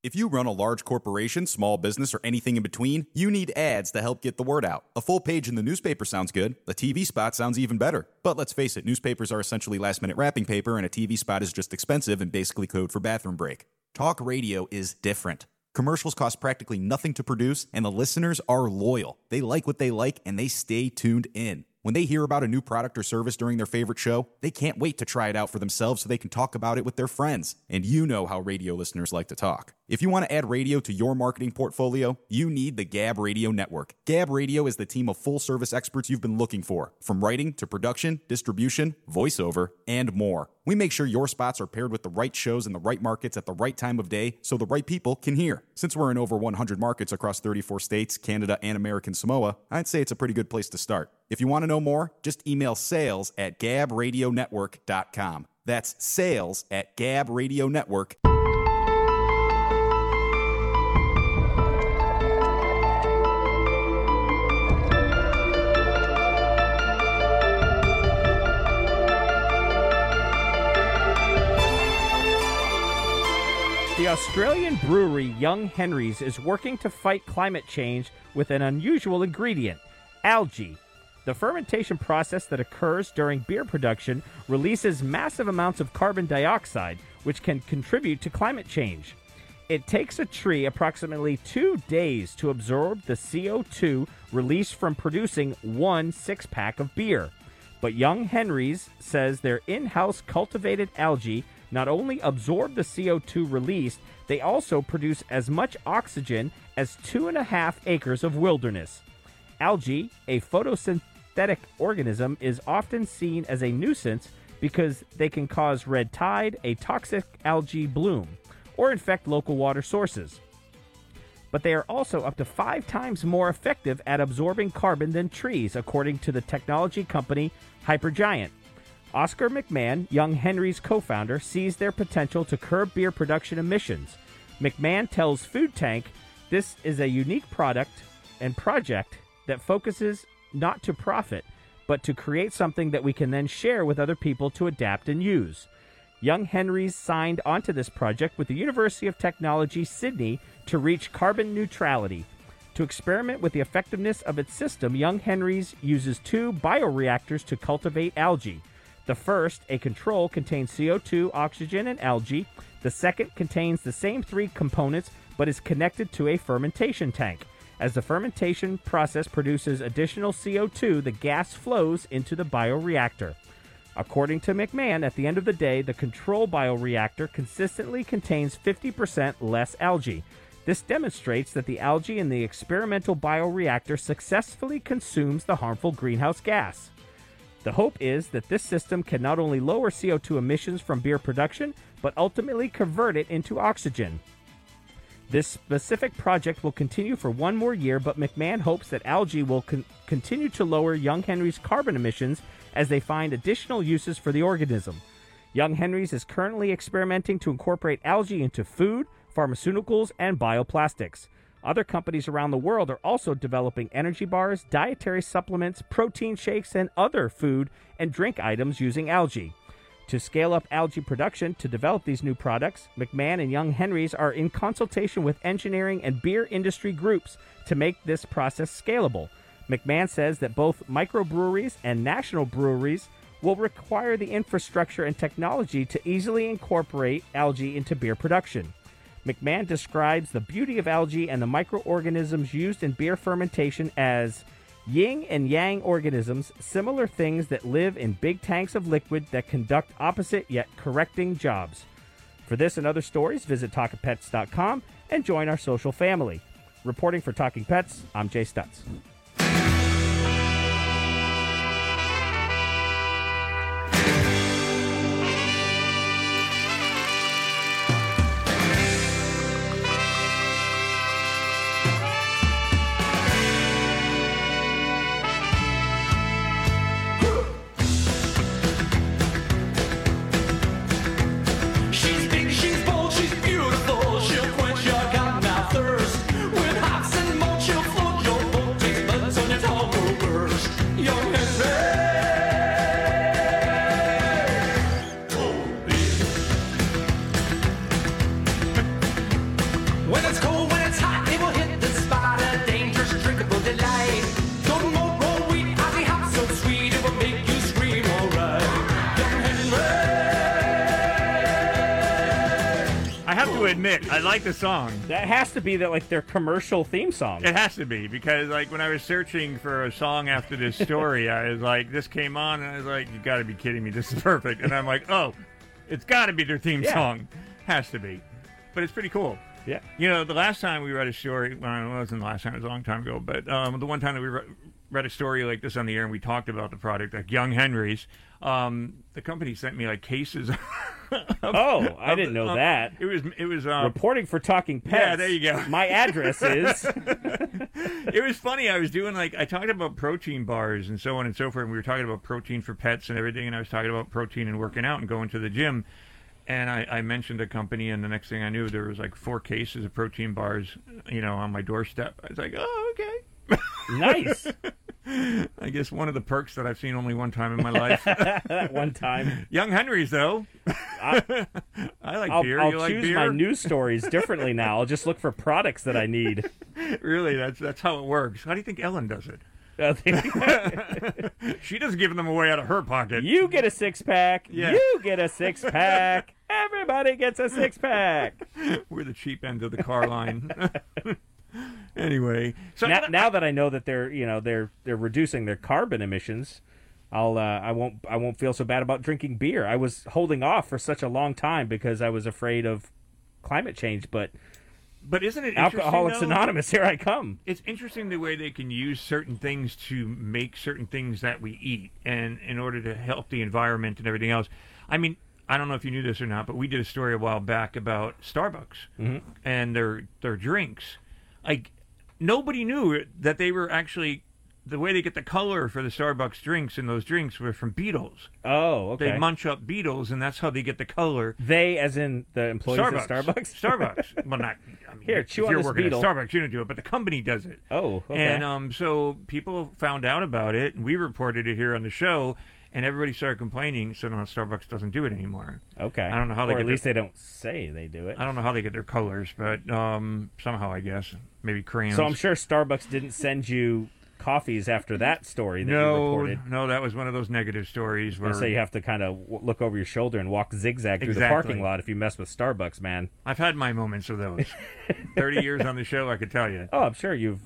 If you run a large corporation, small business, or anything in between, you need ads to help get the word out. A full page in the newspaper sounds good. A TV spot sounds even better. But let's face it, newspapers are essentially last minute wrapping paper, and a TV spot is just expensive and basically code for bathroom break. Talk radio is different. Commercials cost practically nothing to produce, and the listeners are loyal. They like what they like, and they stay tuned in. When they hear about a new product or service during their favorite show, they can't wait to try it out for themselves so they can talk about it with their friends. And you know how radio listeners like to talk. If you want to add radio to your marketing portfolio, you need the Gab Radio Network. Gab Radio is the team of full service experts you've been looking for, from writing to production, distribution, voiceover, and more. We make sure your spots are paired with the right shows in the right markets at the right time of day so the right people can hear. Since we're in over 100 markets across 34 states, Canada, and American Samoa, I'd say it's a pretty good place to start. If you want to know more, just email sales at gabradionetwork.com. That's sales at gabradionetwork.com. The Australian brewery Young Henry's is working to fight climate change with an unusual ingredient algae. The fermentation process that occurs during beer production releases massive amounts of carbon dioxide, which can contribute to climate change. It takes a tree approximately two days to absorb the CO2 released from producing one six pack of beer. But Young Henry's says their in house cultivated algae not only absorb the CO2 released, they also produce as much oxygen as two and a half acres of wilderness. Algae, a photosynthetic organism, is often seen as a nuisance because they can cause red tide, a toxic algae bloom, or infect local water sources. But they are also up to five times more effective at absorbing carbon than trees, according to the technology company Hypergiant. Oscar McMahon, Young Henry's co founder, sees their potential to curb beer production emissions. McMahon tells Food Tank this is a unique product and project that focuses not to profit, but to create something that we can then share with other people to adapt and use. Young Henrys signed onto this project with the University of Technology Sydney to reach carbon neutrality. To experiment with the effectiveness of its system, Young Henrys uses two bioreactors to cultivate algae. The first, a control, contains CO2, oxygen, and algae. The second contains the same three components but is connected to a fermentation tank. As the fermentation process produces additional CO2, the gas flows into the bioreactor. According to McMahon, at the end of the day, the control bioreactor consistently contains 50% less algae. This demonstrates that the algae in the experimental bioreactor successfully consumes the harmful greenhouse gas. The hope is that this system can not only lower CO2 emissions from beer production, but ultimately convert it into oxygen. This specific project will continue for one more year, but McMahon hopes that algae will con- continue to lower Young Henry's carbon emissions as they find additional uses for the organism. Young Henry's is currently experimenting to incorporate algae into food, pharmaceuticals, and bioplastics. Other companies around the world are also developing energy bars, dietary supplements, protein shakes, and other food and drink items using algae. To scale up algae production to develop these new products, McMahon and Young Henrys are in consultation with engineering and beer industry groups to make this process scalable. McMahon says that both microbreweries and national breweries will require the infrastructure and technology to easily incorporate algae into beer production. McMahon describes the beauty of algae and the microorganisms used in beer fermentation as yin and yang organisms, similar things that live in big tanks of liquid that conduct opposite yet correcting jobs. For this and other stories, visit TalkingPets.com and join our social family. Reporting for Talking Pets, I'm Jay Stutz. Like the song. That has to be that like their commercial theme song. It has to be because, like, when I was searching for a song after this story, I was like, this came on, and I was like, you got to be kidding me, this is perfect. And I'm like, oh, it's got to be their theme Yeah. song, has to be. But it's pretty cool. Yeah. You know, the last time we read a story, well, it wasn't the last time, it was a long time ago, but um, the one time that we re- read a story like this on the air and we talked about the product, like Young Henry's, um, the company sent me like cases. Oh, I didn't the- know um, that. It was, it was, um, Reporting for Talking Pets. Yeah, there you go. My address is. it was funny. I was doing like I talked about protein bars and so on and so forth. And we were talking about protein for pets and everything. And I was talking about protein and working out and going to the gym. And I, I mentioned a company, and the next thing I knew, there was like four cases of protein bars, you know, on my doorstep. I was like, oh, okay. Nice. I guess one of the perks that I've seen only one time in my life. One time. Young Henry's, though. I, I like I'll, beer. I'll you like choose beer? my news stories differently now. I'll just look for products that I need. really, that's that's how it works. How do you think Ellen does it? she doesn't give them away out of her pocket. You get a six pack. Yeah. You get a six pack. Everybody gets a six pack. We're the cheap end of the car line. Anyway, so now, now that I know that they're you know they're they're reducing their carbon emissions, I'll uh, I won't I won't feel so bad about drinking beer. I was holding off for such a long time because I was afraid of climate change, but but isn't it Alcoholics interesting, though? Anonymous? Here I come. It's interesting the way they can use certain things to make certain things that we eat, and in order to help the environment and everything else. I mean, I don't know if you knew this or not, but we did a story a while back about Starbucks Mhm. and their their drinks. Like nobody knew that they were actually the way they get the color for the Starbucks drinks and those drinks were from beetles. Oh, okay. They munch up beetles, and that's how they get the color. They, as in the employees Starbucks. at Starbucks. Starbucks. Well, not. I mean, Here, if chew on you're this working beetle. at Starbucks, you don't do it, but the company does it. Oh, okay. And um, so people found out about it, and we reported it here on the show. And everybody started complaining. So now Starbucks doesn't do it anymore. Okay. I don't know how they Or at least their, they don't say they do it. I don't know how they get their colors, but um, somehow I guess maybe crayons. So I'm sure Starbucks didn't send you coffees after that story that you no, reported. no, that was one of those negative stories where so you have to kind of w- look over your shoulder and walk zigzag through the parking lot if you mess with Starbucks, man. I've had my moments of those. Thirty years on the show, I could tell you. Oh, I'm sure you've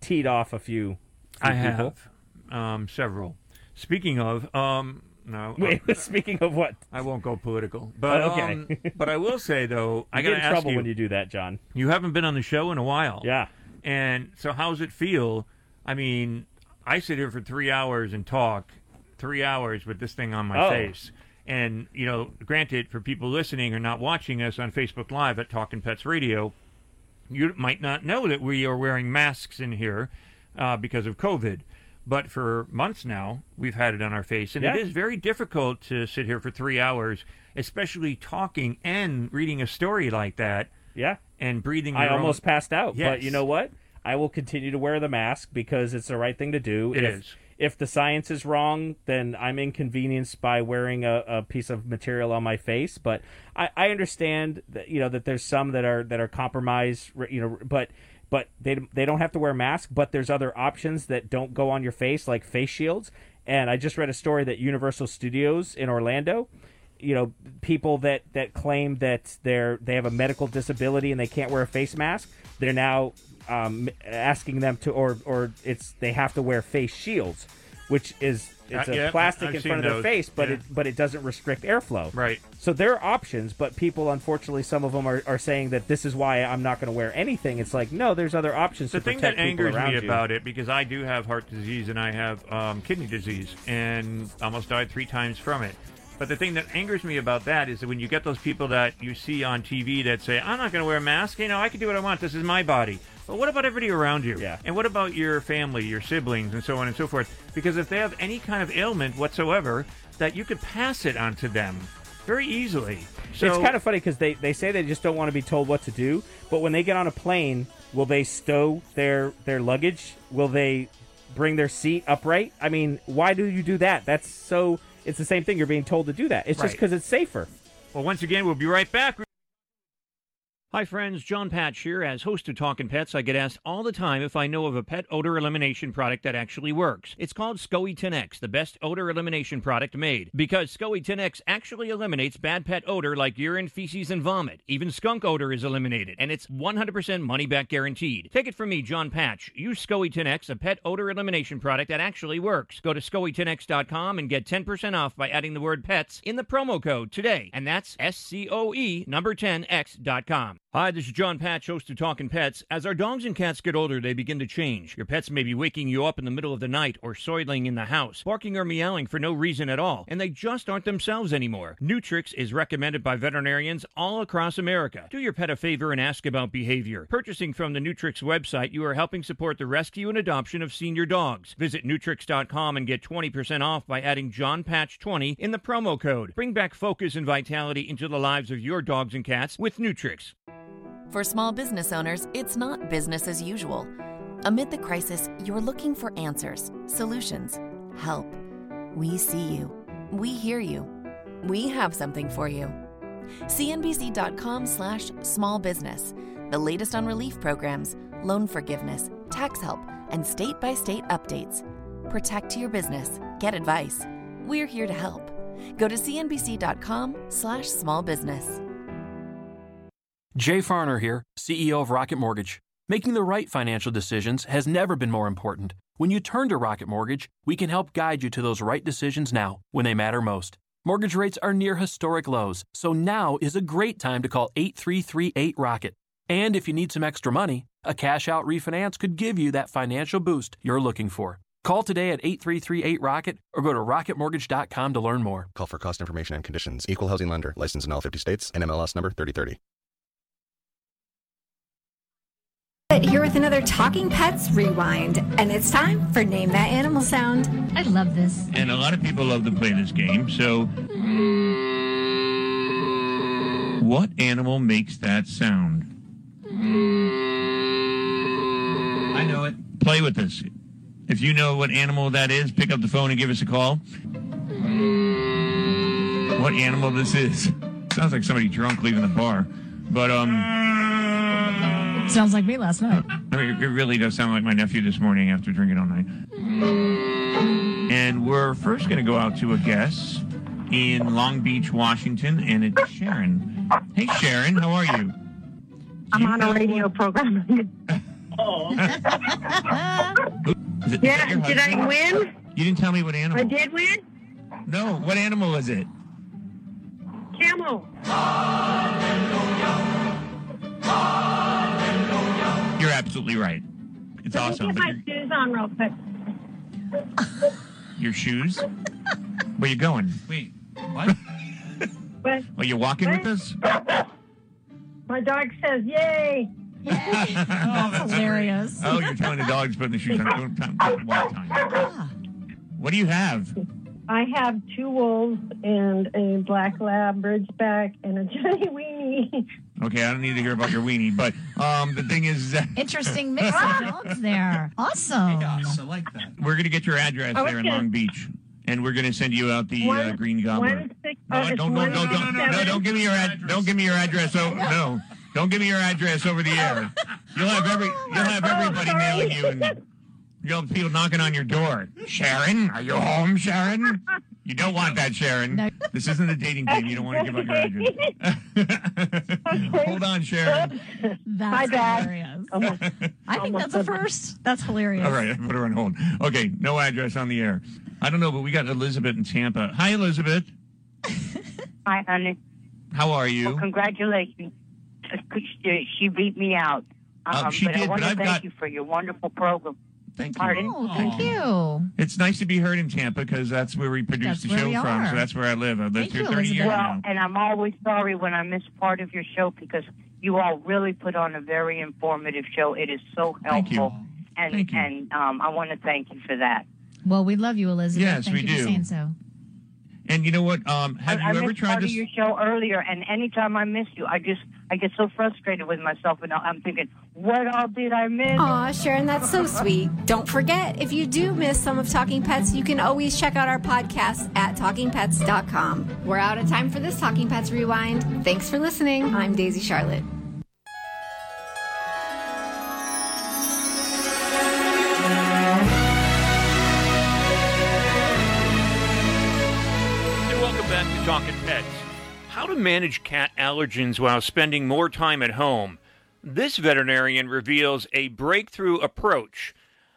teed off a few. few I people. have um, several. Speaking of, um, no. Wait, speaking of what? I won't go political, but Oh, okay. um, but I will say though, I get got in trouble you. when you do that, Jon. You haven't been on the show in a while. Yeah. And so, how's it feel? I mean, I sit here for three hours and talk, three hours with this thing on my Oh. face. And, you know, granted, for people listening or not watching us on Facebook Live at Talking Pets Radio, you might not know that we are wearing masks in here uh, because of COVID. But for months now, we've had it on our face. And Yeah. it is very difficult to sit here for three hours, especially talking and reading a story like that. Yeah. And breathing. I your own- almost passed out, but you know what? I will continue to wear the mask because it's the right thing to do. It if, is. If the science is wrong, then I'm inconvenienced by wearing a, a piece of material on my face. But I, I understand that you know that there's some that are that are compromised. You know, but but they they don't have to wear masks. But there's other options that don't go on your face, like face shields. And I just read a story that Universal Studios in Orlando you know people that that claim that they're they have a medical disability and they can't wear a face mask they're now um, asking them to or or it's they have to wear face shields which is it's Uh, a yeah, plastic I've in front of their face but yeah. it but it doesn't restrict airflow Right. so there are options but people unfortunately some of them are, are saying that this is why i'm not going to wear anything it's like no there's other options the to thing protect that angers me you. about it because I do have heart disease and I have um, kidney disease and almost died three times from it. But the thing that angers me about that is that when you get those people that you see on TV that say, "I'm not going to wear a mask," you know, I can do what I want. This is my body. But what about everybody around you? Yeah. And what about your family, your siblings, and so on and so forth? Because if they have any kind of ailment whatsoever, that you could pass it on to them very easily. So it's kind of funny because they, they say they just don't want to be told what to do, but when they get on a plane, will they stow their their luggage? Will they bring their seat upright? I mean, why do you do that? That's so. It's the same thing. You're being told to do that. It's just because it's safer. Well, once again, we'll be right back. Hi, friends. Jon Patch here. As host of Talking Pets, I get asked all the time if I know of a pet odor elimination product that actually works. It's called SCOE 10X, the best odor elimination product made. Because SCOE 10X actually eliminates bad pet odor like urine, feces, and vomit. Even skunk odor is eliminated, and it's 100% money back guaranteed. Take it from me, Jon Patch. Use SCOE 10X, a pet odor elimination product that actually works. Go to SCOE10X.com and get 10% off by adding the word pets in the promo code today. And that's S C O E number 10X.com. Hi, this is Jon Patch, host of Talking Pets. As our dogs and cats get older, they begin to change. Your pets may be waking you up in the middle of the night or soiling in the house, barking or meowing for no reason at all, and they just aren't themselves anymore. Neutricks is recommended by veterinarians all across America. Do your pet a favor and ask about behavior. Purchasing from the Neutricks website, you are helping support the rescue and adoption of senior dogs. Visit Neutricks.com and get 20% off by adding Jon Patch 20 in the promo code. Bring back focus and vitality into the lives of your dogs and cats with Neutricks. For small business owners, it's not business as usual. Amid the crisis, you're looking for answers, solutions, help. We see you. We hear you. We have something for you. CNBC.com slash small business. The latest on relief programs, loan forgiveness, tax help, and state by state updates. Protect your business. Get advice. We're here to help. Go to CNBC.com slash small business. Jay Farner here, CEO of Rocket Mortgage. Making the right financial decisions has never been more important. When you turn to Rocket Mortgage, we can help guide you to those right decisions now, when they matter most. Mortgage rates are near historic lows, so now is a great time to call 8338 Rocket. And if you need some extra money, a cash out refinance could give you that financial boost you're looking for. Call today at 8338 Rocket or go to rocketmortgage.com to learn more. Call for cost information and conditions. Equal housing lender. Licensed in all 50 states. NMLS number 3030. Here with another Talking Pets Rewind, and it's time for Name That Animal Sound. I love this. And a lot of people love to play this game. So, what animal makes that sound? I know it. Play with this. If you know what animal that is, pick up the phone and give us a call. what animal this is. Sounds like somebody drunk leaving the bar. But um, Sounds like me last night. I mean, it really does sound like my nephew this morning after drinking all night. And we're first going to go out to a guest in Long Beach, Washington, and it's Sharon. Hey, Sharon, how are you? I'm on a radio program. Is it- is yeah, your did I husband? win? You didn't tell me what animal. I did win? No, what animal is it? Camel. You're absolutely right. It's Let awesome. me get my shoes on real quick. your, your shoes? Where you going? Wait, what? But Are you walking with us? my dog says, yay. oh, That's hilarious. Oh, you're telling the dogs putting the shoes on. Don't time, don't time. What do you have? I have two wolves and a black lab Ridgeback and a Johnny Weenie. Okay, I don't need to hear about your weenie, but um, the thing is, that Interesting mix of dogs there. Awesome. I like that. We're gonna get your address there in Long Beach, and we're gonna send you out the uh, green goblin. No, oh, don't, don't, one don't, don't, no, seven. don't give me your ad- don't give me your address. Oh, no, don't give me your address over the air. You'll have every you'll have everybody mailing you, and you'll have people knocking on your door. Sharon, are you home, Sharon? You don't want that, Sharon. This isn't a dating game. You don't want to give out your address. Hold on, Sharon. That's My bad. hilarious. I think that's a first. That's hilarious. All right, I put her on hold. Okay, no address on the air. I don't know, but we got Elizabeth in Tampa. Hi, Elizabeth. Hi, honey. How are you? Well, congratulations. She she beat me out. Uh, Um, she but did, I want but to I've thank got- you for your wonderful program. Thank you. Pardon? Oh, thank you. It's nice to be heard in Tampa because that's where we produce That's the where show we from. are. So that's where I live. I've lived Thank here you, 30 years Well, now. and I'm always sorry when I miss part of your show because you all really put on a very informative show. It is so Thank you. helpful. And Thank you. and um, I want to thank you for that. Well, we love you, Elizabeth. Yes, Thank we you do. for saying so. And you know what? Um, have I, I you ever tried part to? of your show earlier, and anytime I miss you, I just I get so frustrated with myself, and I'm thinking, what all did I miss? Aw, Sharon, that's so sweet. Don't forget, if you do miss some of Talking Pets, you can always check out our podcast at talkingpets.com. We're out of time for this Talking Pets Rewind. Thanks for listening. I'm Daisy Charlotte. Manage cat allergens while spending more time at home. This veterinarian reveals a breakthrough approach.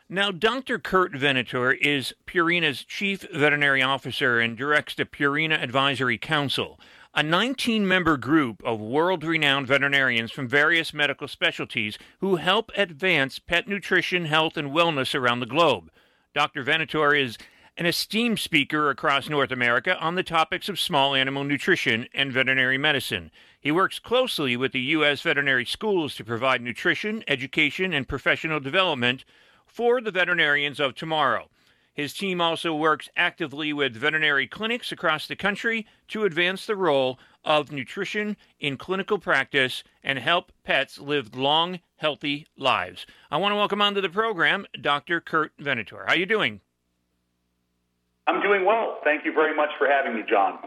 Now, Dr. Kurt Venator is Purina's chief veterinary officer and directs the Purina Advisory Council, a 19 member group of world renowned veterinarians from various medical specialties who help advance pet nutrition, health, and wellness around the globe. Dr. Venator is an esteemed speaker across North America on the topics of small animal nutrition and veterinary medicine. He works closely with the U.S. veterinary schools to provide nutrition, education, and professional development for the veterinarians of tomorrow. His team also works actively with veterinary clinics across the country to advance the role of nutrition in clinical practice and help pets live long, healthy lives. I want to welcome onto the program Dr. Kurt Venator. How are you doing? I'm doing well. Thank you very much for having me, Jon.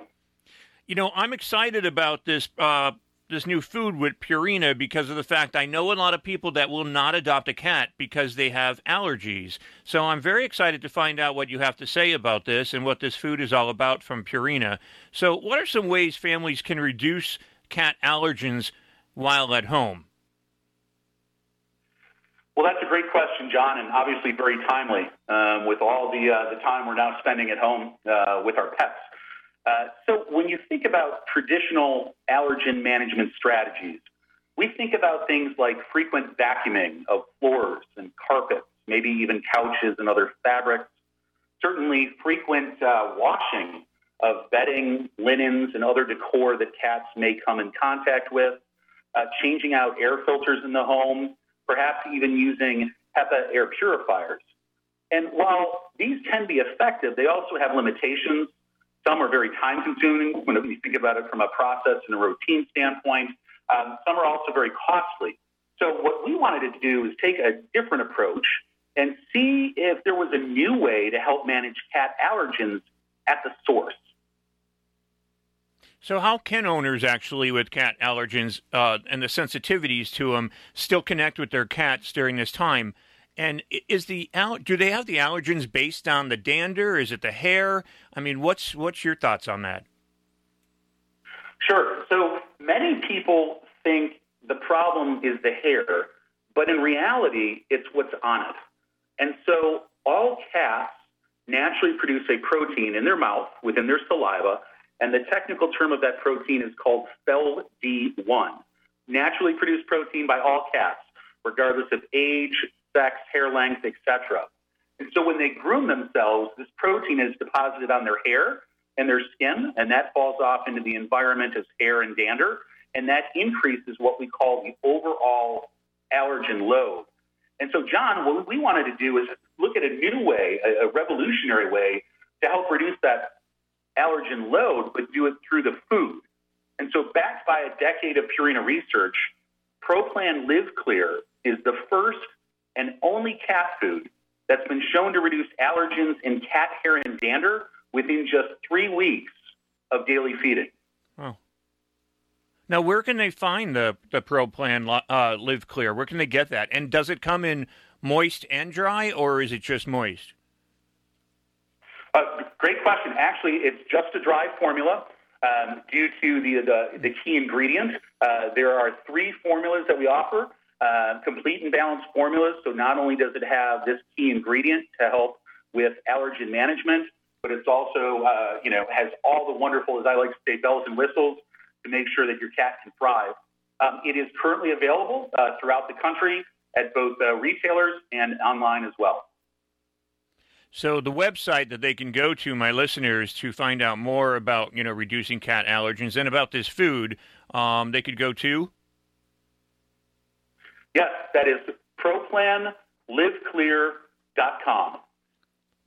You know, I'm excited about this uh, this new food with Purina because of the fact I know a lot of people that will not adopt a cat because they have allergies. So I'm very excited to find out what you have to say about this and what this food is all about from Purina. So, what are some ways families can reduce cat allergens while at home? Well, that's a great question, Jon, and obviously very timely um, with all the uh, the time we're now spending at home uh, with our pets. Uh, so, when you think about traditional allergen management strategies, we think about things like frequent vacuuming of floors and carpets, maybe even couches and other fabrics. Certainly, frequent uh, washing of bedding, linens, and other decor that cats may come in contact with. Uh, changing out air filters in the home, perhaps even using HEPA air purifiers. And while these can be effective, they also have limitations. Some are very time consuming when you think about it from a process and a routine standpoint. Um, some are also very costly. So, what we wanted to do is take a different approach and see if there was a new way to help manage cat allergens at the source. So, how can owners actually with cat allergens uh, and the sensitivities to them still connect with their cats during this time? And is the do they have the allergens based on the dander? Is it the hair? I mean, what's what's your thoughts on that? Sure. So many people think the problem is the hair, but in reality, it's what's on it. And so all cats naturally produce a protein in their mouth within their saliva, and the technical term of that protein is called FeLD1. Naturally produced protein by all cats, regardless of age, sex, hair length, etc. And so when they groom themselves, this protein is deposited on their hair and their skin, and that falls off into the environment as hair and dander, and that increases what we call the overall allergen load. And so, Jon, what we wanted to do is look at a new way, a, a revolutionary way to help reduce that allergen load, but do it through the food. And so, backed by a decade of Purina research, ProPlan Live Clear is the first and only cat food that's been shown to reduce allergens in cat hair and dander within just three weeks of daily feeding. Now, where can they find the the Pro Plan uh, Live Clear? Where can they get that? And does it come in moist and dry, or is it just moist? Uh, great question. Actually, it's just a dry formula um, due to the, the, the key ingredient. Uh, there are three formulas that we offer, uh, complete and balanced formulas. So not only does it have this key ingredient to help with allergen management, but it's also, uh, you know, has all the wonderful, as I like to say, bells and whistles to make sure that your cat can thrive. Um, it is currently available uh, throughout the country at both uh, retailers and online as well. So the website that they can go to, my listeners, to find out more about you know reducing cat allergens and about this food, um, they could go to. Yes, that is ProPlanLiveClear.com.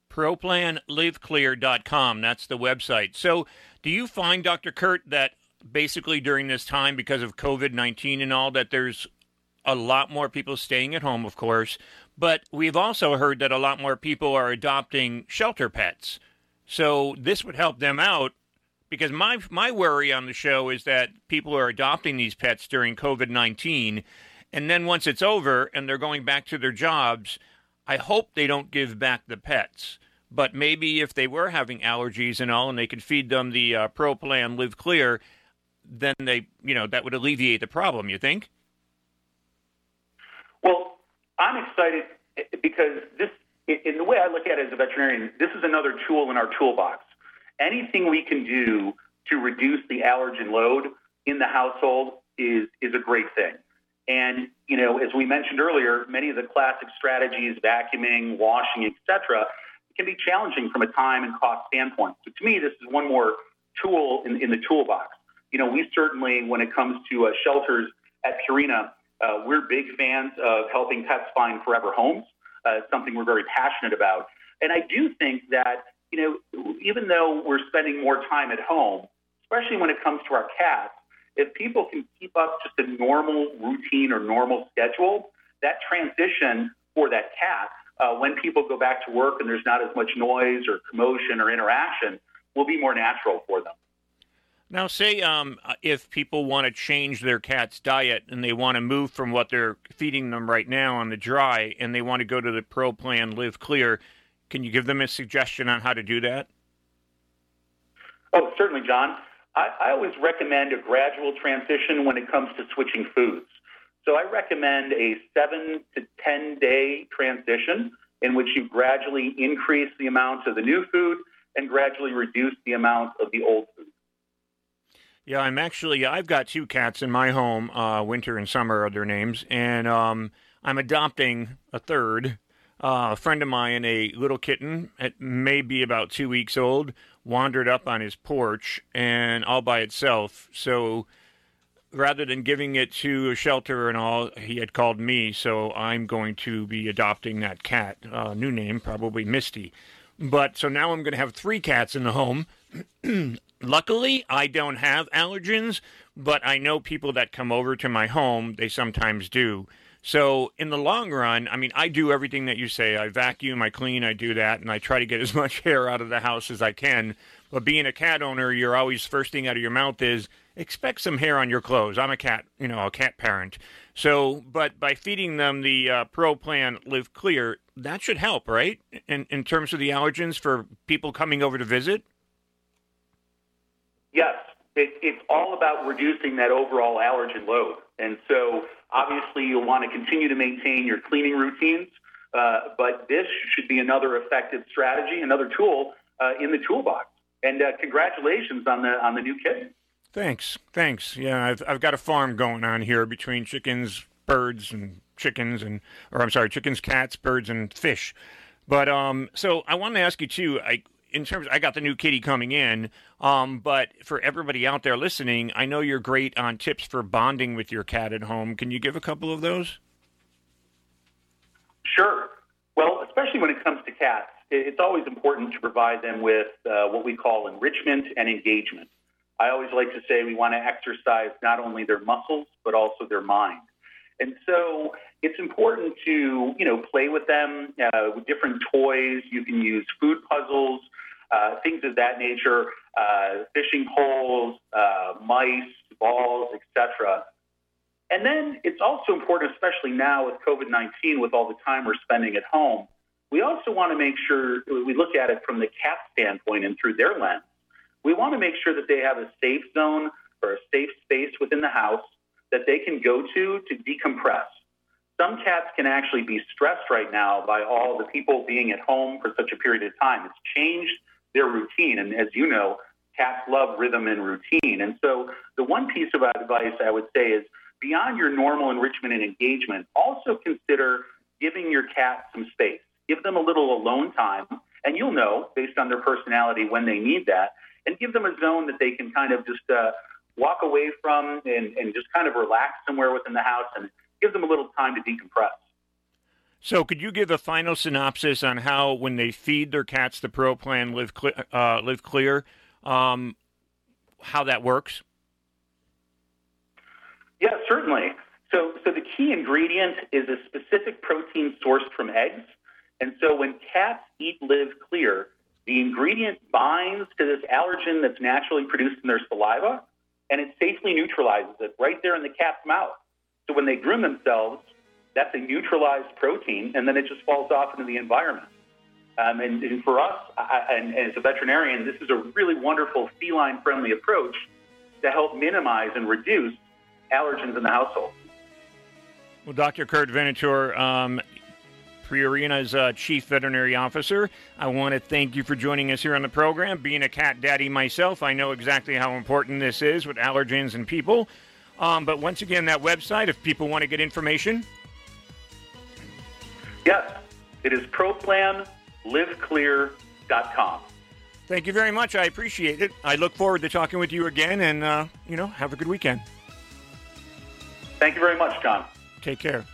ProPlanLiveClear.com. That's the website. So, do you find, Dr. Kurt, that basically during this time, because of COVID 19 and all, that there's a lot more people staying at home, of course, but we've also heard that a lot more people are adopting shelter pets. So, this would help them out because my my worry on the show is that people are adopting these pets during COVID nineteen, and then once it's over and they're going back to their jobs, I hope they don't give back the pets. But maybe if they were having allergies and all, and they could feed them the uh, Live Clear, then they you know that would alleviate the problem. You think? Well, I'm excited because this, in the way I look at it as a veterinarian, this is another tool in our toolbox. Anything we can do to reduce the allergen load in the household is is a great thing. And you know, as we mentioned earlier, many of the classic strategies, vacuuming, washing, etc., can be challenging from a time and cost standpoint. So to me, this is one more tool in, in the toolbox. You know, we certainly, when it comes to uh, shelters at Purina, uh, we're big fans of helping pets find forever homes. Uh, it's something we're very passionate about. And I do think that, you know, even though we're spending more time at home, especially when it comes to our cats, if people can keep up just a normal routine or normal schedule, that transition for that cat, uh, when people go back to work and there's not as much noise or commotion or interaction, will be more natural for them. Now, say um, if people want to change their cat's diet and they want to move from what they're feeding them right now on the dry and they want to go to the Pro Plan Live Clear, can you give them a suggestion on how to do that? Oh, certainly, Jon. I, I always recommend a gradual transition when it comes to switching foods. So I recommend a seven to 10 day transition in which you gradually increase the amount of the new food and gradually reduce the amount of the old food. Yeah, I'm actually I've got two cats in my home. Uh, Winter and Summer are their names, and um, I'm adopting a third. Uh, a friend of mine, a little kitten, it may be about two weeks old, wandered up on his porch and all by itself. So rather than giving it to a shelter and all, he had called me. So I'm going to be adopting that cat. Uh, new name, probably Misty. But so now I'm going to have three cats in the home. Luckily, I don't have allergens, but I know people that come over to my home, they sometimes do. So in the long run, I mean, I do everything that you say. I vacuum, I clean, I do that, and I try to get as much hair out of the house as I can. But being a cat owner, you're always first thing out of your mouth is expect some hair on your clothes. I'm a cat, you know, a cat parent. So, but by feeding them the uh, Pro Plan Live Clear, that should help, right? In in terms of the allergens for people coming over to visit. Yes, it, it's all about reducing that overall allergen load. And so, obviously, you'll want to continue to maintain your cleaning routines, uh, but this should be another effective strategy, another tool uh, in the toolbox. And uh, congratulations on the on the new kitten. Thanks, thanks. Yeah, I've I've got a farm going on here between chickens, birds, and chickens, and or I'm sorry, chickens, cats, birds, and fish. But um, so I wanted to ask you too. I in terms, I got the new kitty coming in. Um, but for everybody out there listening, I know you're great on tips for bonding with your cat at home. Can you give a couple of those? Sure. Well, especially when it comes to cats, it's always important to provide them with uh, what we call enrichment and engagement. I always like to say we want to exercise not only their muscles, but also their mind. And so it's important to, you know, play with them uh, with different toys. You can use food puzzles, uh, things of that nature, uh, fishing poles, uh, mice, balls, etc. And then it's also important, especially now with COVID 19, with all the time we're spending at home, we also want to make sure we look at it from the cat standpoint and through their lens. We want to make sure that they have a safe zone or a safe space within the house that they can go to to decompress. Some cats can actually be stressed right now by all the people being at home for such a period of time. It's changed their routine. And as you know, cats love rhythm and routine. And so the one piece of advice I would say is beyond your normal enrichment and engagement, also consider giving your cat some space. Give them a little alone time, and you'll know based on their personality when they need that, and give them a zone that they can kind of just uh, walk away from and, and just kind of relax somewhere within the house and give them a little time to decompress. So, could you give a final synopsis on how, when they feed their cats the Pro Plan Live Cle- uh, Live Clear, um, how that works? Yeah, certainly. So, so the key ingredient is a specific protein sourced from eggs. And so when cats eat Live Clear, the ingredient binds to this allergen that's naturally produced in their saliva, and it safely neutralizes it right there in the cat's mouth. So when they groom themselves, that's a neutralized protein, and then it just falls off into the environment. Um, and, and for us, I, and, and as a veterinarian, this is a really wonderful feline-friendly approach to help minimize and reduce allergens in the household. Well, Dr. Kurt Venator, um, Purina's uh, chief veterinary officer, I want to thank you for joining us here on the program. Being a cat daddy myself, I know exactly how important this is with allergens and people. Um, but once again, that website, if people want to get information, Yes, it is ProPlanLiveClear.com. thank you very much. I appreciate it. I look forward to talking with you again, and uh, you know, have a good weekend. Thank you very much, Jon. Take care.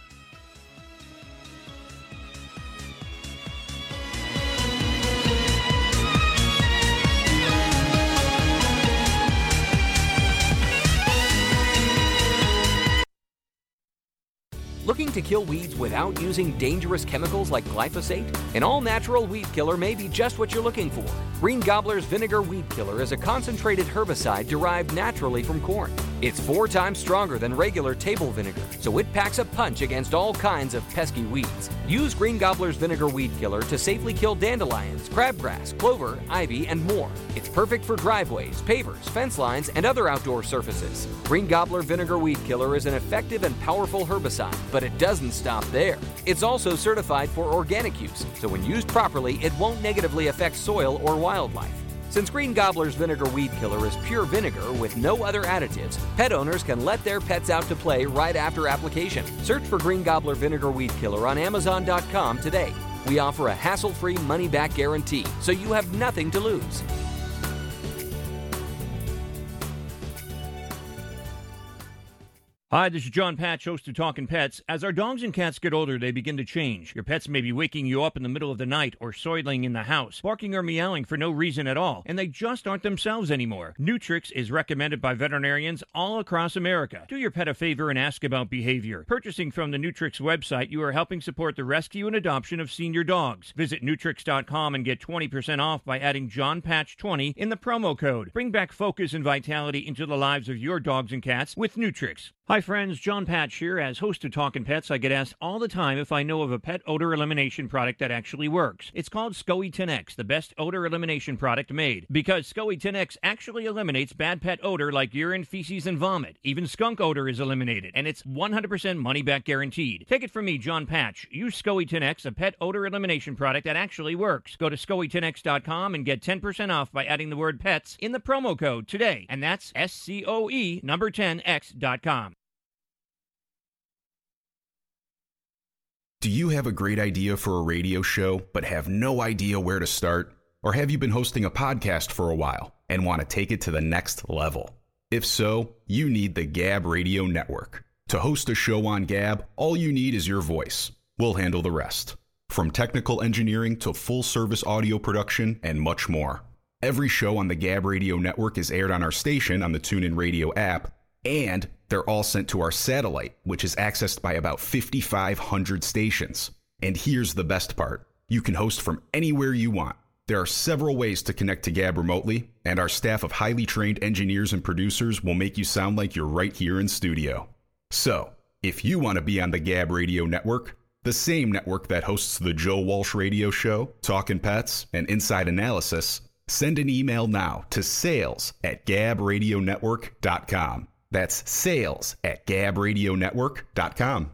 To kill weeds without using dangerous chemicals like glyphosate? An all natural weed killer may be just what you're looking for. Green Gobbler's Vinegar Weed Killer is a concentrated herbicide derived naturally from corn. It's four times stronger than regular table vinegar, so it packs a punch against all kinds of pesky weeds. Use Green Gobbler's Vinegar Weed Killer to safely kill dandelions, crabgrass, clover, ivy, and more. It's perfect for driveways, pavers, fence lines, and other outdoor surfaces. Green Gobbler Vinegar Weed Killer is an effective and powerful herbicide, but it doesn't stop there. It's also certified for organic use, so when used properly, it won't negatively affect soil or wildlife. Since Green Gobbler's Vinegar Weed Killer is pure vinegar with no other additives, pet owners can let their pets out to play right after application. Search for Green Gobbler Vinegar Weed Killer on Amazon.com today. We offer a hassle free money back guarantee, so you have nothing to lose. Hi, this is Jon Patch, host of Talking Pets. As our dogs and cats get older, they begin to change. Your pets may be waking you up in the middle of the night or soiling in the house, barking or meowing for no reason at all, and they just aren't themselves anymore. Neutricks is recommended by veterinarians all across America. Do your pet a favor and ask about behavior. Purchasing from the Neutricks website, you are helping support the rescue and adoption of senior dogs. Visit Neutricks.com and get 20% off by adding Jon Patch 20 in the promo code. Bring back focus and vitality into the lives of your dogs and cats with Neutricks. Hi, friends. Jon Patch here. As host of Talking Pets, I get asked all the time if I know of a pet odor elimination product that actually works. It's called SCOE 10X, the best odor elimination product made. Because SCOE 10X actually eliminates bad pet odor like urine, feces, and vomit. Even skunk odor is eliminated, and it's 100% money back guaranteed. Take it from me, Jon Patch. Use SCOE 10X, a pet odor elimination product that actually works. Go to SCOE10X.com and get 10% off by adding the word pets in the promo code today. And that's S C O E number 10X.com. Do you have a great idea for a radio show but have no idea where to start? Or have you been hosting a podcast for a while and want to take it to the next level? If so, you need the Gab Radio Network. To host a show on Gab, all you need is your voice. We'll handle the rest. From technical engineering to full service audio production and much more. Every show on the Gab Radio Network is aired on our station on the TuneIn Radio app, and they're all sent to our satellite, which is accessed by about 5,500 stations. And here's the best part you can host from anywhere you want. There are several ways to connect to Gab remotely, and our staff of highly trained engineers and producers will make you sound like you're right here in studio. So, if you want to be on the Gab Radio Network, the same network that hosts the Joe Walsh Radio Show, Talkin' Pets, and Inside Analysis, send an email now to sales at gabradionetwork.com. That's sales at gabradionetwork.com.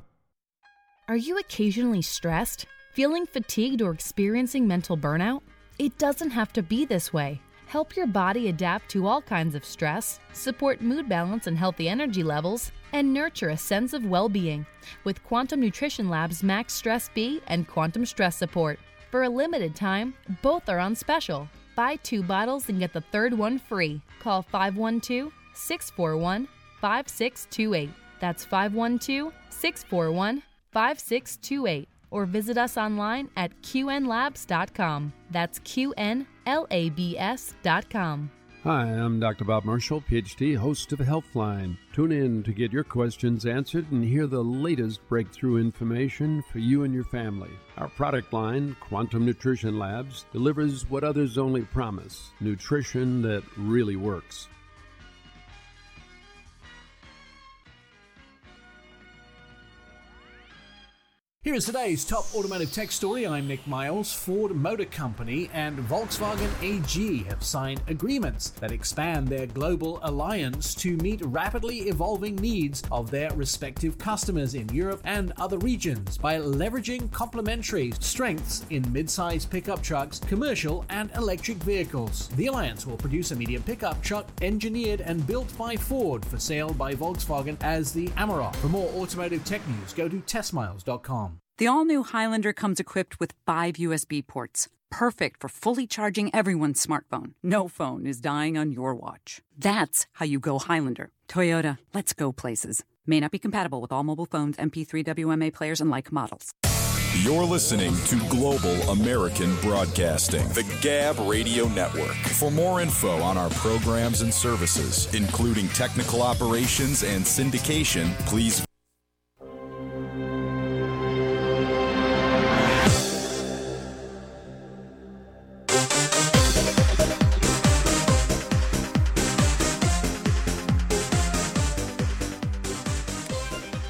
Are you occasionally stressed, feeling fatigued, or experiencing mental burnout? It doesn't have to be this way. Help your body adapt to all kinds of stress, support mood balance and healthy energy levels, and nurture a sense of well being with Quantum Nutrition Lab's Max Stress B and Quantum Stress Support. For a limited time, both are on special. Buy two bottles and get the third one free. Call 512 641 5628. That's 512 641 5628. Or visit us online at qnlabs.com. That's QNLABS.com. Hi, I'm Dr. Bob Marshall, PhD, host of Healthline. Tune in to get your questions answered and hear the latest breakthrough information for you and your family. Our product line, Quantum Nutrition Labs, delivers what others only promise nutrition that really works. Here is today's top automotive tech story. I'm Nick Miles. Ford Motor Company and Volkswagen AG have signed agreements that expand their global alliance to meet rapidly evolving needs of their respective customers in Europe and other regions by leveraging complementary strengths in mid-size pickup trucks, commercial and electric vehicles. The alliance will produce a medium pickup truck engineered and built by Ford for sale by Volkswagen as the Amarok. For more automotive tech news, go to testmiles.com. The all new Highlander comes equipped with five USB ports, perfect for fully charging everyone's smartphone. No phone is dying on your watch. That's how you go Highlander. Toyota, let's go places. May not be compatible with all mobile phones, MP3 WMA players, and like models. You're listening to Global American Broadcasting, the Gab Radio Network. For more info on our programs and services, including technical operations and syndication, please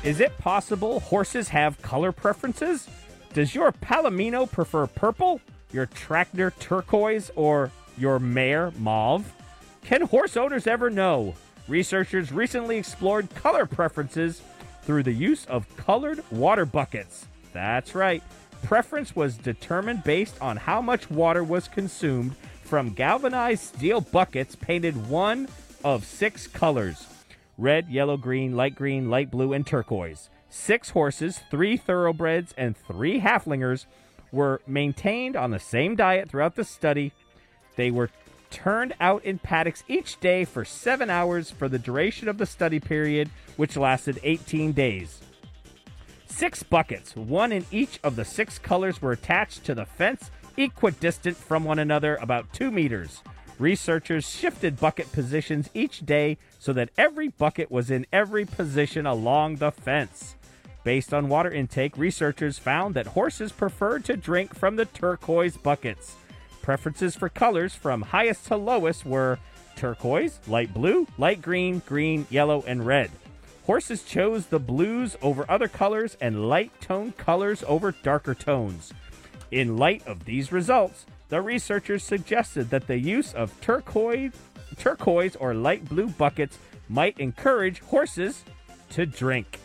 Is it possible horses have color preferences? Does your Palomino prefer purple, your tractor turquoise, or your mare mauve? Can horse owners ever know? Researchers recently explored color preferences through the use of colored water buckets. That's right. Preference was determined based on how much water was consumed from galvanized steel buckets painted one of six colors red, yellow, green, light green, light blue, and turquoise. Six horses, three thoroughbreds, and three Haflingers were maintained on the same diet throughout the study. They were turned out in paddocks each day for seven hours for the duration of the study period, which lasted 18 days. Six buckets, one in each of the six colors, were attached to the fence, equidistant from one another, about two meters. Researchers shifted bucket positions each day so that every bucket was in every position along the fence. Based on water intake, researchers found that horses preferred to drink from the turquoise buckets. Preferences for colors from highest to lowest were turquoise, light blue, light green, green, yellow, and red. Horses chose the blues over other colors and light tone colors over darker tones. In light of these results, the researchers suggested that the use of turquoise, turquoise or light blue buckets might encourage horses to drink.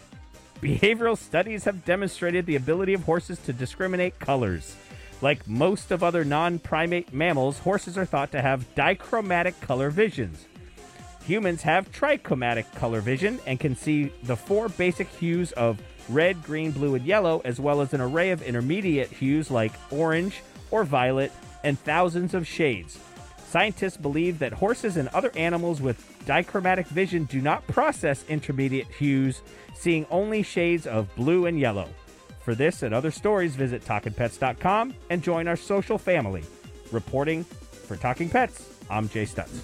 Behavioral studies have demonstrated the ability of horses to discriminate colors. Like most of other non primate mammals, horses are thought to have dichromatic color visions. Humans have trichromatic color vision and can see the four basic hues of red, green, blue, and yellow, as well as an array of intermediate hues like orange or violet and thousands of shades. Scientists believe that horses and other animals with dichromatic vision do not process intermediate hues, seeing only shades of blue and yellow. For this and other stories, visit TalkingPets.com and join our social family. Reporting for Talking Pets, I'm Jay Stutz.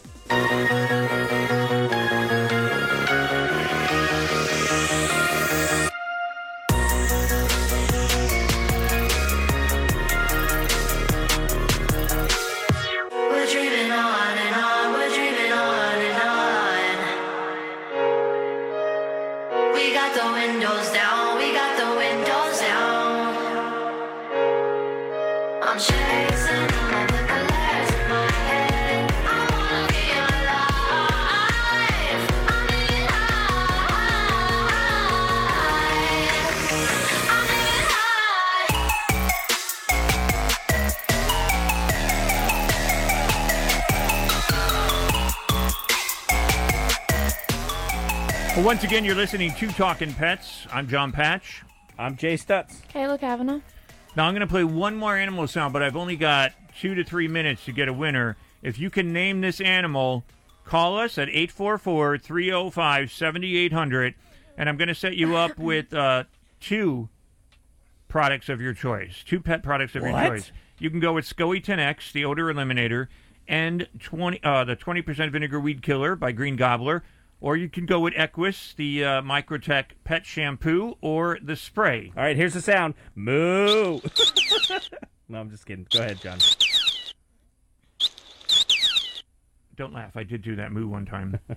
Once again, you're listening to Talking Pets. I'm Jon Patch. I'm Jay Stutz. Kayla Kavanaugh. Now, I'm going to play one more animal sound, but I've only got two to three minutes to get a winner. If you can name this animal, call us at 844 305 7800, and I'm going to set you up with uh, two products of your choice. Two pet products of your choice. You can go with SCOE 10X, the odor eliminator, and 20, uh, the 20% vinegar weed killer by Green Gobbler. Or you can go with EQyss, the uh, Micro-Tek pet shampoo, or the spray. All right, here's the sound. Moo. no, I'm just kidding. Go ahead, Jon. Don't laugh. I did do that moo one time.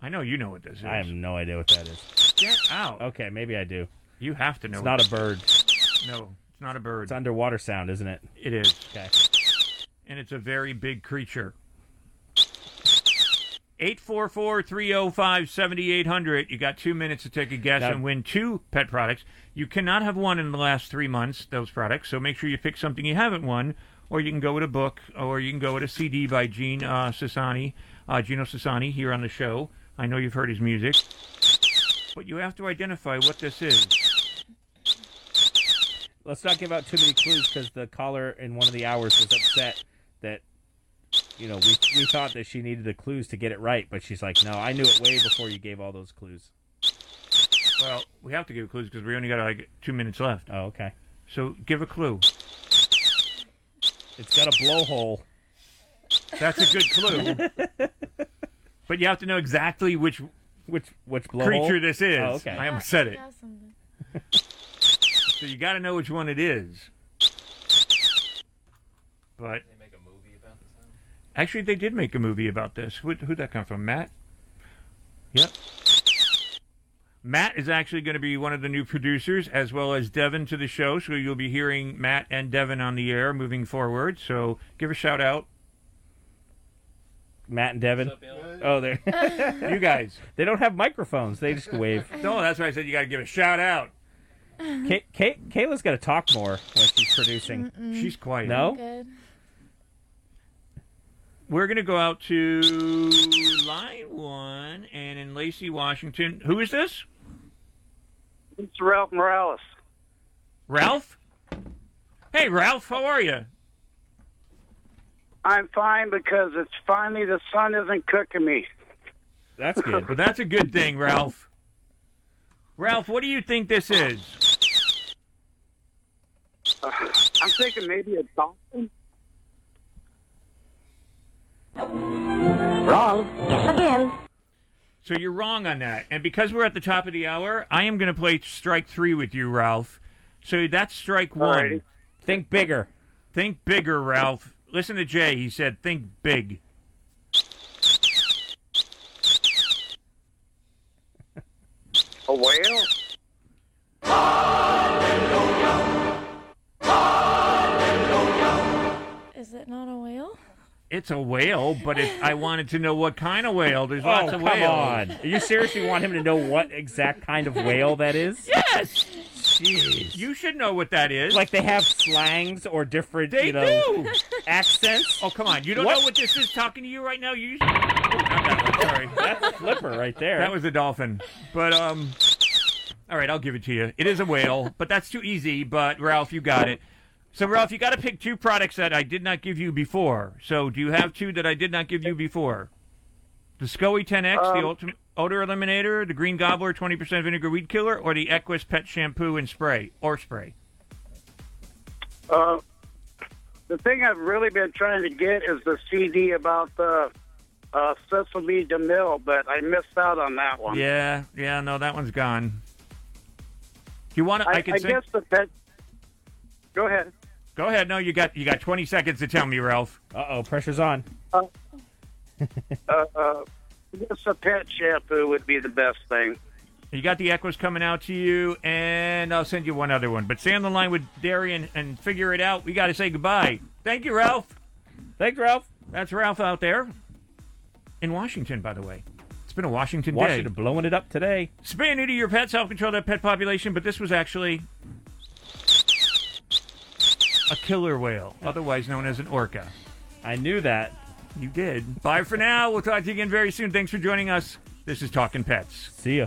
I know you know what this is. I have no idea what that is. Get out. Okay, maybe I do. You have to know. It's not a bird. No, it's not a bird. It's underwater sound, isn't it? It is. Okay. And it's a very big creature. 844 305 7800. You got two minutes to take a guess Now- and win two pet products. You cannot have won in the last three months, those products, so make sure you pick something you haven't won, or you can go with a book, or you can go with a CD by Gene uh, Sassani, uh, Gino Sassani, here on the show. I know you've heard his music. But you have to identify what this is. Let's not give out too many clues because the caller in one of the hours was upset that you know we we thought that she needed the clues to get it right, but she's like, no, I knew it way before you gave all those clues. Well, we have to give clues because we only got like two minutes left. Oh, okay. So give a clue. It's got a blowhole. That's a good clue. but you have to know exactly which which which blowhole? creature this is. Oh, okay. I almost said it. so you got to know which one it is. But actually, they did make a movie about this. Who, who'd that come from? Matt. Yep. Matt is actually going to be one of the new producers, as well as Devin to the show. So you'll be hearing Matt and Devin on the air moving forward. So give a shout out. Matt and Devin. Oh, there. You guys. They don't have microphones. They just wave. No, that's why I said you got to give a shout out. Kay- Kay- Kayla's got to talk more when she's producing. She's quiet. No. Good. We're going to go out to line one and in Lacey, Washington. Who is this? It's Ralph Morales. Ralph? Hey, Ralph, how are you? I'm fine because it's finally the sun isn't cooking me. That's good. But that's a good thing, Ralph. Ralph, what do you think this is? Uh, I'm thinking maybe a dolphin. Wrong. Guess again. So you're wrong on that. And because we're at the top of the hour, I am going to play strike three with you, Ralph. So that's strike one. Alrighty. Think bigger. Think bigger, Ralph. Listen to Jay. He said, think big. A whale? Is it not a whale? It's a whale, but it, I wanted to know what kind of whale. There's lots oh, of come whales. on. You seriously want him to know what exact kind of whale that is? Yes. Jeez. You should know what that is. Like they have slangs or different, They you know, do. accents. Oh, come on. You don't What? know what this is talking to you right now? You oh, not that sorry. That's a Flipper right there. That was a dolphin. But um all right, I'll give it to you. It is a whale, but that's too easy, but Ralph, you got it. So Ralph, you got to pick two products that I did not give you before. So do you have two that I did not give you before? The SCOE 10X, the Um, ultimate odor eliminator, the Green Gobbler 20% vinegar weed killer, or the EQyss pet shampoo and spray or spray? Uh, the thing I've really been trying to get is the CD about the uh, Sesame DeMille, but I missed out on that one. Yeah, yeah, no, that one's gone. You want to? I, I, can I guess the pet. Go ahead. Go ahead. No, you got you got 20 seconds to tell me, Ralph. Uh oh, pressure's on. Uh, uh, uh, I guess the pet shampoo would be the best thing. You got the EQyss coming out to you, and I'll send you one other one. But stay on the line with Darian and figure it out. We got to say goodbye. Thank you, Ralph. Thanks, Ralph. That's Ralph out there in Washington, by the way. It's been a Washington day. Washington blowing it up today. Spay and neuter your pets, help control that pet population, but this was actually a killer whale, otherwise known as an orca. I knew that. You did. Bye for now. We'll talk to you again very soon. Thanks for joining us. This is Talking Pets. See ya.